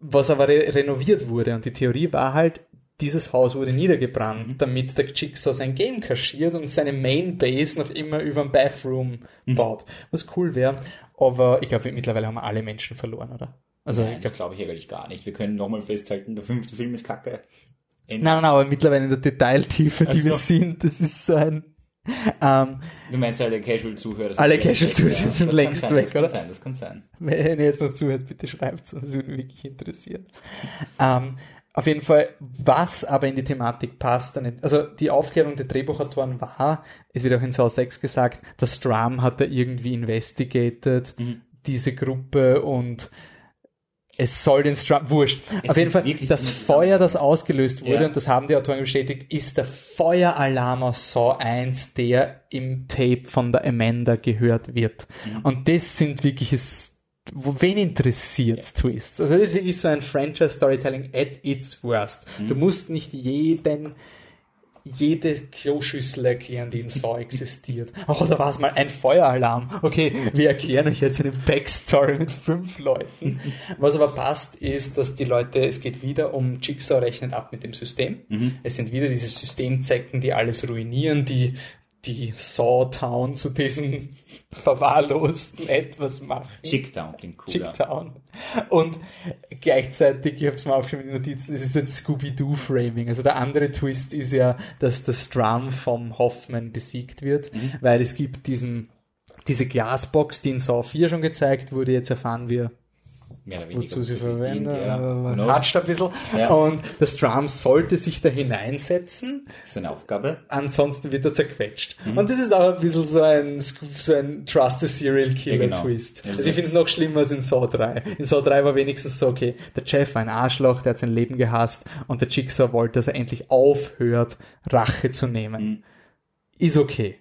A: was aber re renoviert wurde. Und die Theorie war halt, dieses Haus wurde niedergebrannt, damit der Jigsaw sein Game kaschiert und seine Main Base noch immer über dem Bathroom baut. Was cool wäre. Aber ich glaube, mittlerweile haben wir alle Menschen verloren, oder? Also, ich
B: Nein,
A: glaub,
B: das glaube ich eigentlich gar nicht. Wir können nochmal festhalten, der fünfte Film ist kacke.
A: nein, nein, nein, aber mittlerweile in der Detailtiefe, die
B: Ach
A: wir sind, das ist so ein, ähm,
B: Du meinst alle Casual-Zuhörer? sind
A: Alle Casual-Zuhörer sind
B: Das
A: längst
B: kann sein,
A: weg,
B: das kann
A: oder?
B: Sein, das kann sein.
A: Wenn ihr jetzt noch zuhört, bitte schreibt das würde mich wirklich interessieren. ähm, auf jeden Fall, was aber in die Thematik passt, also die Aufklärung der Drehbuchautoren war, es wird auch in Saw 6 gesagt, das Strum hat da irgendwie investigated,
B: Mhm.
A: diese Gruppe und es soll den Strum, wurscht.
B: Es
A: Auf jeden Fall, das Feuer, das ausgelöst wurde,
B: Ja.
A: und das haben die Autoren bestätigt, ist der Feueralarm aus Saw 1, der im Tape von der Amanda gehört wird.
B: Mhm.
A: Und das sind wirklich, es- wo, wen interessiert Twists? Also das ist wirklich so ein Franchise-Storytelling at its worst.
B: Mhm.
A: Du musst nicht jeden, jede Kloschüssel erklären, die in Saw existiert. Oh, da war es mal ein Feueralarm. Okay, wir erklären euch jetzt eine Backstory mit fünf Leuten. Was aber passt, ist, dass die Leute, es geht wieder um Jigsaw rechnen ab mit dem System. Mhm. Es sind wieder diese Systemzecken, die alles ruinieren, die die Sawtown zu diesem verwahrlosten etwas machen.
B: Chicktown klingt cool.
A: Chicktown. Und gleichzeitig, ich habe es mal aufgeschrieben mit den Notizen, es ist ein Scooby-Doo-Framing. Also der andere Twist ist ja, dass der Strum vom Hoffman besiegt wird, mhm. weil es gibt diesen, diese Glasbox, die in Saw 4 schon gezeigt wurde, jetzt erfahren wir,
B: mehr oder weniger.
A: Wozu sie verwendet, ja. hatscht ein bisschen. Ja. Und das Drum sollte sich da hineinsetzen.
B: Das ist eine Aufgabe.
A: Ansonsten wird er zerquetscht. Mhm. Und das ist auch ein bisschen so ein, so ein Trust the Serial Killer ja, genau. Twist. Also ich finde es noch schlimmer als in Saw 3. In Saw 3 war wenigstens so, okay, der Jeff war ein Arschloch, der hat sein Leben gehasst und der Jigsaw wollte, dass er endlich aufhört, Rache zu nehmen. Mhm. Ist okay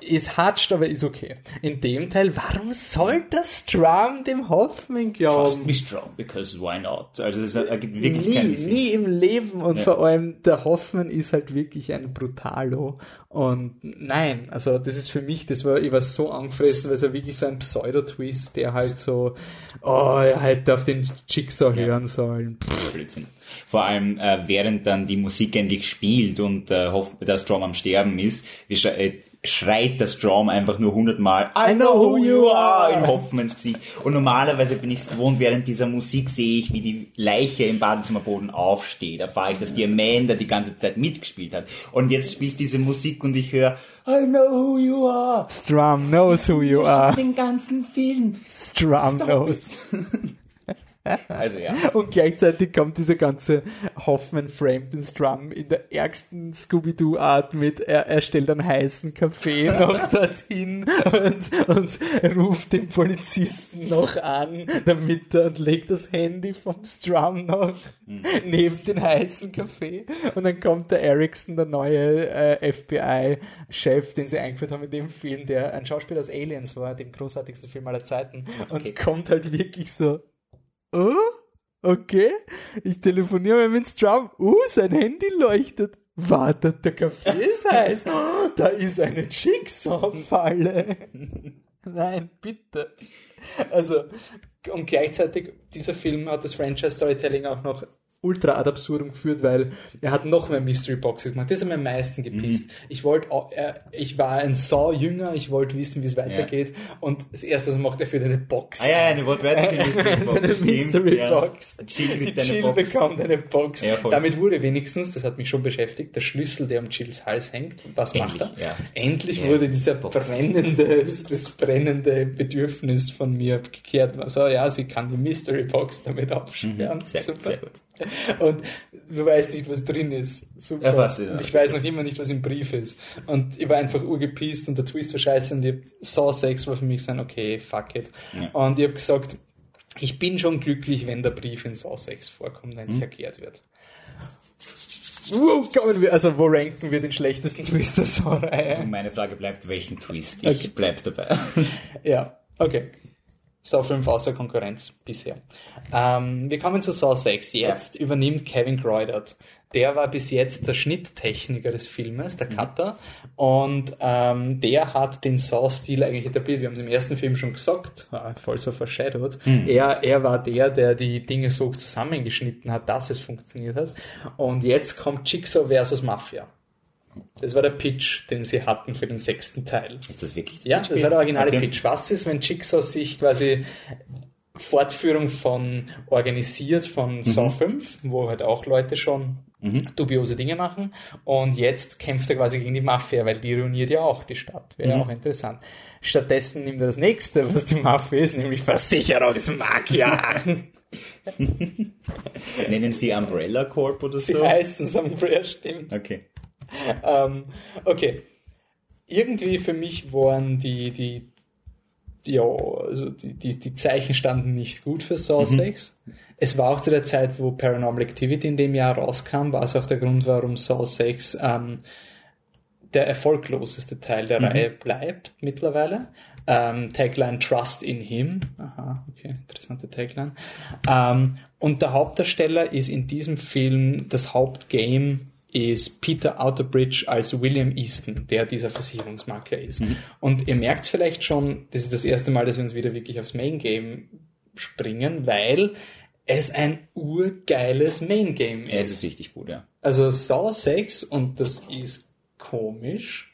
A: ist hatscht, aber ist okay. In dem Teil, warum soll das Strum dem Hoffman glauben?
B: Trust me Strum, because why not? Also es ergibt wirklich
A: nie,
B: keinen Sinn.
A: Nie im Leben und ja. vor allem der Hoffman ist halt wirklich ein Brutalo und nein, also das ist für mich, das war, ich war so angefressen, weil es war wirklich so ein Pseudo-Twist, der halt so, oh, er hätte auf den Jigsaw ja. hören sollen.
B: Blödsinn. Vor allem, äh, während dann die Musik endlich spielt und äh, der Strom am Sterben ist, wie, äh, schreit der Strom einfach nur hundertmal I know who you are in Hoffmans Gesicht. Und normalerweise bin ich es gewohnt, während dieser Musik sehe ich, wie die Leiche im Badezimmerboden aufsteht. Erfahre ich, dass die Amanda die ganze Zeit mitgespielt hat. Und jetzt spielst diese Musik und ich höre I know who you are.
A: Strum knows who you are.
B: Den ganzen Film.
A: Strum Stop knows.
B: Also ja.
A: Und gleichzeitig kommt dieser ganze Hoffman framed Strum in der ärgsten Scooby-Doo-Art mit, er, er stellt einen heißen Kaffee noch dorthin und, und ruft den Polizisten noch an, damit er und legt das Handy vom Strum noch mhm. neben den heißen Kaffee. Und dann kommt der Erickson, der neue äh, FBI-Chef, den sie eingeführt haben in dem Film, der ein Schauspieler aus Aliens war, dem großartigsten Film aller Zeiten. Und okay. kommt halt wirklich so oh, okay, ich telefoniere mit Strum, uh, sein Handy leuchtet. Wartet, der Kaffee ist heiß. Oh, da ist eine Jigsaw-Falle. Nein, bitte. Also, und gleichzeitig, dieser Film hat das Franchise Storytelling auch noch ultra ad absurdum geführt, weil er hat noch mehr Mystery Boxes gemacht. Das hat mir am meisten gepisst. Mhm. Ich wollte, ich war ein Saw-Jünger, ich wollte wissen, wie es weitergeht. Ja. Und das erste, was macht er für eine Box.
B: Ah ja, eine wortwörtliche Mystery Box. eine
A: Mystery
B: ja.
A: Box.
B: Jill,
A: mit Die Jill Box. bekommt eine Box. Ja, Damit wurde wenigstens, das hat mich schon beschäftigt, der Schlüssel, der um Jills Hals hängt. Was Endlich, macht er? Endlich wurde dieser Box. brennende, das brennende Bedürfnis von mir gekehrt. Also ja, sie kann die Mystery Box damit aufsperren. Mhm,
B: sehr, Super. Sehr gut.
A: Und du weißt nicht, was drin ist. Super. Ja, was, ja. Und ich weiß noch immer nicht, was im Brief ist. Und ich war einfach urgepisst und der Twist war scheiße und ich hab, Saw 6 war für mich so ein, okay, fuck it. Ja. Und ich habe gesagt, ich bin schon glücklich, wenn der Brief in Saw 6 vorkommt und endlich hm. erklärt wird. Uh, kommen wir, also wo ranken wir den schlechtesten Twist der Saw-Reihe?
B: Meine Frage bleibt, welchen Twist? Ich okay. bleib dabei.
A: ja, okay. Saw 5 außer Konkurrenz bisher. Ähm, wir kommen zu Saw 6. Jetzt übernimmt Kevin Croydert. Der war bis jetzt der Schnitttechniker des Filmes, der mhm. Cutter. Und ähm, der hat den Saw-Stil eigentlich etabliert. Wir haben es im ersten Film schon gesagt, ah, voll so foreshadowed. Mhm. Er, er war der, der die Dinge so zusammengeschnitten hat, dass es funktioniert hat. Und jetzt kommt Jigsaw versus Mafia. Das war der Pitch, den sie hatten für den sechsten Teil.
B: Ist das wirklich
A: der Ja, das war der originale okay. Pitch. Was ist, wenn Jigsaw sich quasi Fortführung von organisiert von mhm. Saw 5, wo halt auch Leute schon mhm. dubiose Dinge machen. Und jetzt kämpft er quasi gegen die Mafia, weil die ruiniert ja auch die Stadt. Wäre mhm. auch interessant. Stattdessen nimmt er das nächste, was die Mafia ist, nämlich Versicherungsmagier.
B: Nennen sie Umbrella Corp oder
A: so? Sie heißen es Umbrella, stimmt.
B: Okay
A: ähm, okay. Irgendwie für mich waren die, die, ja, also die, die, die Zeichen standen nicht gut für Saw mhm. 6. Es war auch zu der Zeit, wo Paranormal Activity in dem Jahr rauskam, war es auch der Grund, warum Saw 6 ähm, der erfolgloseste Teil der mhm. Reihe bleibt mittlerweile. Ähm, Tagline Trust in Him. Aha, okay, interessante Tagline. Ähm, und der Hauptdarsteller ist in diesem Film das Hauptgame ist Peter Outerbridge als William Easton, der dieser Versicherungsmakler ist. Und ihr merkt vielleicht schon, das ist das erste Mal, dass wir uns wieder wirklich aufs Main Game springen, weil es ein urgeiles Main Game
B: Ja, es
A: ist.
B: ist richtig gut, ja.
A: Also Saw 6, und das ist komisch,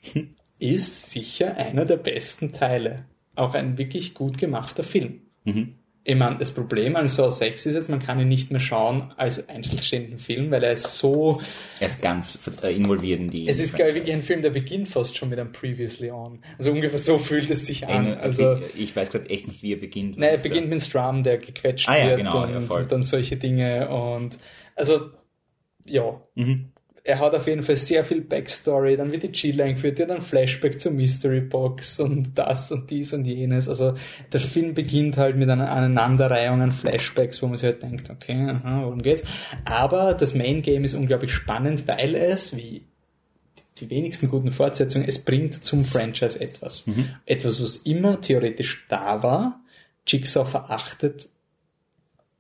A: ist sicher einer der besten Teile. Auch ein wirklich gut gemachter Film.
B: Mhm.
A: Ich meine, das Problem an Saw 6 ist jetzt, man kann ihn nicht mehr schauen als einzelstehenden Film, weil er ist so,
B: Er ist ganz involviert in die.
A: es ist glaube ich ein Film, der beginnt fast schon mit einem Previously On. Also ungefähr so fühlt es sich an. Also,
B: ich weiß gerade echt nicht, wie er beginnt.
A: Nein, er beginnt mit Strum, der gequetscht
B: Ah ja,
A: wird
B: genau,
A: und,
B: ja,
A: und dann solche Dinge und also ja,
B: Mhm.
A: Er hat auf jeden Fall sehr viel Backstory, dann wird die Chill eingeführt, die hat dann Flashback zur Mystery Box und das und dies und jenes. Also der Film beginnt halt mit einer Aneinanderreihung an Flashbacks, wo man sich halt denkt, okay, aha, worum geht's? Aber das Main Game ist unglaublich spannend, weil es, wie die wenigsten guten Fortsetzungen, es bringt zum Franchise etwas.
B: Mhm.
A: Etwas, was immer theoretisch da war. Jigsaw verachtet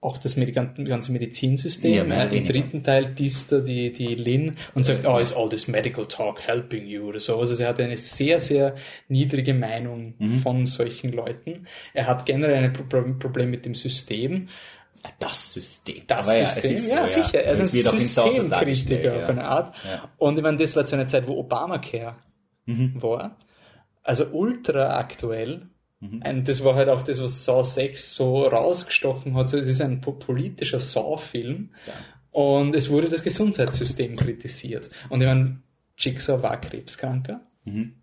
A: auch das ganze Medizinsystem.
B: Ja,
A: Äh, Im dritten Teil disst er die, die Lynn und sagt, oh, is all this medical talk helping you oder sowas. Also er hat eine sehr, sehr niedrige Meinung
B: Mhm.
A: von solchen Leuten. Er hat generell ein Pro Problem mit dem System.
B: Das System.
A: Das
B: Aber
A: System,
B: ja, ist
A: ja, sicher. Er
B: Es
A: ist ein Systemkritiker
B: dargestellt,
A: auf eine Art.
B: Ja.
A: Und ich meine, das war zu einer Zeit, wo Obamacare
B: Mhm.
A: war. Also ultra aktuell.
B: Mhm.
A: Und das war halt auch das, was Saw 6 so rausgestochen hat. So, es ist ein po- politischer Saw-Film. Und es wurde das Gesundheitssystem kritisiert. Und ich meine, Jigsaw war Krebskranker.
B: Mhm.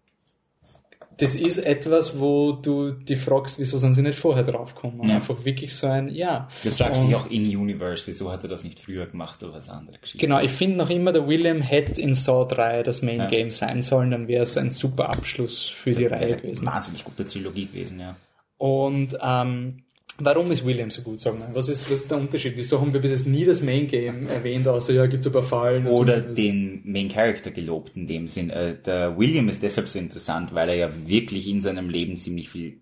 A: Das ist etwas, wo du dich fragst, wieso sind sie nicht vorher draufgekommen?
B: Ja.
A: Einfach wirklich so ein, ja.
B: Das fragt
A: Und-
B: sich auch in Universe, wieso hat er das nicht früher gemacht oder was andere Geschichte.
A: Genau, ich finde noch immer, der William hätte in Saw 3 das Main
B: Ja.
A: Game sein sollen, dann wäre es ein super Abschluss für die
B: Das
A: Reihe
B: ist eine
A: gewesen.
B: wahnsinnig gute Trilogie gewesen, ja.
A: Und ähm, warum ist William so gut, sagen wir? Was ist, was ist der Unterschied? Wieso haben wir bis jetzt nie das Main Game erwähnt, außer ja, gibt's ein paar Fallen? und
B: Oder den Main Character gelobt in dem Sinn. Äh, Der William ist deshalb so interessant, weil er ja wirklich in seinem Leben ziemlich viel,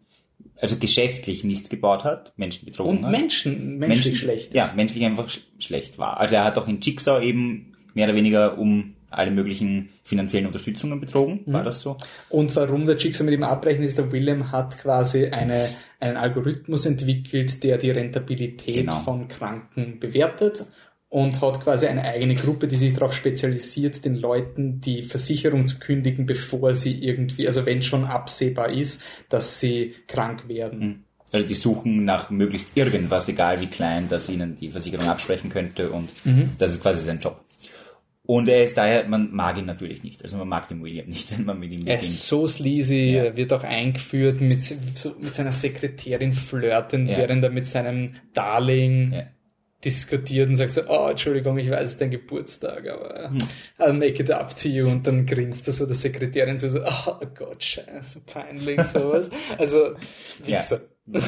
B: also geschäftlich Mist gebaut hat, Menschen betrogen
A: Und
B: hat.
A: Menschen, menschlich schlecht. ist.
B: Ja, menschlich einfach sch schlecht war. Also er hat auch in Jigsaw eben mehr oder weniger um alle möglichen finanziellen Unterstützungen betrogen,
A: Mhm.
B: war das so?
A: Und warum der Jigsaw mit ihm abrechnet, ist, der William hat quasi eine, einen Algorithmus entwickelt, der die Rentabilität
B: Genau.
A: von Kranken bewertet und hat quasi eine eigene Gruppe, die sich darauf spezialisiert, den Leuten die Versicherung zu kündigen, bevor sie irgendwie, also wenn schon absehbar ist, dass sie krank werden.
B: Also die suchen nach möglichst irgendwas, egal wie klein, das ihnen die Versicherung absprechen könnte und
A: Mhm.
B: das ist quasi sein Job. Und er ist daher, man mag ihn natürlich nicht. Also man mag den William nicht, wenn man mit ihm
A: Er
B: beginnt.
A: ist so sleazy, er wird auch eingeführt mit, so, mit seiner Sekretärin flirten,
B: Ja.
A: während er mit seinem Darling
B: Ja.
A: diskutiert und sagt so, oh, Entschuldigung, ich weiß, es ist dein Geburtstag, aber
B: Hm.
A: I'll make it up to you. Und dann grinst er so der Sekretärin so, so oh Gott, scheiße, peinlich, sowas. Also, wie
B: Ja.
A: gesagt,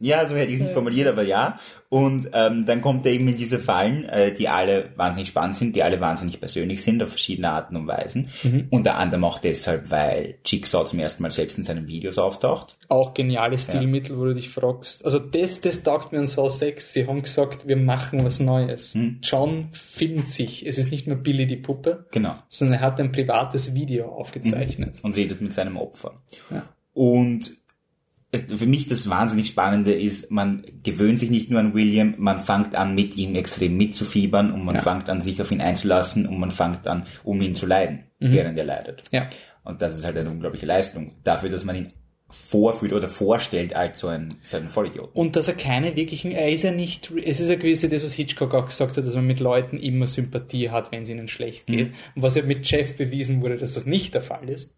B: Ja, so hätte ich es nicht formuliert, aber ja. Und ähm, dann kommt er eben in diese Fallen, äh, die alle wahnsinnig spannend sind, die alle wahnsinnig persönlich sind, auf verschiedene Arten und Weisen.
A: Mhm.
B: Unter anderem auch deshalb, weil Jigsaw zum ersten Mal selbst in seinen Videos auftaucht.
A: auch geniale Stilmittel, wo du dich fragst. Also das, das taugt mir an Saw 6. Sie haben gesagt, wir machen was Neues.
B: Hm.
A: John filmt sich. Es ist nicht nur Billy die Puppe,
B: Genau.
A: sondern er hat ein privates Video aufgezeichnet.
B: Und redet mit seinem Opfer.
A: Ja.
B: Und für mich das wahnsinnig Spannende ist, man gewöhnt sich nicht nur an William, man fängt an, mit ihm extrem mitzufiebern und man
A: Ja.
B: fängt an, sich auf ihn einzulassen und man fängt an, um ihn zu leiden,
A: Mhm.
B: während er leidet.
A: Ja.
B: Und das ist halt eine unglaubliche Leistung. Dafür, dass man ihn vorführt oder vorstellt als so ein, so ein Vollidiot.
A: Und dass er keine wirklichen, er ist ja nicht, es ist ja gewisse, das was Hitchcock auch gesagt hat, dass man mit Leuten immer Sympathie hat, wenn es ihnen schlecht geht.
B: Mhm.
A: Und was ja mit Jeff bewiesen wurde, dass das nicht der Fall ist.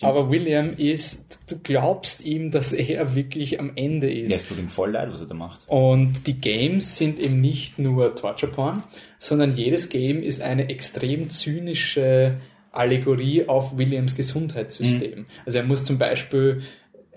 B: Hm.
A: Aber William ist, du glaubst ihm, dass er wirklich am Ende ist.
B: Ja, es tut ihm voll leid, was er da macht.
A: Und die Games sind eben nicht nur Torture Porn, sondern jedes Game ist eine extrem zynische Allegorie auf Williams Gesundheitssystem. Also er muss zum Beispiel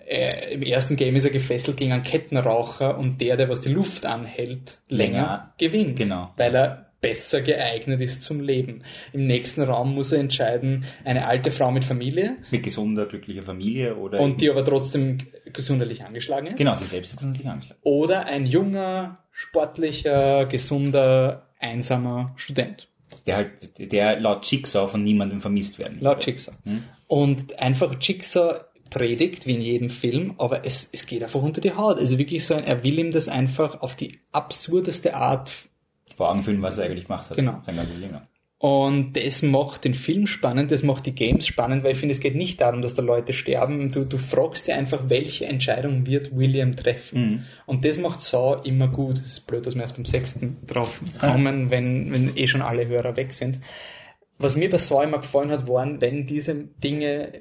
A: äh, im ersten Game ist er gefesselt gegen einen Kettenraucher und der, der was die Luft anhält, länger,
B: Länger.
A: gewinnt.
B: Genau.
A: Weil er besser geeignet ist zum Leben. Im nächsten Raum muss er entscheiden, eine alte Frau mit Familie
B: Mit gesunder, glücklicher Familie oder...
A: und die aber trotzdem gesundheitlich angeschlagen ist.
B: genau, sie selbst ist gesundlich angeschlagen.
A: Oder ein junger, sportlicher, gesunder, einsamer Student.
B: Der halt, der laut Jigsaw von niemandem vermisst werden.
A: Laut Jigsaw. Hm? Und einfach Jigsaw predigt, wie in jedem Film, aber es, es geht einfach unter die Haut. Also wirklich so, ein, er will ihm das einfach auf die absurdeste Art
B: vor Augen fühlen, was er eigentlich gemacht hat.
A: Genau.
B: Sein ganzes Leben.
A: Und das macht den Film spannend, das macht die Games spannend, weil ich finde, es geht nicht darum, dass da Leute sterben. Du, du fragst dir einfach, welche Entscheidung wird William treffen. Mhm. Und das macht Saw immer gut. Es ist blöd, dass wir erst beim sechsten drauf kommen, wenn, wenn eh schon alle Hörer weg sind. Was mir bei Saw immer gefallen hat, waren, wenn diese Dinge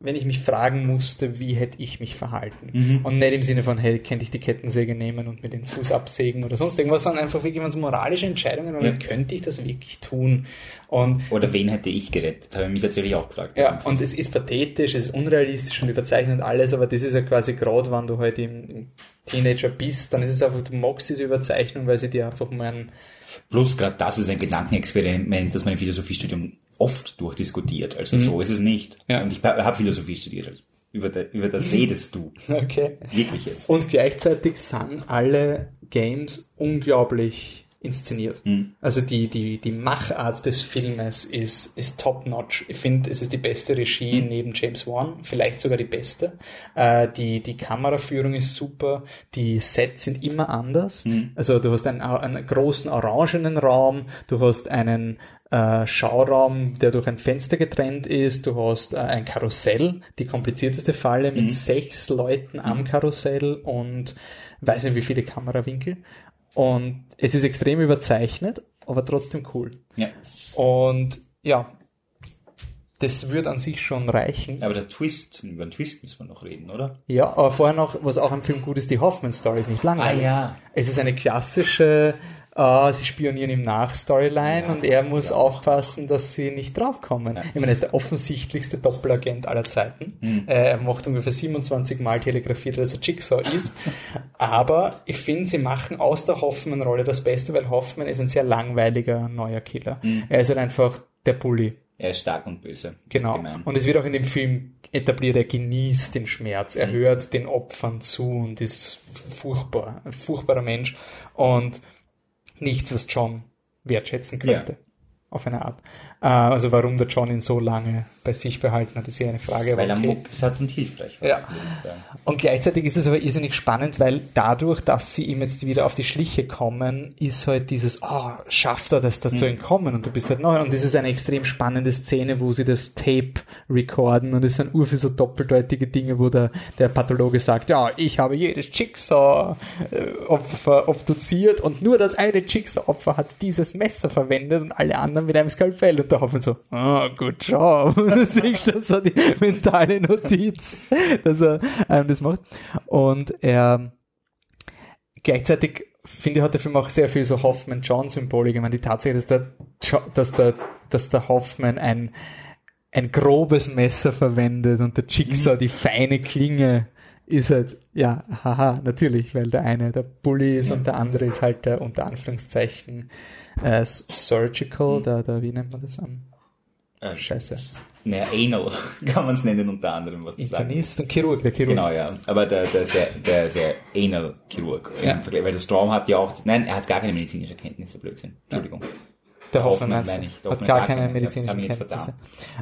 A: wenn ich mich fragen musste, wie hätte ich mich verhalten. Mhm. Und nicht im Sinne von, hey, könnte ich die Kettensäge nehmen und mir den Fuß absägen oder sonst irgendwas, sondern einfach wirklich, es moralische Entscheidungen oder ja. könnte ich das wirklich tun? Und,
B: oder wen hätte ich gerettet? Habe ich mich tatsächlich auch gefragt.
A: Ja, und es ist pathetisch, es ist unrealistisch und überzeichnet alles, aber das ist ja quasi gerade, wenn du halt im, im Teenager bist, dann ist es einfach, du magst diese Überzeichnung, weil sie dir einfach mal ein
B: Plus gerade das ist ein Gedankenexperiment, das man im Philosophiestudium oft durchdiskutiert. Also mhm. so ist es nicht. Ja. Und ich habe Philosophie studiert. Also über, de, über das redest du.
A: Okay.
B: Wirklich jetzt.
A: Und gleichzeitig sind alle Games unglaublich inszeniert. Mhm. Also die, die, die Machart des Filmes ist, ist top-notch. Ich finde, es ist die beste Regie mhm. neben James Wan, vielleicht sogar die beste. Äh, die, die Kameraführung ist super, die Sets sind immer anders. Mhm. Also du hast einen, einen großen orangenen Raum, du hast einen äh, Schauraum, der durch ein Fenster getrennt ist. Du hast äh, ein Karussell, die komplizierteste Falle mit mhm. sechs Leuten am Karussell und weiß nicht wie viele Kamerawinkel. Und es ist extrem überzeichnet, aber trotzdem cool.
B: Ja.
A: Und ja, das wird an sich schon reichen.
B: Aber der Twist, über den Twist müssen wir noch reden, oder?
A: Ja, aber vorher noch, was auch am Film gut ist, die Hoffman-Story ist nicht langweilig.
B: Ah ja.
A: Es ist eine klassische Uh, sie spionieren ihm nach Storyline ja, und er muss aufpassen, dass sie nicht draufkommen. Ja. Ich meine, er ist der offensichtlichste Doppelagent aller Zeiten. Mhm. er macht ungefähr 27 Mal telegrafiert, dass er Jigsaw ist. Aber ich finde, sie machen aus der Hoffman-Rolle das Beste, weil Hoffman ist ein sehr langweiliger neuer Killer. Mhm. Er ist halt einfach der Bully.
B: Er ist stark und böse.
A: Genau. Und es wird auch in dem Film etabliert, er genießt den Schmerz, er mhm. hört den Opfern zu und ist furchtbar, ein furchtbarer Mensch. Und nichts, was John wertschätzen könnte. Ja. Auf eine Art. Äh, also warum der John ihn so lange bei sich behalten hat, ist ja eine Frage.
B: Weil er okay. Mucks hat und hilfreich
A: war. Ja. Und gleichzeitig ist es aber irrsinnig spannend, weil dadurch, dass sie ihm jetzt wieder auf die Schliche kommen, ist halt dieses, oh, schafft er das, das mhm. zu entkommen und du bist halt neu. Und das ist eine extrem spannende Szene, wo sie das Tape recorden und es sind ur so doppeldeutige Dinge, wo der, der Pathologe sagt, ja, ich habe jedes Jigsaw-Opfer obduziert und nur das eine Jigsaw-Opfer hat dieses Messer verwendet und alle anderen mit einem Skalpell und da hoffen so, oh, good job. das ist schon so die mentale Notiz, dass er ähm, das macht. Und er gleichzeitig finde ich, hat der Film auch sehr viel so Hoffman-John-Symbolik. Ich meine, die Tatsache, dass der, dass der, dass der Hoffman ein, ein grobes Messer verwendet und der Jigsaw mhm. die feine Klinge ist halt, ja, haha, natürlich, weil der eine der Bully ist ja. und der andere ist halt der unter Anführungszeichen äh, Surgical, mhm. der, der, wie nennt man das? Um,
B: äh, Scheiße. Naja, Anal kann man es nennen unter anderem, was du
A: Internist sagst. und Chirurg, der Chirurg.
B: Genau, ja. Aber der, der, ist, ja, der ist ja Anal-Chirurg. Ja. Weil der Storm hat ja auch, nein, er hat gar keine medizinische Kenntnisse, Blödsinn. Entschuldigung. Ja.
A: Der Hoffmann, Hoffmann meine ich. Der hat gar, gar keine, keine medizinische Kenntnisse.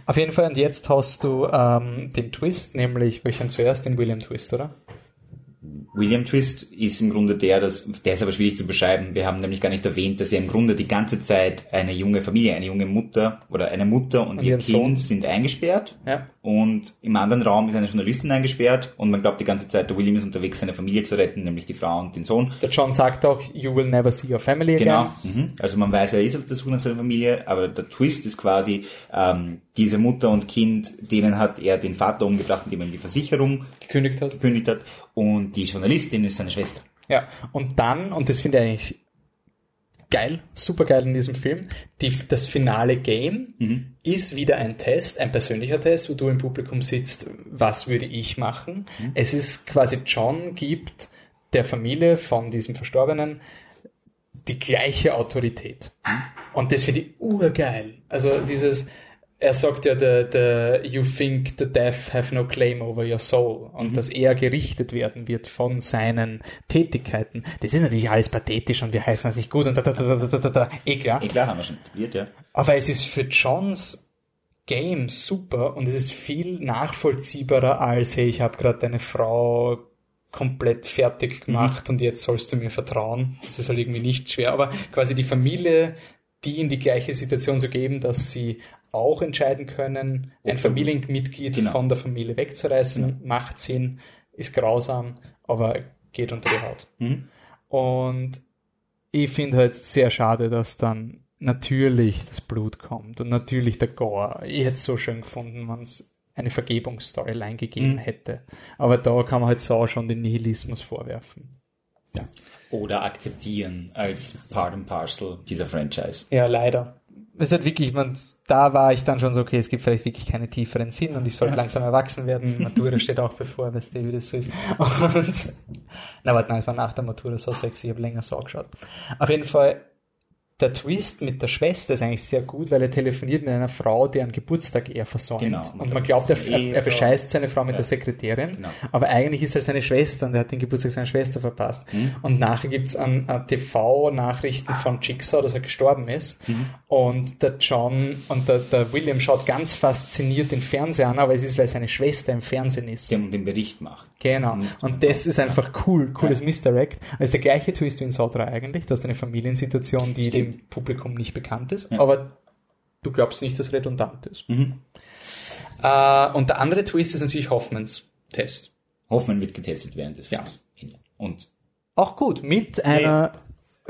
A: Auf jeden Fall, und jetzt hast du ähm, den Twist, nämlich, welchen zuerst? Den William Twist, oder?
B: William Twist ist im Grunde der, das, der ist aber schwierig zu beschreiben. Wir haben nämlich gar nicht erwähnt, dass er im Grunde die ganze Zeit eine junge Familie, eine junge Mutter oder eine Mutter und, und ihr Kind Sohn. sind eingesperrt.
A: Ja.
B: Und im anderen Raum ist eine Journalistin eingesperrt und man glaubt die ganze Zeit, der William ist unterwegs, seine Familie zu retten, nämlich die Frau und den Sohn.
A: Der John sagt auch, you will never see your family
B: again. Genau. Mhm. Also man weiß, er ist auf der Suche nach seiner Familie, aber der Twist ist quasi, ähm, diese Mutter und Kind, denen hat er den Vater umgebracht, indem er ihm die Versicherung
A: gekündigt hat.
B: gekündigt hat. Und die Journalistin ist seine Schwester.
A: Ja, und dann, und das finde ich eigentlich geil, super geil in diesem Film. Die, das finale Game mhm. ist wieder ein Test, ein persönlicher Test, wo du im Publikum sitzt, was würde ich machen? Mhm. Es ist quasi John gibt der Familie von diesem Verstorbenen die gleiche Autorität. Mhm. Und das finde ich urgeil. Also dieses, er sagt ja, the, the, you think the deaf have no claim over your soul und mhm. dass er gerichtet werden wird von seinen Tätigkeiten. Das ist natürlich alles pathetisch und wir heißen das nicht gut und da, da, da, da, da, da. Eh klar.
B: Eh klar, haben wir schon probiert, ja.
A: Aber es ist für Johns Game super und es ist viel nachvollziehbarer als, hey, ich habe gerade deine Frau komplett fertig mhm. gemacht mhm. und jetzt sollst du mir vertrauen. Das ist halt irgendwie nicht schwer, aber quasi die Familie, die in die gleiche Situation zu geben, dass sie auch entscheiden können, ein Familienmitglied genau. von der Familie wegzureißen, mhm. macht Sinn, ist grausam, aber geht unter die Haut. Mhm. Und ich finde halt sehr schade, dass dann natürlich das Blut kommt und natürlich der Gore. Ich hätte es so schön gefunden, wenn es eine Vergebungsstoryline gegeben mhm. hätte. Aber da kann man halt so schon den Nihilismus vorwerfen.
B: Ja. Oder akzeptieren als Part and Parcel dieser Franchise.
A: Ja, leider es hat wirklich, man, da war ich dann schon so, okay, es gibt vielleicht wirklich keine tieferen Sinn und ich sollte langsam erwachsen werden. Matura steht auch bevor, weißt du, wie das so ist. Und, na, warte, nein, es war nach der Matura so sexy, ich habe länger so geschaut. Auf jeden Fall, der Twist mit der Schwester ist eigentlich sehr gut, weil er telefoniert mit einer Frau, deren Geburtstag er versäumt. Genau, und man glaubt, er, er, bescheißt seine Frau mit ja. der Sekretärin, genau. aber eigentlich ist er seine Schwester und er hat den Geburtstag seiner Schwester verpasst. Mhm. Und nachher gibt's an, an TV-Nachrichten von Jigsaw, dass er gestorben ist. Mhm. Und der John und der, der, William schaut ganz fasziniert den Fernseher an, aber es ist, weil seine Schwester im Fernsehen ist.
B: Die den Bericht macht.
A: Genau. Und das ist einfach cool, cooles ja. Misdirect. Also der gleiche Twist wie in Saw 3 eigentlich. Du hast eine Familiensituation, die Stimmt. dem Publikum nicht bekannt ist, ja. aber du glaubst nicht, dass redundant ist. Mhm. Äh, und der andere Twist ist natürlich Hoffmans Test.
B: Hoffman wird getestet während des
A: Films. Ja. Und auch gut, mit einer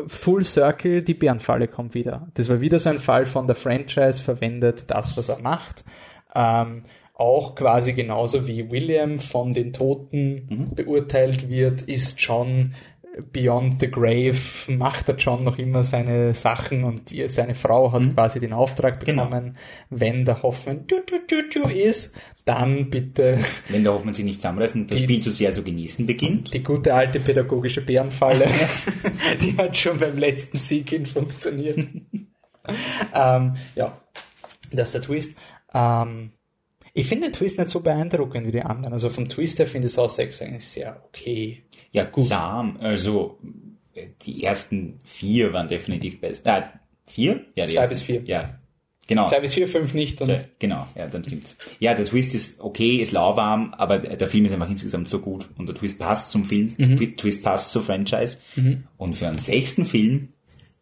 A: Full Circle, die Bärenfalle kommt wieder. Das war wieder so ein Fall von der Franchise verwendet das, was er macht. Ähm, auch quasi genauso wie William von den Toten mhm. beurteilt wird, ist John Beyond the Grave macht der John noch immer seine Sachen und die, seine Frau hat mhm. quasi den Auftrag genau. bekommen, genau. wenn der Hoffmann du, du, du, du ist, dann bitte.
B: Wenn der Hoffmann sich nicht zusammenreißt und das die, Spiel zu sehr zu genießen beginnt.
A: Die gute alte pädagogische Bärenfalle, die hat schon beim letzten Sieg funktioniert. ähm, ja, das ist der Twist. Ähm, ich finde den Twist nicht so beeindruckend wie die anderen. Also vom Twist her finde ich 6 eigentlich sehr okay.
B: Ja, gut. Zahm, also die ersten vier waren definitiv besser. Äh, vier?
A: Ja, die Zwei ersten, bis vier.
B: Ja, genau.
A: Zwei bis vier, fünf nicht. Und
B: genau, ja, dann stimmt's. Ja, der Twist ist okay, ist lauwarm, aber der Film ist einfach insgesamt so gut und der Twist passt zum Film, mhm. der Twist passt zur Franchise. Mhm. Und für einen sechsten Film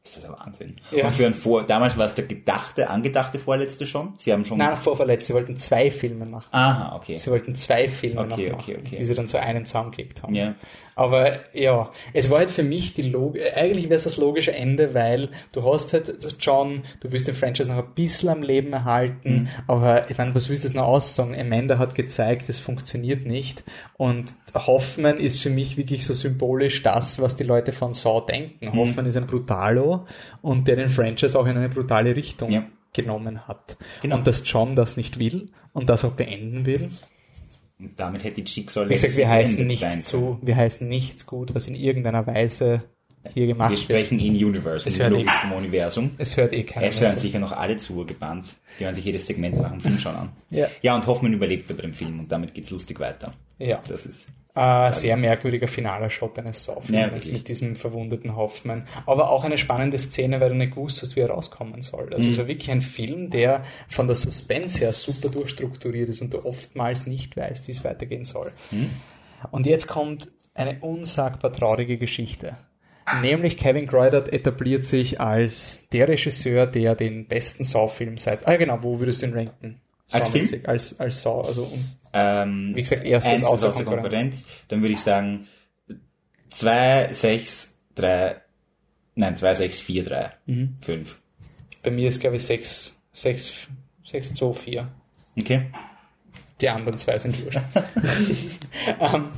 B: ist das ein Wahnsinn. Ja. Und für ein Vor, damals war es der gedachte, angedachte Vorletzte schon. Sie haben schon.
A: Nein, Vorverletzte. Sie wollten zwei Filme machen.
B: Aha, okay.
A: Sie wollten zwei Filme
B: okay,
A: noch
B: okay, okay.
A: die sie dann zu einem zusammengeklebt haben.
B: Ja.
A: Aber ja, es war halt für mich die Log eigentlich wäre es das logische Ende, weil du hast halt John, du willst den Franchise noch ein bisschen am Leben erhalten, mhm. aber ich meine, was willst du jetzt noch aussagen? Amanda hat gezeigt, es funktioniert nicht und Hoffman ist für mich wirklich so symbolisch das, was die Leute von Saw denken. Mhm. Hoffman ist ein Brutalo und der den Franchise auch in eine brutale Richtung ja. genommen hat. Genau. Und dass John das nicht will und das auch beenden will.
B: Und damit hätte die Schicksal
A: Wie gesagt, wir heißen nichts zu, wir heißen nichts gut, was in irgendeiner Weise hier gemacht.
B: Wir sprechen in Universe,
A: es in Logik
B: eh, vom Universum.
A: Es hört eh keiner
B: Es hören sicher noch alle zu, gebannt. Die hören sich jedes Segment nach dem Film schon an.
A: Ja.
B: ja, und Hoffmann überlebt aber dem Film und damit geht's lustig weiter.
A: Ja.
B: Das ist
A: äh, sehr merkwürdiger finaler Shot eines Saufilms ja, mit diesem verwundeten Hoffmann. Aber auch eine spannende Szene, weil du nicht gewusst hast, wie er rauskommen soll. Also mhm. es war wirklich ein Film, der von der Suspense her super durchstrukturiert ist und du oftmals nicht weißt, wie es weitergehen soll. Mhm. Und jetzt kommt eine unsagbar traurige Geschichte. Nämlich Kevin Greudert etabliert sich als der Regisseur, der den besten Saw-Film seit, ah genau, wo würdest du ihn ranken?
B: Als Film?
A: Als, als Saw, also um,
B: ähm,
A: wie gesagt, erstes
B: außer, außer Konkurrenz. Konkurrenz. Dann würde ich sagen 2, 6, 3, nein, 2, 6, 4, 3, 5.
A: Bei mir ist glaube ich 6, 6, 6, 2, 4.
B: Okay.
A: Die anderen zwei sind wurscht. um, ähm,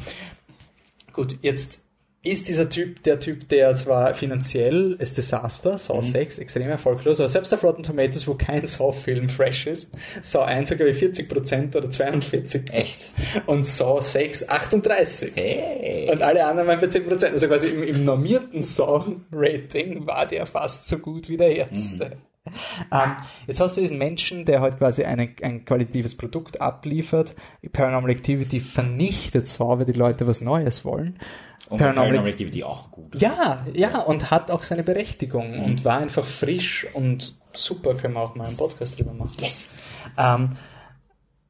A: gut, jetzt ist dieser Typ der Typ, der zwar finanziell ist Desaster, Saw mhm. 6, extrem erfolglos, aber selbst auf Rotten Tomatoes, wo kein Saw-Film fresh ist, Saw 1 sogar 40% oder 42%.
B: Echt?
A: Und Saw 6 38%.
B: Hey.
A: Und alle anderen waren bei 10%. Also quasi im, im normierten Saw-Rating war der fast so gut wie der erste. Mhm. ähm, jetzt hast du diesen Menschen, der halt quasi eine, ein qualitatives Produkt abliefert. Paranormal Activity vernichtet zwar, weil die Leute was Neues wollen.
B: Und Paranormal, Paranormal Activity auch gut.
A: Ja, ja, und hat auch seine Berechtigung mhm. und war einfach frisch und super, können wir auch mal einen Podcast drüber machen.
B: Yes!
A: Ähm,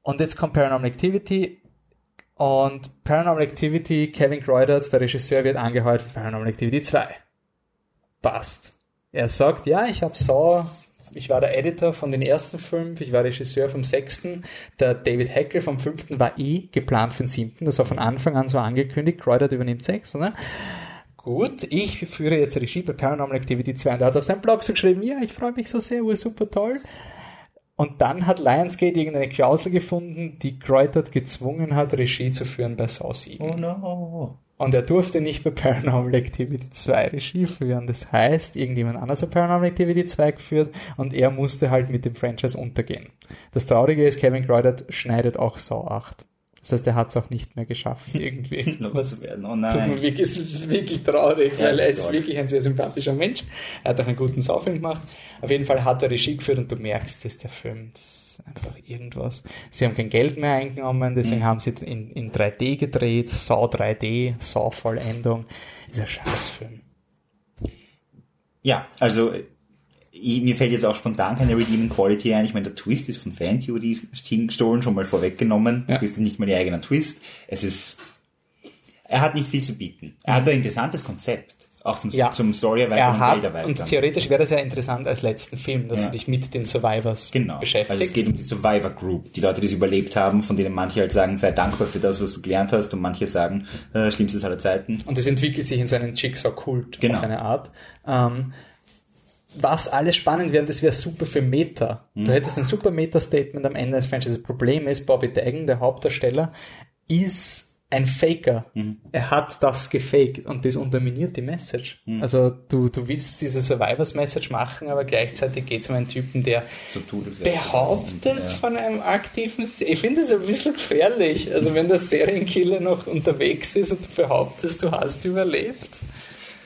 A: und jetzt kommt Paranormal Activity und Paranormal Activity, Kevin Kreudert, der Regisseur, wird angeheuert für Paranormal Activity 2. Passt. Er sagt, ja, ich habe Saw, ich war der Editor von den ersten fünf, ich war Regisseur vom sechsten, der David Heckel vom fünften war eh geplant für den siebten, das war von Anfang an so angekündigt, Kreudert übernimmt sechs, oder? Gut, ich führe jetzt Regie bei Paranormal Activity 2 und er hat auf seinem Blog so geschrieben, ja, ich freue mich so sehr, super toll. Und dann hat Lionsgate irgendeine Klausel gefunden, die Kreutert gezwungen hat, Regie zu führen bei Saw 7.
B: Oh no.
A: Und er durfte nicht bei Paranormal Activity 2 Regie führen. Das heißt, irgendjemand anders hat Paranormal Activity 2 geführt und er musste halt mit dem Franchise untergehen. Das Traurige ist, Kevin Kreutert schneidet auch Saw 8. Das heißt, er hat es auch nicht mehr geschafft, irgendwie.
B: Was werden? Oh nein. Tut
A: mir wirklich, ist wirklich traurig, ja, weil er ist wirklich ein sehr sympathischer Mensch. Er hat auch einen guten Saufilm gemacht. Auf jeden Fall hat er Regie geführt und du merkst, dass der Film ist einfach irgendwas. Sie haben kein Geld mehr eingenommen, deswegen mhm. haben sie in, in 3D gedreht, Saw 3D, Saw Vollendung. Ist ein Scheißfilm.
B: Ja, also ich, mir fällt jetzt auch spontan keine Redeeming Quality ein. Ich meine, der Twist ist von Fan-Theorie gestohlen, schon mal vorweggenommen. Ja. Das ist nicht mal ihr eigener Twist. Es ist, er hat nicht viel zu bieten. Er mhm. hat ein interessantes Konzept. Auch zum, ja. zum Story
A: erweitern und Und theoretisch wäre das ja interessant als letzten Film, dass ja. du dich mit den Survivors
B: genau.
A: beschäftigst.
B: Also es geht um die Survivor Group, die Leute, die es überlebt haben, von denen manche halt sagen, sei dankbar für das, was du gelernt hast, und manche sagen, äh, schlimmstes aller Zeiten.
A: Und es entwickelt sich in so einen Jigsaw-Kult
B: genau.
A: auf eine Art. Ähm, was alles spannend wäre, das wäre super für Meta. Mhm. Du hättest ein super Meta-Statement am Ende des Franchises. Das Problem ist, Bobby Dagen, der Hauptdarsteller, ist ein Faker. Mhm. Er hat das gefaked und das unterminiert die Message. Mhm. Also du, du willst diese Survivors-Message machen, aber gleichzeitig geht es um einen Typen, der
B: so
A: behauptet und, ja. von einem aktiven... Ich finde das ein bisschen gefährlich. Also wenn der Serienkiller noch unterwegs ist und du behauptest, du hast überlebt.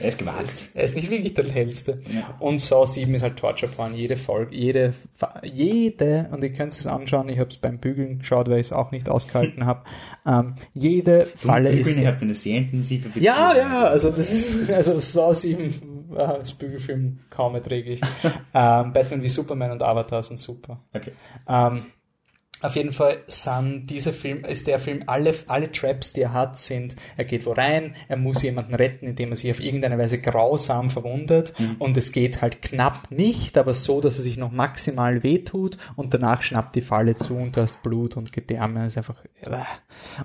B: Er ist gewagt.
A: Er ist nicht wirklich der hellste. Ja. Und Saw 7 ist halt Torture Porn. Jede Folge, jede, jede, und ihr könnt es anschauen, ich habe es beim Bügeln geschaut, weil ich es auch nicht ausgehalten habe. Ähm, jede du Falle
B: Bügeln, ist.
A: Ihr
B: habt eine sehr intensive
A: Beziehung. Ja, ja, also das ist, also Saw 7, äh, das Bügelfilm kaum erträglich. ähm, Batman wie Superman und Avatar sind super.
B: Okay.
A: Ähm, auf jeden Fall sind dieser Film, ist der Film, alle, alle Traps, die er hat, sind, er geht wo rein, er muss jemanden retten, indem er sich auf irgendeine Weise grausam verwundet mhm. und es geht halt knapp nicht, aber so, dass er sich noch maximal wehtut und danach schnappt die Falle zu und du hast Blut und Gedärme, ist einfach,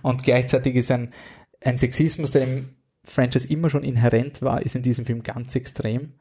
A: und gleichzeitig ist ein, ein Sexismus, der im Franchise immer schon inhärent war, ist in diesem Film ganz extrem.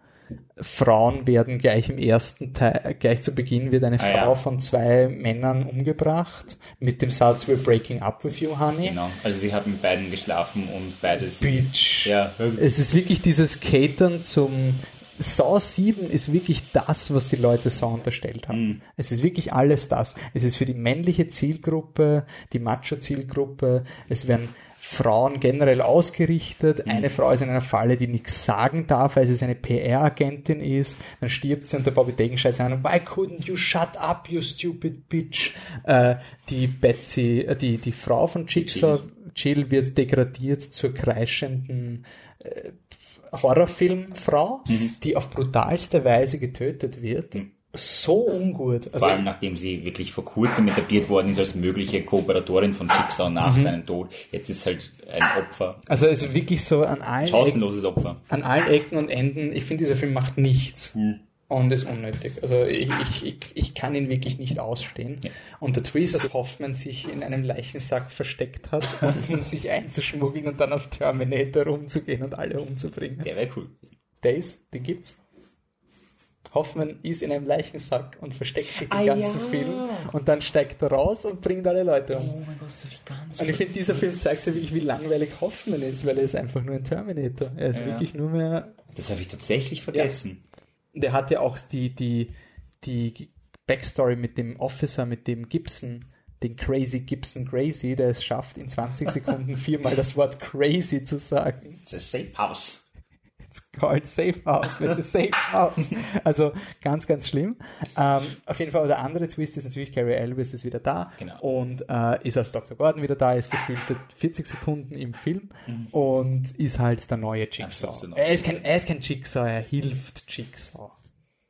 A: Frauen werden gleich im ersten Teil, gleich zu Beginn wird eine ah, Frau ja. von zwei Männern umgebracht mit dem Satz We're breaking up with you, honey.
B: Genau, also sie hat mit beiden geschlafen und beides.
A: Bitch.
B: Ja.
A: Es ist wirklich dieses Catern zum Saw 7 ist wirklich das, was die Leute Saw unterstellt haben. Mm. Es ist wirklich alles das. Es ist für die männliche Zielgruppe, die Macho-Zielgruppe, es werden Frauen generell ausgerichtet. Mhm. Eine Frau ist in einer Falle, die nichts sagen darf, weil sie seine PR-Agentin ist. Dann stirbt sie und der Bobby Dagen schreit an, why couldn't you shut up, you stupid bitch? Äh, die Betsy, äh, die, die Frau von Jigsaw, Jill, wird degradiert zur kreischenden äh, Horrorfilmfrau, mhm. die auf brutalste Weise getötet wird. Mhm so ungut.
B: Also Vor allem nachdem sie wirklich vor kurzem etabliert worden ist als mögliche Kooperatorin von Jigsaw nach mhm. seinem Tod. Jetzt ist halt ein Opfer.
A: Also es ist wirklich so an allen
B: Chancenloses Opfer.
A: An allen Ecken und Enden. Ich finde, dieser Film macht nichts. Mhm. Und ist unnötig. Also ich, ich, ich, ich kann ihn wirklich nicht ausstehen. Ja. Und der Twist, dass Hoffman sich in einem Leichensack versteckt hat, um sich einzuschmuggeln und dann auf Terminator rumzugehen und alle umzubringen.
B: Der wäre cool.
A: Der ist, den gibt's. Hoffmann ist in einem Leichensack und versteckt sich den ah, ganzen ja. Film und dann steigt er raus und bringt alle Leute um.
B: Oh mein Gott, das ich ganz
A: Und ich finde, dieser Film zeigt ja wirklich, wie langweilig Hoffmann ist, weil er ist einfach nur ein Terminator. Er ist ja. wirklich nur mehr.
B: Das habe ich tatsächlich vergessen.
A: Ja. Der hat ja auch die, die, die Backstory mit dem Officer, mit dem Gibson, den Crazy Gibson Crazy, der es schafft, in 20 Sekunden viermal das Wort crazy zu sagen.
B: It's a safe house.
A: It's called Safe House, it's a Safe House. Also ganz, ganz schlimm. Ähm, auf jeden Fall, der andere Twist ist natürlich, Gary Elvis ist wieder da
B: Genau.
A: und äh, ist als Dr. Gordon wieder da, ist gefühlte 40 Sekunden im Film und ist halt der neue Jigsaw. Er ist, kein, er ist kein Jigsaw, er hilft Jigsaw.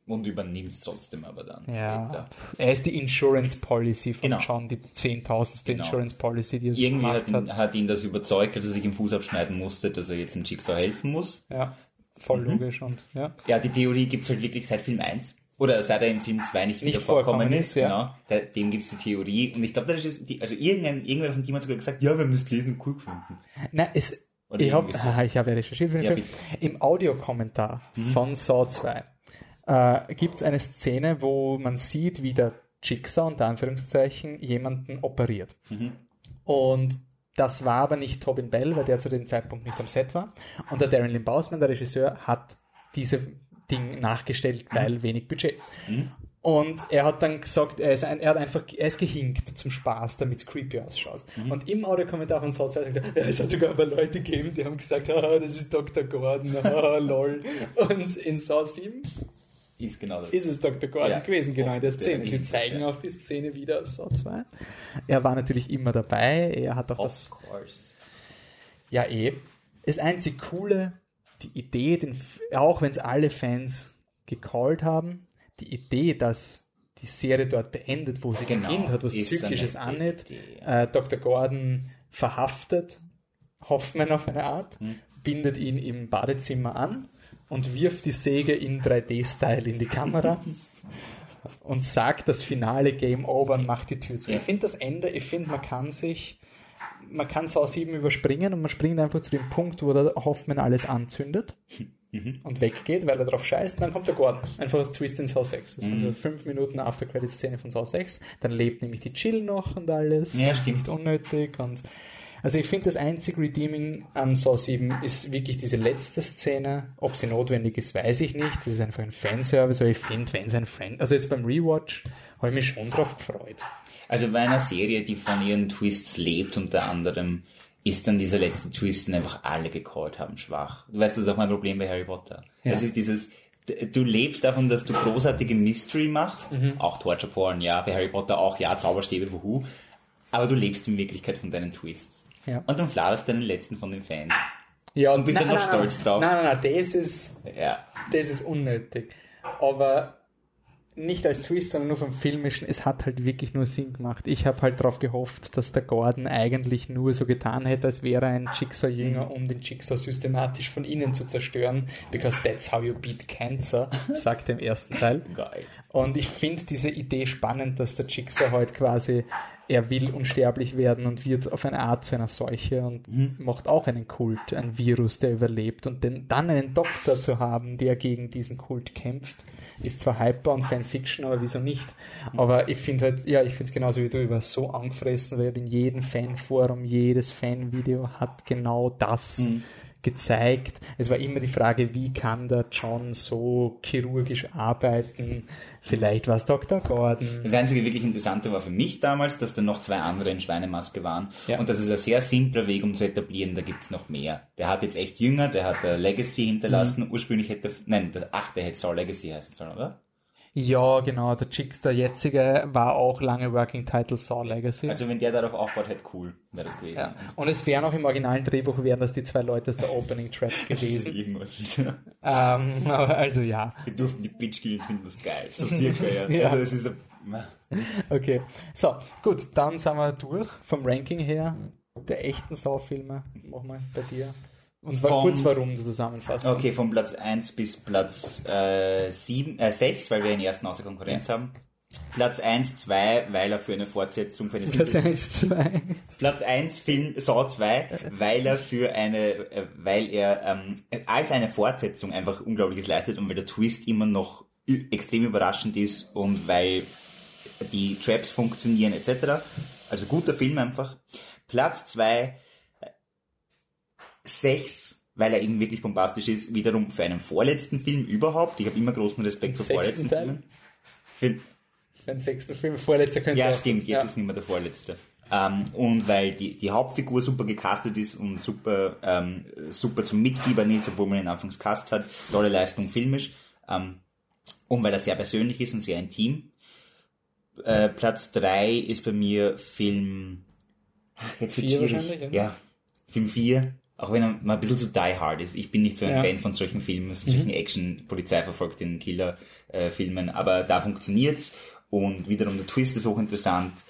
B: Und übernimmst trotzdem aber dann.
A: Ja,
B: später.
A: er ist die Insurance Policy von
B: Genau.
A: John, die zehntausendste
B: Genau.
A: Insurance Policy, die er so
B: Irgendwie hat ihn,
A: hat.
B: hat ihn das überzeugt, dass er sich im Fuß abschneiden musste, dass er jetzt dem Jigsaw helfen muss.
A: Ja, voll
B: Mhm.
A: logisch und ja.
B: Ja, die Theorie gibt's halt wirklich seit Film 1. Oder seit er im Film 2 nicht,
A: Nicht
B: wieder vorkommen ist,
A: ja.
B: genau. Seitdem gibt's die Theorie. Und ich glaube, das ist die, also irgendein, irgendwer von hat sogar gesagt, ja, wir haben das gelesen und cool gefunden.
A: Nein, es,
B: Oder
A: ich habe
B: so.
A: ich hab ja recherchiert
B: Ja,
A: Film. Im Audiokommentar von Saw 2 äh, gibt es eine Szene, wo man sieht, wie der Jigsaw unter Anführungszeichen jemanden operiert. Und das war aber nicht Tobin Bell, weil der zu dem Zeitpunkt nicht am Set war. Und der Darren Lynn der Regisseur, hat diese Ding nachgestellt, weil wenig Budget. Und er hat dann gesagt, er ist, ein, er hat einfach, er ist gehinkt zum Spaß, damit es creepy ausschaut. Und im Audiokommentar von 2 sagt er, ja, es hat sogar aber Leute gegeben, die haben gesagt, haha, das ist Dr. Gordon, haha, lol. Und in Saw 7
B: Ist genau das.
A: ist es Dr. Gordon
B: Ja.
A: gewesen, genau in der Szene. Sie zeigen auch die Szene wieder aus Saw 2. Er war natürlich immer dabei, er hat auch das
B: of course.
A: ja, eh. Das einzig Coole, die Idee, den, auch wenn es alle Fans gecallt haben, die Idee, dass die Serie dort beendet, wo sie
B: Genau,
A: beginnt, hat was Zyklisches
B: eine
A: an nicht.
B: Idee,
A: Äh, Dr. Gordon verhaftet Hoffman auf eine Art,
B: Hm.
A: bindet ihn im Badezimmer an und wirft die Säge in 3D-Style in die Kamera und sagt das finale Game Over und macht die Tür zu. Ich finde das Ende, ich finde, man kann sich, man kann Saw 7 überspringen und man springt einfach zu dem Punkt, wo der Hoffman alles anzündet
B: Mhm.
A: und weggeht, weil er drauf scheißt, und dann kommt der Gordon. Einfach das Twist in Saw 6. Das ist
B: Mhm.
A: also fünf Minuten After Credit Szene von Saw 6. Dann lebt nämlich die Jill noch und alles.
B: Ja, stimmt.
A: Nicht unnötig und also ich finde, das einzig Redeeming an Saw 7 ist wirklich diese letzte Szene. Ob sie notwendig ist, weiß ich nicht. Das ist einfach ein Fanservice, aber ich finde, wenn es ein Fan... Also jetzt beim Rewatch habe ich mich schon drauf gefreut.
B: Also bei einer Serie, die von ihren Twists lebt, unter anderem, ist dann dieser letzte Twist, den einfach alle gecallt haben, schwach. Du weißt, das ist auch mein Problem bei Harry Potter.
A: Ja.
B: Es ist dieses, du lebst davon, dass du großartige Mystery machst,
A: Mhm.
B: auch Torture Porn, ja, bei Harry Potter auch, ja, Zauberstäbe, wuhu, aber du lebst in Wirklichkeit von deinen Twists.
A: Ja.
B: Und dann fladerst du den letzten von den Fans.
A: Ja,
B: Und bist dann noch stolz drauf.
A: Nein, nein, nein, das ist,
B: Ja.
A: das ist unnötig. Aber nicht als Twist, sondern nur vom Filmischen, es hat halt wirklich nur Sinn gemacht. Ich habe halt darauf gehofft, dass der Gordon eigentlich nur so getan hätte, als wäre er ein Jigsaw-Jünger, um den Jigsaw systematisch von innen zu zerstören. Because that's how you beat cancer, sagt er im ersten Teil.
B: Geil.
A: Und ich finde diese Idee spannend, dass der Jigsaw halt quasi, er will unsterblich werden und wird auf eine Art zu einer Seuche und
B: Mhm.
A: macht auch einen Kult, ein Virus, der überlebt. Und den, dann einen Doktor zu haben, der gegen diesen Kult kämpft, ist zwar Hyper und Fanfiction, aber wieso nicht?
B: Mhm.
A: Aber ich finde halt, ja, ich finde es genauso wie du, ich war so angefressen, weil in jedem Fanforum, jedes Fanvideo hat genau das
B: Mhm.
A: Gezeigt. Es war immer die Frage, wie kann der John so chirurgisch arbeiten? Vielleicht war es Dr. Gordon.
B: Das einzige wirklich Interessante war für mich damals, dass da noch zwei andere in Schweinemaske waren.
A: Ja.
B: Und das ist ein sehr simpler Weg, um zu etablieren, da gibt's noch mehr. Der hat jetzt echt jünger, der hat Legacy hinterlassen.
A: Mhm.
B: Ursprünglich hätte, nein, der achte hätte Saw Legacy heißen sollen, oder?
A: Ja, genau, der Chick, der jetzige, war auch lange Working Title Saw Legacy.
B: Also wenn der darauf aufbaut, hätte cool, wäre das gewesen.
A: ja. Und es wären auch im originalen Drehbuch wären das die zwei Leute aus der Opening Track
B: Das ist
A: gewesen.
B: irgendwas wieder.
A: ähm, aber also ja.
B: Wir durften die Bitch Kills finden das geil. So circa, ja.
A: Ja.
B: Also es ist ein,
A: Okay. So, gut, dann sind wir durch vom Ranking her der echten Saw-Filme. Mach mal bei dir. Und
B: Vom-
A: kurz warum zusammenfassen.
B: Okay, von Platz 1 bis Platz äh, 7, äh, 6, weil wir den ersten außer Konkurrenz haben. Platz 1, 2, weil er für eine Fortsetzung für eine
A: Platz
B: simple-
A: 1, 2.
B: Platz 1 Film Saw 2, weil er für eine, äh, weil er ähm, als eine Fortsetzung einfach Unglaubliches leistet und weil der Twist immer noch extrem überraschend ist und weil die Traps funktionieren etc. Also guter Film einfach. Platz 2, 6, weil er eben wirklich bombastisch ist, wiederum für einen vorletzten Film überhaupt. Ich habe immer großen Respekt vor vorletzten
A: Teil?
B: Filmen. Für,
A: Für den sechsten Film, vorletzter könnte
B: ja, stimmt, jetzt
A: ja.
B: ist nicht mehr der vorletzte. Ähm, und weil die, die Hauptfigur super gecastet ist und super, ähm, super zum Mitfiebern ist, obwohl man ihn anfangs cast hat. Tolle Leistung filmisch. Ähm, und weil er sehr persönlich ist und sehr intim. Äh, Platz drei ist bei mir Film. Jetzt wird schwierig. Ja, Film 4. Auch wenn er mal ein bisschen zu die hard ist. Ich bin nicht so ein
A: Ja.
B: Fan von solchen Filmen, von solchen Action, Polizei verfolgt den Killer äh, Filmen, aber da funktioniert's und wiederum der Twist ist hochinteressant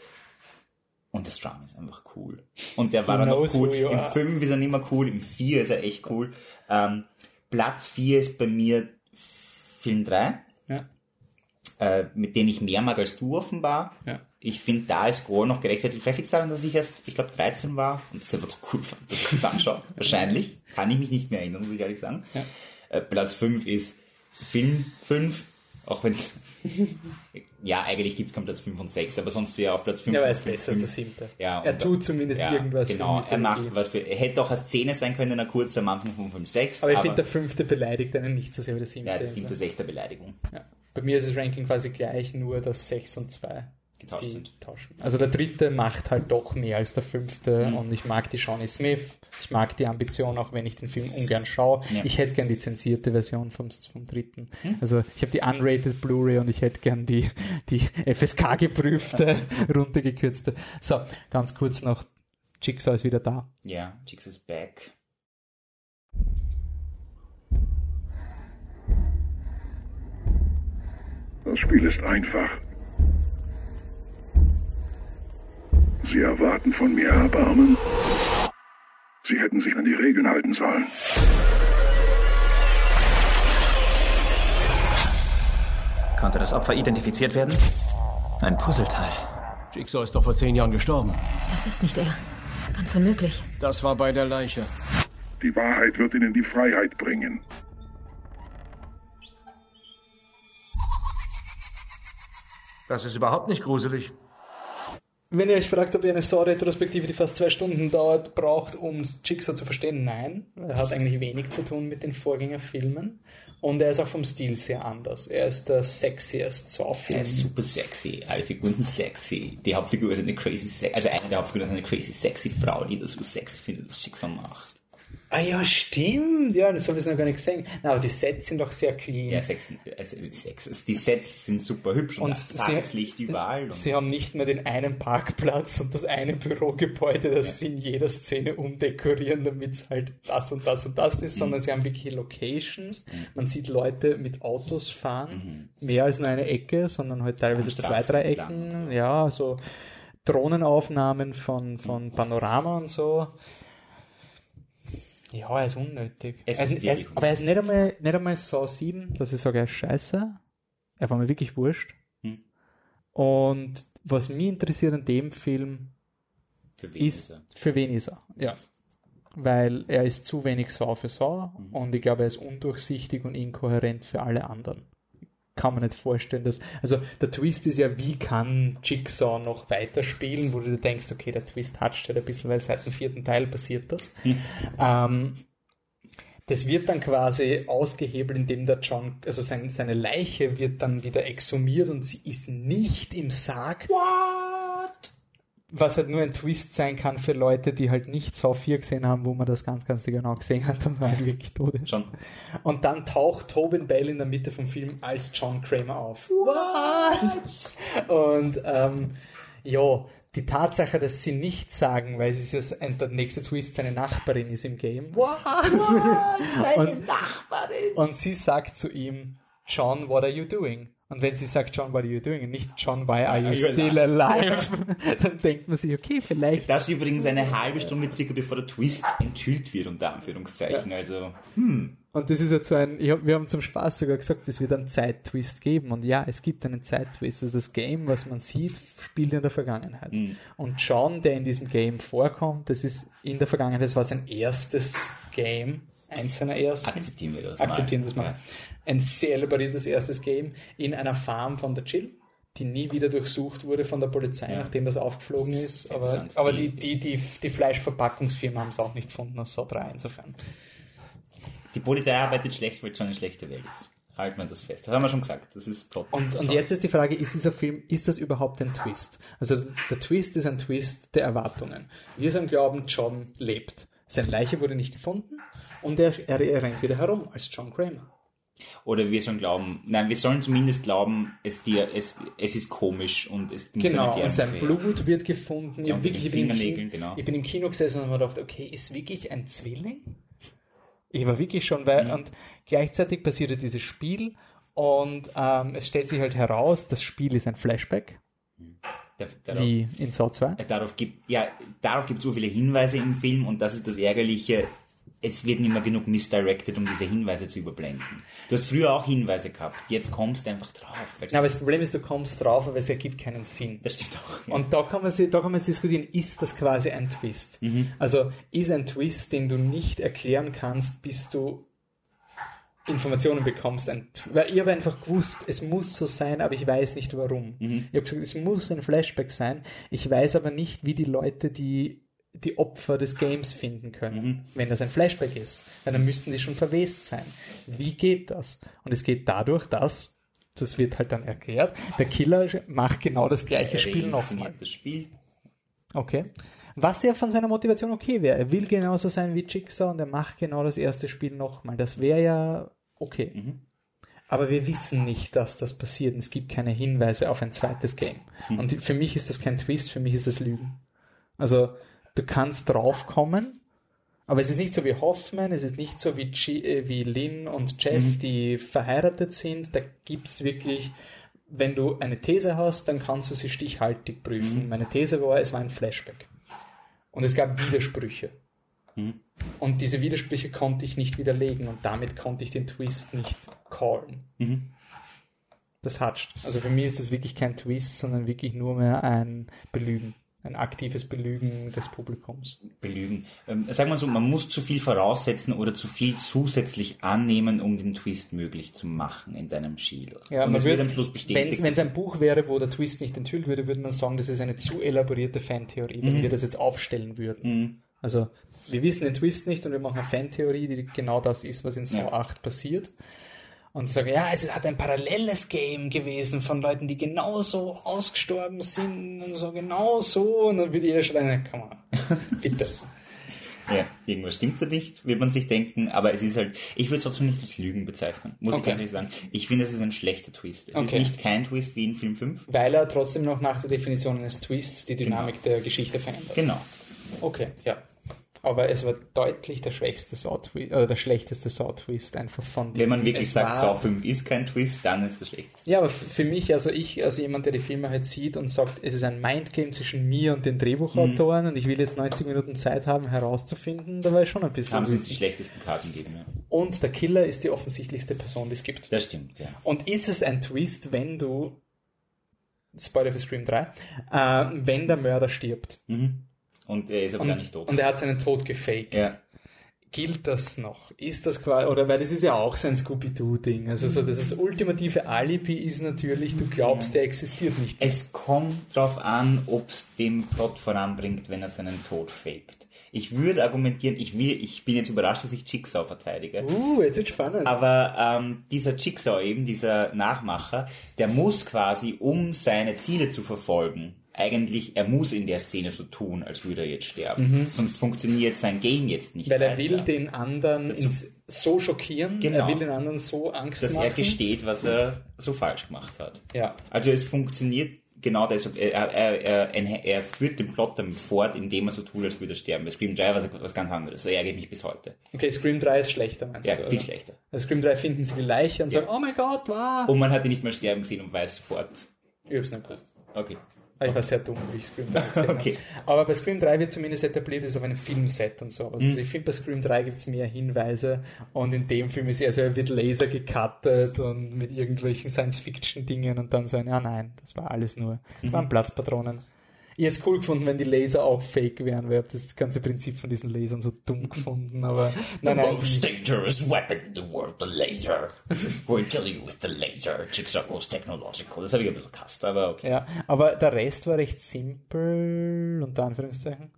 B: und das Drum ist einfach cool. Und der war dann noch
A: knows
B: cool. Im
A: are.
B: 5 ist er nicht mehr cool, im 4 ist er echt cool. Ähm, Platz 4 ist bei mir Film 3
A: Ja.
B: Äh, mit denen ich mehr mag als du offenbar.
A: Ja.
B: Ich finde, da ist Gore noch gerechtfertigt. Vielleicht liegt es daran, dass ich erst, ich glaube, 13 war und das einfach doch cool fand, dass ich das anschaue. Wahrscheinlich. Kann ich mich nicht mehr erinnern, muss ich ehrlich sagen.
A: Ja.
B: Äh, Platz 5 ist Film 5, auch wenn es, ja, eigentlich gibt es keinen Platz 5 und 6, aber sonst wäre auf Platz 5
A: Ja, er ist
B: 5,
A: besser als der siebte.
B: Ja,
A: er tut zumindest
B: ja,
A: irgendwas
B: Genau, er macht was für, er hätte auch als Szene sein können, er kurz am Anfang von 5, 6.
A: Aber ich finde, der fünfte beleidigt einen nicht so sehr wie der siebte.
B: ja, der siebte ist echt eine Beleidigung.
A: Ja. Bei mir ist das Ranking quasi gleich, nur dass 6 und 2
B: Getauscht sind.
A: tauschen. Also der dritte macht halt doch mehr als der fünfte
B: Mhm.
A: und ich mag die Shawnee Smith, ich mag die Ambition, auch wenn ich den Film ungern schaue.
B: Ja.
A: Ich hätte gern die zensierte Version vom, vom dritten.
B: Mhm.
A: Also ich habe die unrated Blu-ray und ich hätte gern die, die FSK geprüfte, runtergekürzte. So, ganz kurz noch, Jigsaw ist wieder da.
B: Ja, Chicks is back.
C: Das Spiel ist einfach. Sie erwarten von mir Erbarmen. Sie hätten sich an die Regeln halten sollen.
D: Konnte das Opfer identifiziert werden? Ein Puzzleteil.
E: Jigsaw ist doch vor zehn Jahren gestorben.
F: Das ist nicht er. Ganz unmöglich.
E: Das war bei der Leiche.
C: Die Wahrheit wird ihnen die Freiheit bringen.
D: Das ist überhaupt nicht gruselig.
A: Wenn ihr euch fragt, ob ihr eine Saw-Retrospektive, die fast zwei Stunden dauert, braucht, um Jigsaw zu verstehen, nein. Er hat eigentlich wenig zu tun mit den Vorgängerfilmen. Und er ist auch vom Stil sehr anders. Er ist der sexiest
B: Er
A: Saw-Film.
B: ist super sexy. Alle Figuren sind sexy. Die Hauptfigur ist eine crazy sexy, also eine der Hauptfiguren ist eine crazy sexy Frau, die das so sexy findet, was Schicksal macht.
A: Ah ja, stimmt. Ja, das habe ich noch gar nicht gesehen. Na, aber die Sets sind doch sehr clean.
B: Ja, Sex, also Sex, also die Sets sind super hübsch und,
A: Und
B: das Tageslicht überall.
A: Sie haben nicht mehr den einen Parkplatz und das eine Bürogebäude, das sie in jeder Szene umdekorieren, damit es halt das und das und das
B: Mhm.
A: ist, sondern sie haben wirklich Locations. Man sieht Leute mit Autos fahren, mehr als nur eine Ecke, sondern halt teilweise
B: Am
A: zwei, drei Ecken.
B: so.
A: Ja, so Drohnenaufnahmen von, von Panorama und so. Ja, er ist unnötig.
B: Er ist
A: Er- er ist, aber er ist nicht einmal, nicht einmal Saw 7, dass ich sage, er ist scheiße. Er war mir wirklich wurscht.
B: Hm.
A: Und was mich interessiert an dem Film
B: für wen
A: ist,
B: ist er?
A: für wen ist er? Ja. Weil er ist zu wenig Saw für Saw
B: Mhm.
A: und ich glaube, er ist undurchsichtig und inkohärent für alle anderen. Kann man nicht vorstellen, dass, also der Twist ist ja, wie kann Jigsaw noch weiterspielen, wo du dir denkst, okay, der Twist hatscht halt ein bisschen, weil seit dem vierten Teil passiert das. Ähm, das wird dann quasi ausgehebelt, indem der John, also sein, seine Leiche wird dann wieder exhumiert und sie ist nicht im Sarg. What? Was halt nur ein Twist sein kann für Leute, die halt nicht Saw 4 gesehen haben, wo man das ganz, ganz genau gesehen hat, dass er halt wirklich tot ist.
B: Schon.
A: Und dann taucht Tobin Bell in der Mitte vom Film als John Kramer auf. What? Und ähm, ja, die Tatsache, dass sie nicht sagen, weil sie es ja der nächste Twist seine Nachbarin ist im Game. What? und, Nachbarin. Und sie sagt zu ihm, John, what are you doing? Und wenn sie sagt, John, what are you doing? Und nicht John, why are you still alive? dann denkt man sich, okay, vielleicht.
B: Das übrigens eine halbe Stunde circa bevor der Twist enthüllt wird, unter Anführungszeichen. Also, hm.
A: Und das ist jetzt so ein, hab, wir haben zum Spaß sogar gesagt, es wird einen Zeittwist geben. Und ja, es gibt einen Zeittwist. Also das Game, was man sieht, spielt in der Vergangenheit. Und John, der in diesem Game vorkommt, das ist in der Vergangenheit, das war sein erstes Game, eins seiner ersten.
B: akzeptieren wir das
A: Akzeptieren wir es mal.
B: Ja.
A: Ein sehr elaboriertes erstes Game in einer Farm von der Chill, die nie wieder durchsucht wurde von der Polizei,
B: Ja.
A: nachdem das aufgeflogen ist. Aber, aber die, die, die, die Fleischverpackungsfirma haben es auch nicht gefunden aus Saw 3 insofern.
B: Die Polizei arbeitet schlecht, weil es schon eine schlechte Welt ist. halten wir das fest. Das haben wir schon gesagt. Das ist Plot.
A: Und, und jetzt ist die Frage, ist dieser Film, ist das überhaupt ein Twist? Also der Twist ist ein Twist der Erwartungen. Wir sind glauben, John lebt. Seine Leiche wurde nicht gefunden und er, er, er rennt wieder herum als John Kramer.
B: Oder wir sollen glauben, nein, wir sollen zumindest glauben, es dir, es, es ist komisch und es
A: Genau, und sein Blut wird gefunden. Ich,
B: Ja, und
A: wirklich, ich, bin Kino,
B: genau.
A: ich bin im Kino gesessen und habe mir gedacht, okay, ist wirklich ein Zwilling? Ich war wirklich schon, weil,
B: Mhm.
A: und gleichzeitig passierte dieses Spiel und ähm, es stellt sich halt heraus, das Spiel ist ein Flashback,
B: Der, darauf,
A: wie in Saw 2.
B: darauf gibt, ja, darauf gibt es so viele Hinweise im Film und das ist das Ärgerliche. Es wird nicht mehr genug misdirected, um diese Hinweise zu überblenden. Du hast früher auch Hinweise gehabt, jetzt kommst du einfach drauf.
A: Ja, aber das Problem ist, du kommst drauf, aber es ergibt keinen Sinn.
B: das stimmt auch. Ja.
A: Und da kann man sich, da kann man jetzt diskutieren, ist das quasi ein Twist?
B: Mhm.
A: Also ist ein Twist, den du nicht erklären kannst, bis du Informationen bekommst. Weil ich habe einfach gewusst, es muss so sein, aber ich weiß nicht warum.
B: Mhm.
A: Ich habe gesagt, es muss ein Flashback sein. Ich weiß aber nicht, wie die Leute die die Opfer des Games finden können,
B: Mhm.
A: wenn das ein Flashback ist. Weil dann müssten die schon verwest sein. Wie geht das? Und es geht dadurch, dass, das wird halt dann erklärt, der Killer macht genau das gleiche Spiel nochmal.
B: Das Spiel.
A: Okay. Was ja von seiner Motivation okay wäre. Er will genauso sein wie Jigsaw und er macht genau das erste Spiel nochmal. Das wäre ja okay.
B: Mhm.
A: Aber wir wissen nicht, dass das passiert. Und es gibt keine Hinweise auf ein zweites Game.
B: Mhm.
A: Und für mich ist das kein Twist, für mich ist das Lügen. Also, du kannst draufkommen, aber es ist nicht so wie Hoffman, es ist nicht so wie, G äh, wie Lynn und Jeff,
B: Mhm.
A: die verheiratet sind. Da gibt's wirklich, wenn du eine These hast, dann kannst du sie stichhaltig prüfen.
B: Mhm.
A: Meine These war, es war ein Flashback. Und es gab Widersprüche.
B: Mhm.
A: Und diese Widersprüche konnte ich nicht widerlegen und damit konnte ich den Twist nicht callen.
B: Mhm.
A: Das hatscht. Also für mich ist das wirklich kein Twist, sondern wirklich nur mehr ein Belügen. Ein aktives Belügen des Publikums.
B: belügen. Ähm, sagen wir so, man muss zu viel voraussetzen oder zu viel zusätzlich annehmen, um den Twist möglich zu machen in deinem Schild. Und
A: man
B: das wird am Schluss bestätigt.
A: Wenn es ein Buch wäre, wo der Twist nicht enthüllt würde, würde man sagen, das ist eine zu elaborierte Fantheorie,
B: Mhm.
A: wenn wir das jetzt aufstellen würden. Also, wir wissen den Twist nicht und wir machen eine Fantheorie, die genau das ist, was in Saw
B: Ja.
A: 8 passiert. Und sagen, ja, es hat ein paralleles Game gewesen von Leuten, die genauso ausgestorben sind und so genau so. Und dann wird jeder schreien, komm mal, bitte.
B: Ja, irgendwas stimmt da nicht, wird man sich denken, aber es ist halt, ich würde es trotzdem nicht als Lügen bezeichnen, muss ich
A: Okay.
B: ganz ehrlich sagen. Ich finde, es ist ein schlechter Twist. Es
A: Okay.
B: ist nicht kein Twist wie in Film 5.
A: Weil er trotzdem noch nach der Definition eines Twists die Dynamik der Geschichte verändert.
B: Genau.
A: Okay, ja. Aber es war deutlich der schwächste Saw-Twist, oder der schlechteste Saw-Twist einfach von diesem.
B: Wenn man wirklich
A: es
B: sagt, Saw 5 ist kein Twist, dann ist es schlechteste.
A: Ja, aber für mich, also ich, als jemand, der die Filme halt sieht und sagt, es ist ein Mindgame zwischen mir und den Drehbuchautoren und ich will jetzt 90 Minuten Zeit haben, herauszufinden, da war ich schon ein bisschen.
B: Haben sie uns die schlechtesten Karten gegeben, ja.
A: Und der Killer ist die offensichtlichste Person, die es gibt.
B: Das stimmt, ja.
A: Und ist es ein Twist, wenn du, Spoiler für Scream 3, äh, wenn der Mörder stirbt?
B: Und er ist aber
A: Und,
B: gar nicht tot.
A: und er hat seinen Tod gefaked.
B: ja.
A: Gilt das noch? Ist das quasi, oder weil das ist ja auch so ein Scooby-Doo-Ding. Also so das, das ultimative Alibi ist natürlich, du glaubst, der existiert nicht.
B: Es kommt drauf an, ob es den Plot voranbringt, wenn er seinen Tod faked. Ich würde argumentieren, ich will, ich bin jetzt überrascht, dass ich Jigsaw verteidige.
A: Uh, jetzt wird spannend.
B: Aber ähm, dieser Jigsaw eben, dieser Nachmacher, der muss quasi, um seine Ziele zu verfolgen, eigentlich, er muss in der Szene so tun, als würde er jetzt sterben. Sonst funktioniert sein Game jetzt nicht.
A: Mhm. weil er
B: weiter.
A: will den anderen ins, so schockieren,
B: Genau.
A: er will den anderen so Angst
B: dass
A: machen.
B: er gesteht, was er so falsch gemacht hat.
A: Ja.
B: Also es funktioniert genau deshalb, er, er, er, er, er führt den Plot damit fort, indem er so tut, als würde er sterben. Bei Scream 3 war es was ganz anderes. Das ärgert mich bis heute.
A: Okay, Scream 3 ist schlechter, meinst
B: Ja,
A: du?
B: viel
A: oder?
B: schlechter.
A: Bei Scream 3 finden sie die Leiche und sagen, oh mein Gott, wow.
B: Und man hat ihn nicht mal sterben gesehen und weiß sofort.
A: Ich hab's nicht gut.
B: Okay.
A: Aber Ich war sehr dumm, wie ich Scream 3 gesehen
B: Okay.
A: habe. Aber bei Scream 3 wird zumindest etabliert, es ist auf einem Filmset und so.
B: Mhm.
A: Also ich finde, bei Scream 3 gibt's mehr Hinweise und in dem Film ist er so, er wird Laser gecuttet und mit irgendwelchen Science-Fiction-Dingen und dann so ein, ja nein, das war alles nur, das
B: Mhm.
A: waren Platzpatronen. Ich hätte es cool gefunden, wenn die Laser auch fake wären, weil ich das ganze Prinzip von diesen Lasern so dumm gefunden, aber nein, nein, die-
B: dangerous weapon in the world, the laser. We'll kill you with the laser. Jigsaw technological. Das habe ich ein bisschen gehasst, aber okay.
A: ja, aber der Rest war recht simpel, unter Anführungszeichen.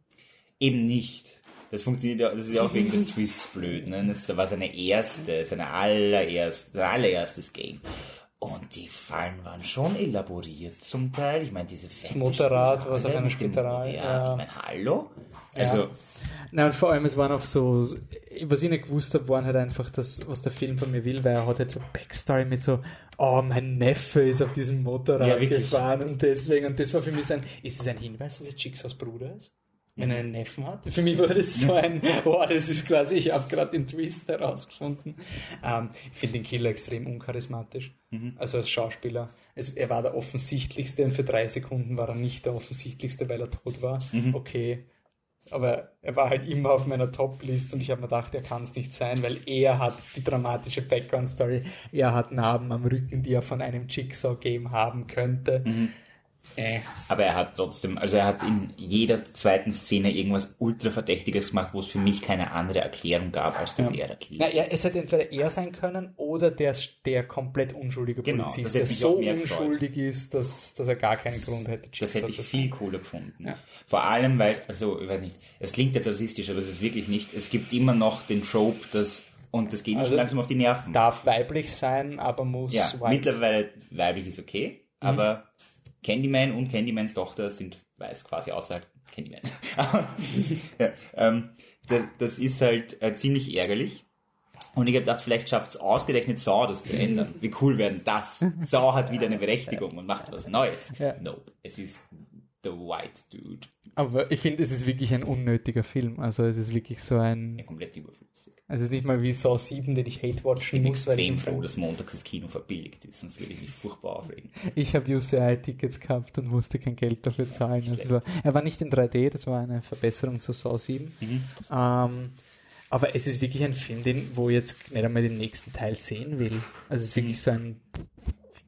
B: Eben nicht. das funktioniert ja, das ist ja auch wegen des Twists blöd, ne? Das war seine erste, seine allererste, sein allererstes Game. Und die Fallen waren schon elaboriert zum Teil. Ich meine, diese fette
A: Motorrad, was auf einer
B: mit dem-
A: Spirale,
B: Ja,
A: ja.
B: ich meine, hallo? Also,
A: Na und vor allem, es waren auch so, was ich nicht gewusst habe, waren halt einfach das, was der Film von mir will, weil er hat halt so Backstory mit so, oh, mein Neffe ist auf diesem Motorrad
B: Ja,
A: gefahren und deswegen, und das war für mich so ein, ist es ein Hinweis, dass es Jigsaws Bruder ist? Wenn
B: Mhm.
A: er einen Neffen hat? Für mich war das so ein, oh, das ist quasi, ich habe gerade den Twist herausgefunden. Ähm, ich finde den Killer extrem uncharismatisch.
B: Mhm.
A: Also als Schauspieler. Es, er war der offensichtlichste und für drei Sekunden war er nicht der offensichtlichste, weil er tot war.
B: Mhm.
A: Okay. Aber er war halt immer auf meiner Top-List und ich habe mir gedacht, er kann es nicht sein, weil er hat die dramatische Background-Story. Er hat Narben am Rücken, die er von einem Jigsaw-Game haben könnte.
B: Mhm.
A: Äh,
B: aber er hat trotzdem, also er hat in jeder zweiten Szene irgendwas ultra Verdächtiges gemacht, wo es für mich keine andere Erklärung gab, als er der Killer
A: Na, er, es hätte entweder er sein können oder der, der komplett unschuldige
B: Genau,
A: Polizist, der so
B: mehr gefreut.
A: unschuldig ist, dass, dass er gar keinen Grund hätte.
B: Das hätte ich viel cooler gefunden.
A: Ja.
B: Vor allem, weil, also, ich weiß nicht, es klingt jetzt rassistisch, aber es ist wirklich nicht. Es gibt immer noch den Trope, dass, und das geht mir
A: Also,
B: schon langsam auf die Nerven.
A: Darf weiblich sein, aber muss
B: ja, mittlerweile weiblich ist okay,
A: Mhm.
B: aber Candyman und Candymans Tochter sind weiß quasi außer Candyman. Ja, ähm, das, das ist halt äh, ziemlich ärgerlich. Und ich habe gedacht, vielleicht schafft es ausgerechnet Saw, das zu ändern. Wie cool wäre denn das? Saw hat wieder eine Berechtigung und macht was Neues.
A: Ja.
B: Nope. Es ist The White Dude.
A: Aber ich finde, es ist wirklich ein unnötiger Film. Also es ist wirklich so ein,
B: Ja, komplett überflüssig.
A: Also es ist nicht mal wie Saw 7, den ich hate watchen
B: Ich bin
A: muss,
B: extrem froh, dass montags das Kino verbilligt ist, sonst würde ich mich furchtbar aufregen.
A: ich habe UCI-Tickets gehabt und musste kein Geld dafür zahlen. Also es war, er war nicht in 3D, das war eine Verbesserung zu Saw 7.
B: Mhm.
A: Ähm, aber es ist wirklich ein Film, den, wo ich jetzt nicht einmal den nächsten Teil sehen will. Also es ist
B: Mhm.
A: wirklich so ein,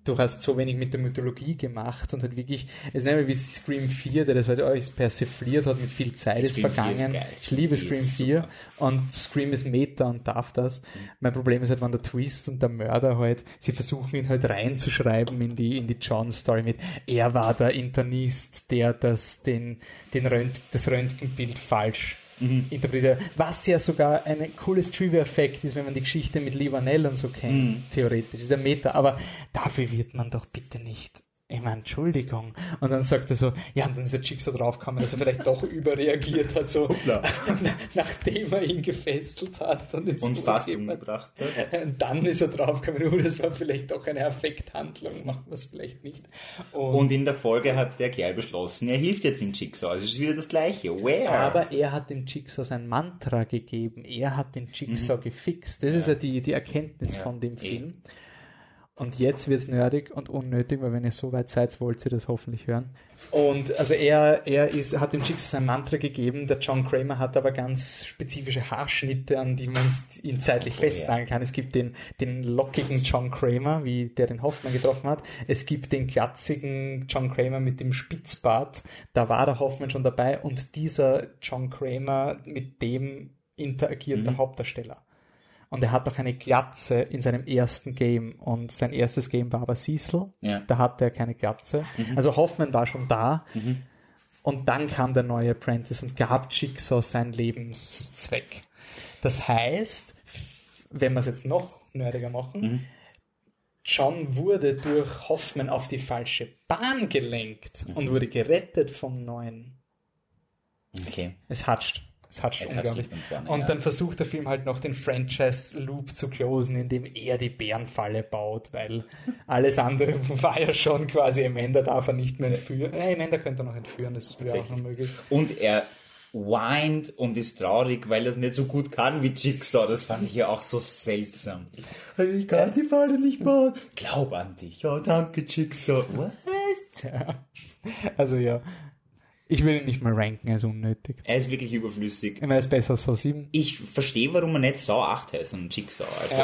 A: du hast so wenig mit der Mythologie gemacht und halt wirklich, es ist mehr wie Scream 4, der das halt alles persifliert hat mit viel Zeit ist
B: Scream 4 ist
A: vergangen.
B: geil.
A: ich liebe
B: Scream
A: Scream
B: ist
A: 4
B: super.
A: und Scream ist Meta und darf das. Mein Problem ist halt, wenn der Twist und der Mörder halt, sie versuchen ihn halt reinzuschreiben in die, in die John-Story mit, er war der Internist, der das, den, den Rönt, das Röntgenbild falsch interpretiert. Was ja sogar ein cooles Trivia-Effekt ist, wenn man die Geschichte mit Lee Vanell und so kennt, theoretisch. Ist ja Meta, aber dafür wird man doch bitte nicht ich meine, Entschuldigung. Und dann sagt er so, ja, und dann ist der Jigsaw draufgekommen, dass er vielleicht doch überreagiert hat, so, nachdem er ihn gefesselt hat und, jetzt
B: Und fast umgebracht hat.
A: Und dann ist er draufgekommen, oh, das war vielleicht doch eine Affekthandlung, machen wir es vielleicht nicht. Und,
B: Und in der Folge hat der Kerl beschlossen, er hilft jetzt dem Jigsaw. Also es ist wieder das Gleiche. Where?
A: aber er hat dem Jigsaw sein Mantra gegeben, er hat den Jigsaw gefixt. Das ist ja die, die Erkenntnis
B: Mhm. Ja,
A: von dem
B: eh.
A: Film. Und jetzt wird's nerdig und unnötig, weil wenn ihr so weit seid, wollt ihr das hoffentlich hören. Und also er, er ist, hat dem Jigsaw sein Mantra gegeben, der John Kramer hat aber ganz spezifische Haarschnitte, an die man ihn zeitlich
B: Oh,
A: festnageln kann. Es gibt den, den lockigen John Kramer, wie der den Hoffmann getroffen hat. Es gibt den glatzigen John Kramer mit dem Spitzbart, da war der Hoffmann schon dabei und dieser John Kramer, mit dem interagiert
B: Mhm.
A: der Hauptdarsteller. Und er hat auch eine Glatze in seinem ersten Game. Und sein erstes Game war aber Cecil.
B: Ja.
A: Da hatte er keine Glatze. Also Hoffman war schon da. Und dann kam der neue Apprentice und gab Jigsaw seinen Lebenszweck. Das heißt, wenn wir es jetzt noch nerdiger machen, John wurde durch Hoffman auf die falsche Bahn gelenkt und wurde gerettet vom neuen
B: Okay.
A: es hatscht. Es hatscht
B: Es
A: unglaublich. und
B: ja.
A: dann versucht der Film halt noch den Franchise-Loop zu closen, indem er die Bärenfalle baut, weil alles andere war ja schon quasi Amanda darf er nicht mehr entführen. Äh, Amanda könnte er noch entführen, das wäre auch noch möglich.
B: Und er weint und ist traurig, weil er es nicht so gut kann wie Jigsaw. Das fand ich ja auch so seltsam. Ich kann die Falle nicht bauen. Glaub an dich. Oh, danke, Jigsaw. Was?
A: Ja. Also ja, ich will ihn nicht mal ranken, er ist unnötig.
B: Er ist wirklich überflüssig.
A: Ich meine, er ist besser als so 7.
B: Ich verstehe, warum er nicht Saw 8 heißt, sondern Jigsaw. Also,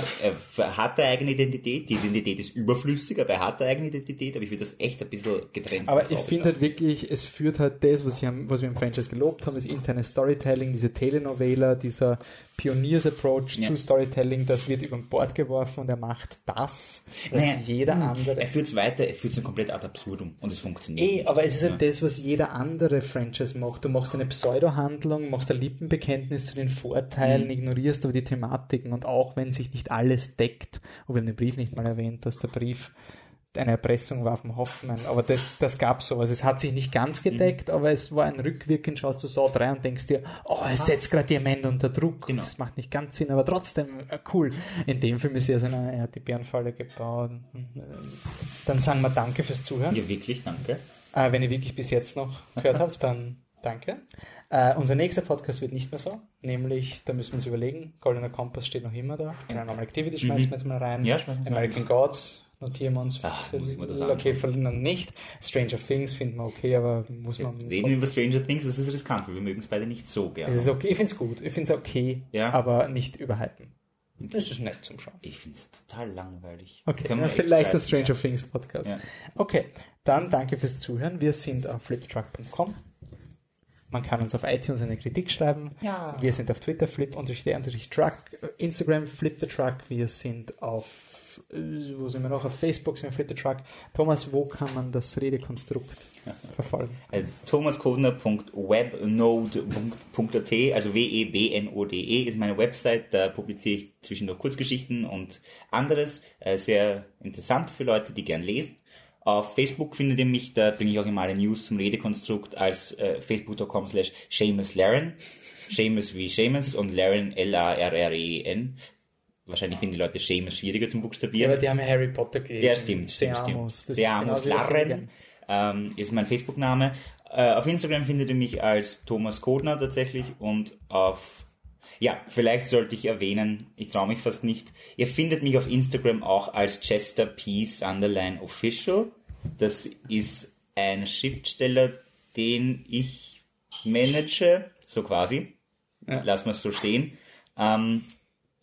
B: er hat eine eigene Identität. Die Identität ist überflüssig, aber er hat eine eigene Identität. Aber ich würde das echt ein bisschen getrennt
A: Aber ich
B: Saw
A: finde halt wirklich, es führt halt das, was, am, was wir im Franchise gelobt haben, das interne Storytelling, diese Telenovela, dieser Pioniers-Approach
B: Ja.
A: zu Storytelling, das wird über Bord geworfen und er macht das, was
B: Naja,
A: jeder
B: hm,
A: andere.
B: Er führt es weiter, er führt es komplett ad absurdum und es funktioniert.
A: Eh, aber es ist
B: Ja.
A: halt das, was jeder andere andere Franchise macht. Du machst eine Pseudo-Handlung, machst ein Lippenbekenntnis zu den Vorteilen,
B: Mhm.
A: ignorierst aber die Thematiken und auch wenn sich nicht alles deckt, und wir haben den Brief nicht mal erwähnt, dass der Brief eine Erpressung war vom Hoffmann, aber das, das gab sowas. Es hat sich nicht ganz
B: Mhm.
A: gedeckt, aber es war ein Rückwirkend, schaust du so rein und denkst dir, oh, es setzt gerade die Amanda unter Druck.
B: Genau.
A: Das macht nicht ganz Sinn, aber trotzdem äh, cool. In dem Film ist er so eine, er hat die Bärenfalle gebaut. Dann sagen wir Danke fürs Zuhören.
B: Ja, wirklich, danke.
A: Äh, wenn ihr wirklich bis jetzt noch gehört habt, dann danke. Äh, unser nächster Podcast wird nicht mehr so, nämlich, da müssen wir uns überlegen, Goldener Kompass steht noch immer da. Paranormal Activity schmeißen wir jetzt mal rein.
B: Mhm. Ja,
A: American Gods notieren wir uns.
B: Ach, muss ich mir das
A: okay, verlieren nicht. Stranger Things finden wir okay, aber muss man...
B: Reden wir über Stranger Things, das ist riskant, weil wir mögen es beide nicht so gerne.
A: es ist okay, ich finde es gut, ich finde es okay,
B: Ja.
A: aber nicht überhypen. Das ist nett zum Schauen.
B: Ich finde es total langweilig.
A: Okay, ja, vielleicht der
B: streiten,
A: Stranger Things Podcast.
B: Ja.
A: Okay, dann danke fürs Zuhören. Wir sind auf fliptruck.com. Man kann uns auf iTunes eine Kritik schreiben.
B: Ja.
A: Wir sind auf Twitter flip truck, Instagram flip the truck. Wir sind auf äh, wo sind wir noch? Auf Facebook sind wir flip the truck. Thomas, wo kann man das Redekonstrukt verfolgen?
B: Äh, thomaskodner.webnode.at, also W-E-B-N-O-D-E ist meine Website, da publiziere ich zwischendurch Kurzgeschichten und anderes, äh, sehr interessant für Leute, die gern lesen. Auf Facebook findet ihr mich, da bringe ich auch immer alle News zum Redekonstrukt als äh, facebook.com slash Seamus Laren. Seamus wie Seamus und Laren L-A-R-R-E-N. Wahrscheinlich finden die Leute Seamus schwieriger zum Buchstabieren.
A: Aber die haben ja Harry Potter gelesen.
B: Ja, stimmt, stimmt, stimmt.
A: Seamus. Das
B: Seamus
A: der
B: Larren ähm, ist mein Facebook-Name. Äh, auf Instagram findet ihr mich als Thomas Kodner tatsächlich und auf, ja, vielleicht sollte ich erwähnen, ich traue mich fast nicht, ihr findet mich auf Instagram auch als Chester Peace Underline Official. Das ist ein Schriftsteller, den ich manage, so quasi.
A: Ja.
B: Lass mal es so stehen. Ähm,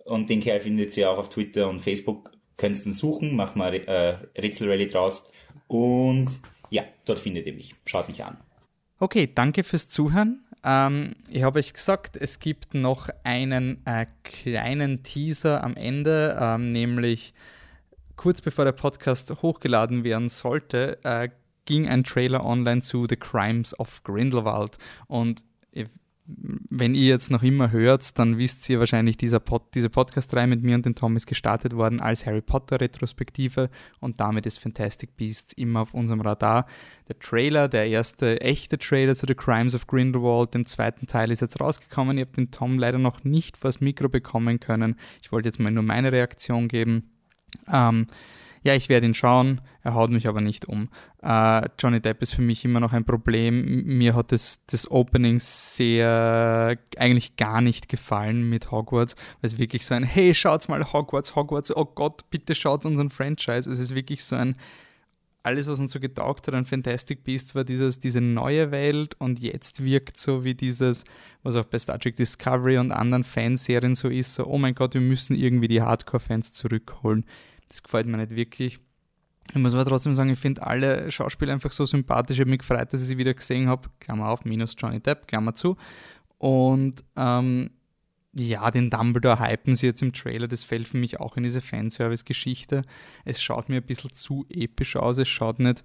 B: und den Kerl findet ihr auch auf Twitter und Facebook. Könnt ihn suchen, macht mal äh, Rätselrally draus. Und ja, dort findet ihr mich. Schaut mich an.
A: Okay, danke fürs Zuhören. Ähm, ich habe euch gesagt, es gibt noch einen äh, kleinen Teaser am Ende, ähm, nämlich kurz bevor der Podcast hochgeladen werden sollte, äh, ging ein Trailer online zu The Crimes of Grindelwald. Und wenn ihr jetzt noch immer hört, dann wisst ihr wahrscheinlich, dieser Pod, diese Podcast-Reihe mit mir und den Tom ist gestartet worden als Harry Potter-Retrospektive und damit ist Fantastic Beasts immer auf unserem Radar. Der Trailer, der erste echte Trailer zu The Crimes of Grindelwald, dem zweiten Teil ist jetzt rausgekommen. Ihr habt den Tom leider noch nicht vors Mikro bekommen können. Ich wollte jetzt mal nur meine Reaktion geben. Ähm, ja, ich werde ihn schauen, er haut mich aber nicht um. Äh, Johnny Depp ist für mich immer noch ein Problem. Mir hat das, das Opening sehr eigentlich gar nicht gefallen mit Hogwarts, weil es wirklich so ein, hey, schaut's mal Hogwarts, Hogwarts, oh Gott, bitte schaut unseren Franchise. Es ist wirklich so ein, alles, was uns so getaugt hat an Fantastic Beasts, war dieses, diese neue Welt und jetzt wirkt so wie dieses, was auch bei Star Trek Discovery und anderen Fanserien so ist, so, oh mein Gott, wir müssen irgendwie die Hardcore-Fans zurückholen. Das gefällt mir nicht wirklich. Ich muss aber trotzdem sagen, ich finde alle Schauspieler einfach so sympathisch. Ich habe mich gefreut, dass ich sie wieder gesehen habe. Klammer auf, minus Johnny Depp, Klammer zu. Und ähm, ja, den Dumbledore hypen sie jetzt im Trailer. Das fällt für mich auch in diese Fanservice-Geschichte. Es schaut mir ein bisschen zu episch aus. Es schaut nicht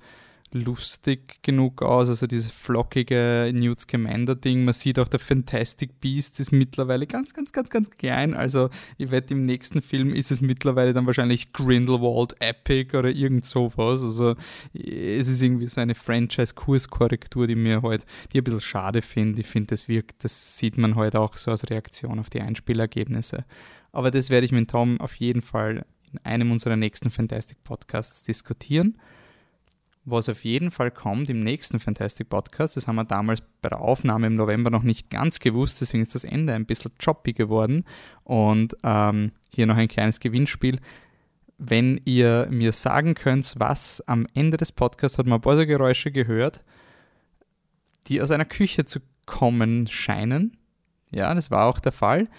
A: lustig genug aus. Also dieses flockige Newt Scamander-Ding. Man sieht auch, der Fantastic Beast ist mittlerweile ganz, ganz, ganz, ganz klein. Also ich wette, im nächsten Film ist es mittlerweile dann wahrscheinlich Grindelwald Epic oder irgend sowas. Also es ist irgendwie so eine Franchise-Kurskorrektur, die mir halt, die ich ein bisschen schade finde. Ich finde, das wirkt, das sieht man halt auch so als Reaktion auf die Einspielergebnisse. Aber das werde ich mit Tom auf jeden Fall in einem unserer nächsten Fantastic Podcasts diskutieren. Was auf jeden Fall kommt im nächsten Fantastic Podcast, das haben wir damals bei der Aufnahme im November noch nicht ganz gewusst, deswegen ist das Ende ein bisschen choppy geworden. Und ähm, hier noch ein kleines Gewinnspiel. Wenn ihr mir sagen könnt, was am Ende des Podcasts hat man Geräusche gehört, die aus einer Küche zu kommen scheinen. Ja, das war auch der Fall.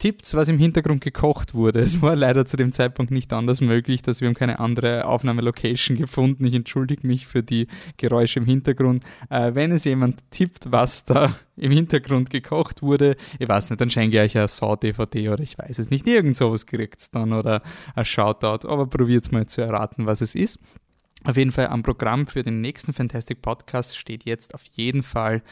A: Tipps, was im Hintergrund gekocht wurde. Es war leider zu dem Zeitpunkt nicht anders möglich, dass wir haben keine andere Aufnahmelocation gefunden. Ich entschuldige mich für die Geräusche im Hintergrund. Äh, wenn es jemand tippt, was da im Hintergrund gekocht wurde, ich weiß nicht, dann schenke ich euch eine Saw-DVD oder ich weiß es nicht. Irgend sowas kriegt's dann oder ein Shoutout. Aber probiert's mal zu erraten, was es ist. Auf jeden Fall am Programm für den nächsten Fantastic Podcast steht jetzt auf jeden Fall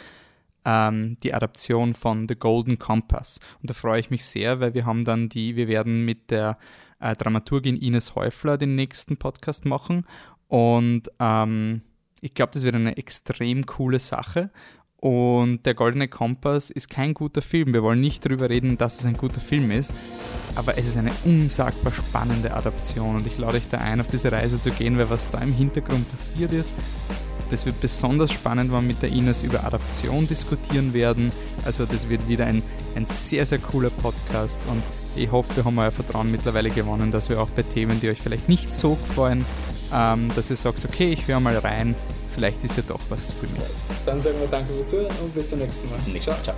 A: ähm, die Adaption von The Golden Compass. Und da freue ich mich sehr, weil wir haben dann die, wir werden mit der äh, Dramaturgin Ines Häufler den nächsten Podcast machen. Und ähm, ich glaube, das wird eine extrem coole Sache. Und der Goldene Kompass ist kein guter Film. Wir wollen nicht darüber reden, dass es ein guter Film ist, aber es ist eine unsagbar spannende Adaption und ich lade euch da ein, auf diese Reise zu gehen, weil was da im Hintergrund passiert ist, das wird besonders spannend, wenn wir mit der Ines über Adaption diskutieren werden. Also das wird wieder ein, ein sehr, sehr cooler Podcast und ich hoffe, wir haben euer Vertrauen mittlerweile gewonnen, dass wir auch bei Themen, die euch vielleicht nicht so gefallen, ähm, dass ihr sagt, okay, ich höre mal rein, vielleicht ist ja doch was für mich.
G: Dann sagen wir danke fürs Zuhören und bis zum nächsten Mal.
B: Bis zum nächsten Mal. Ciao.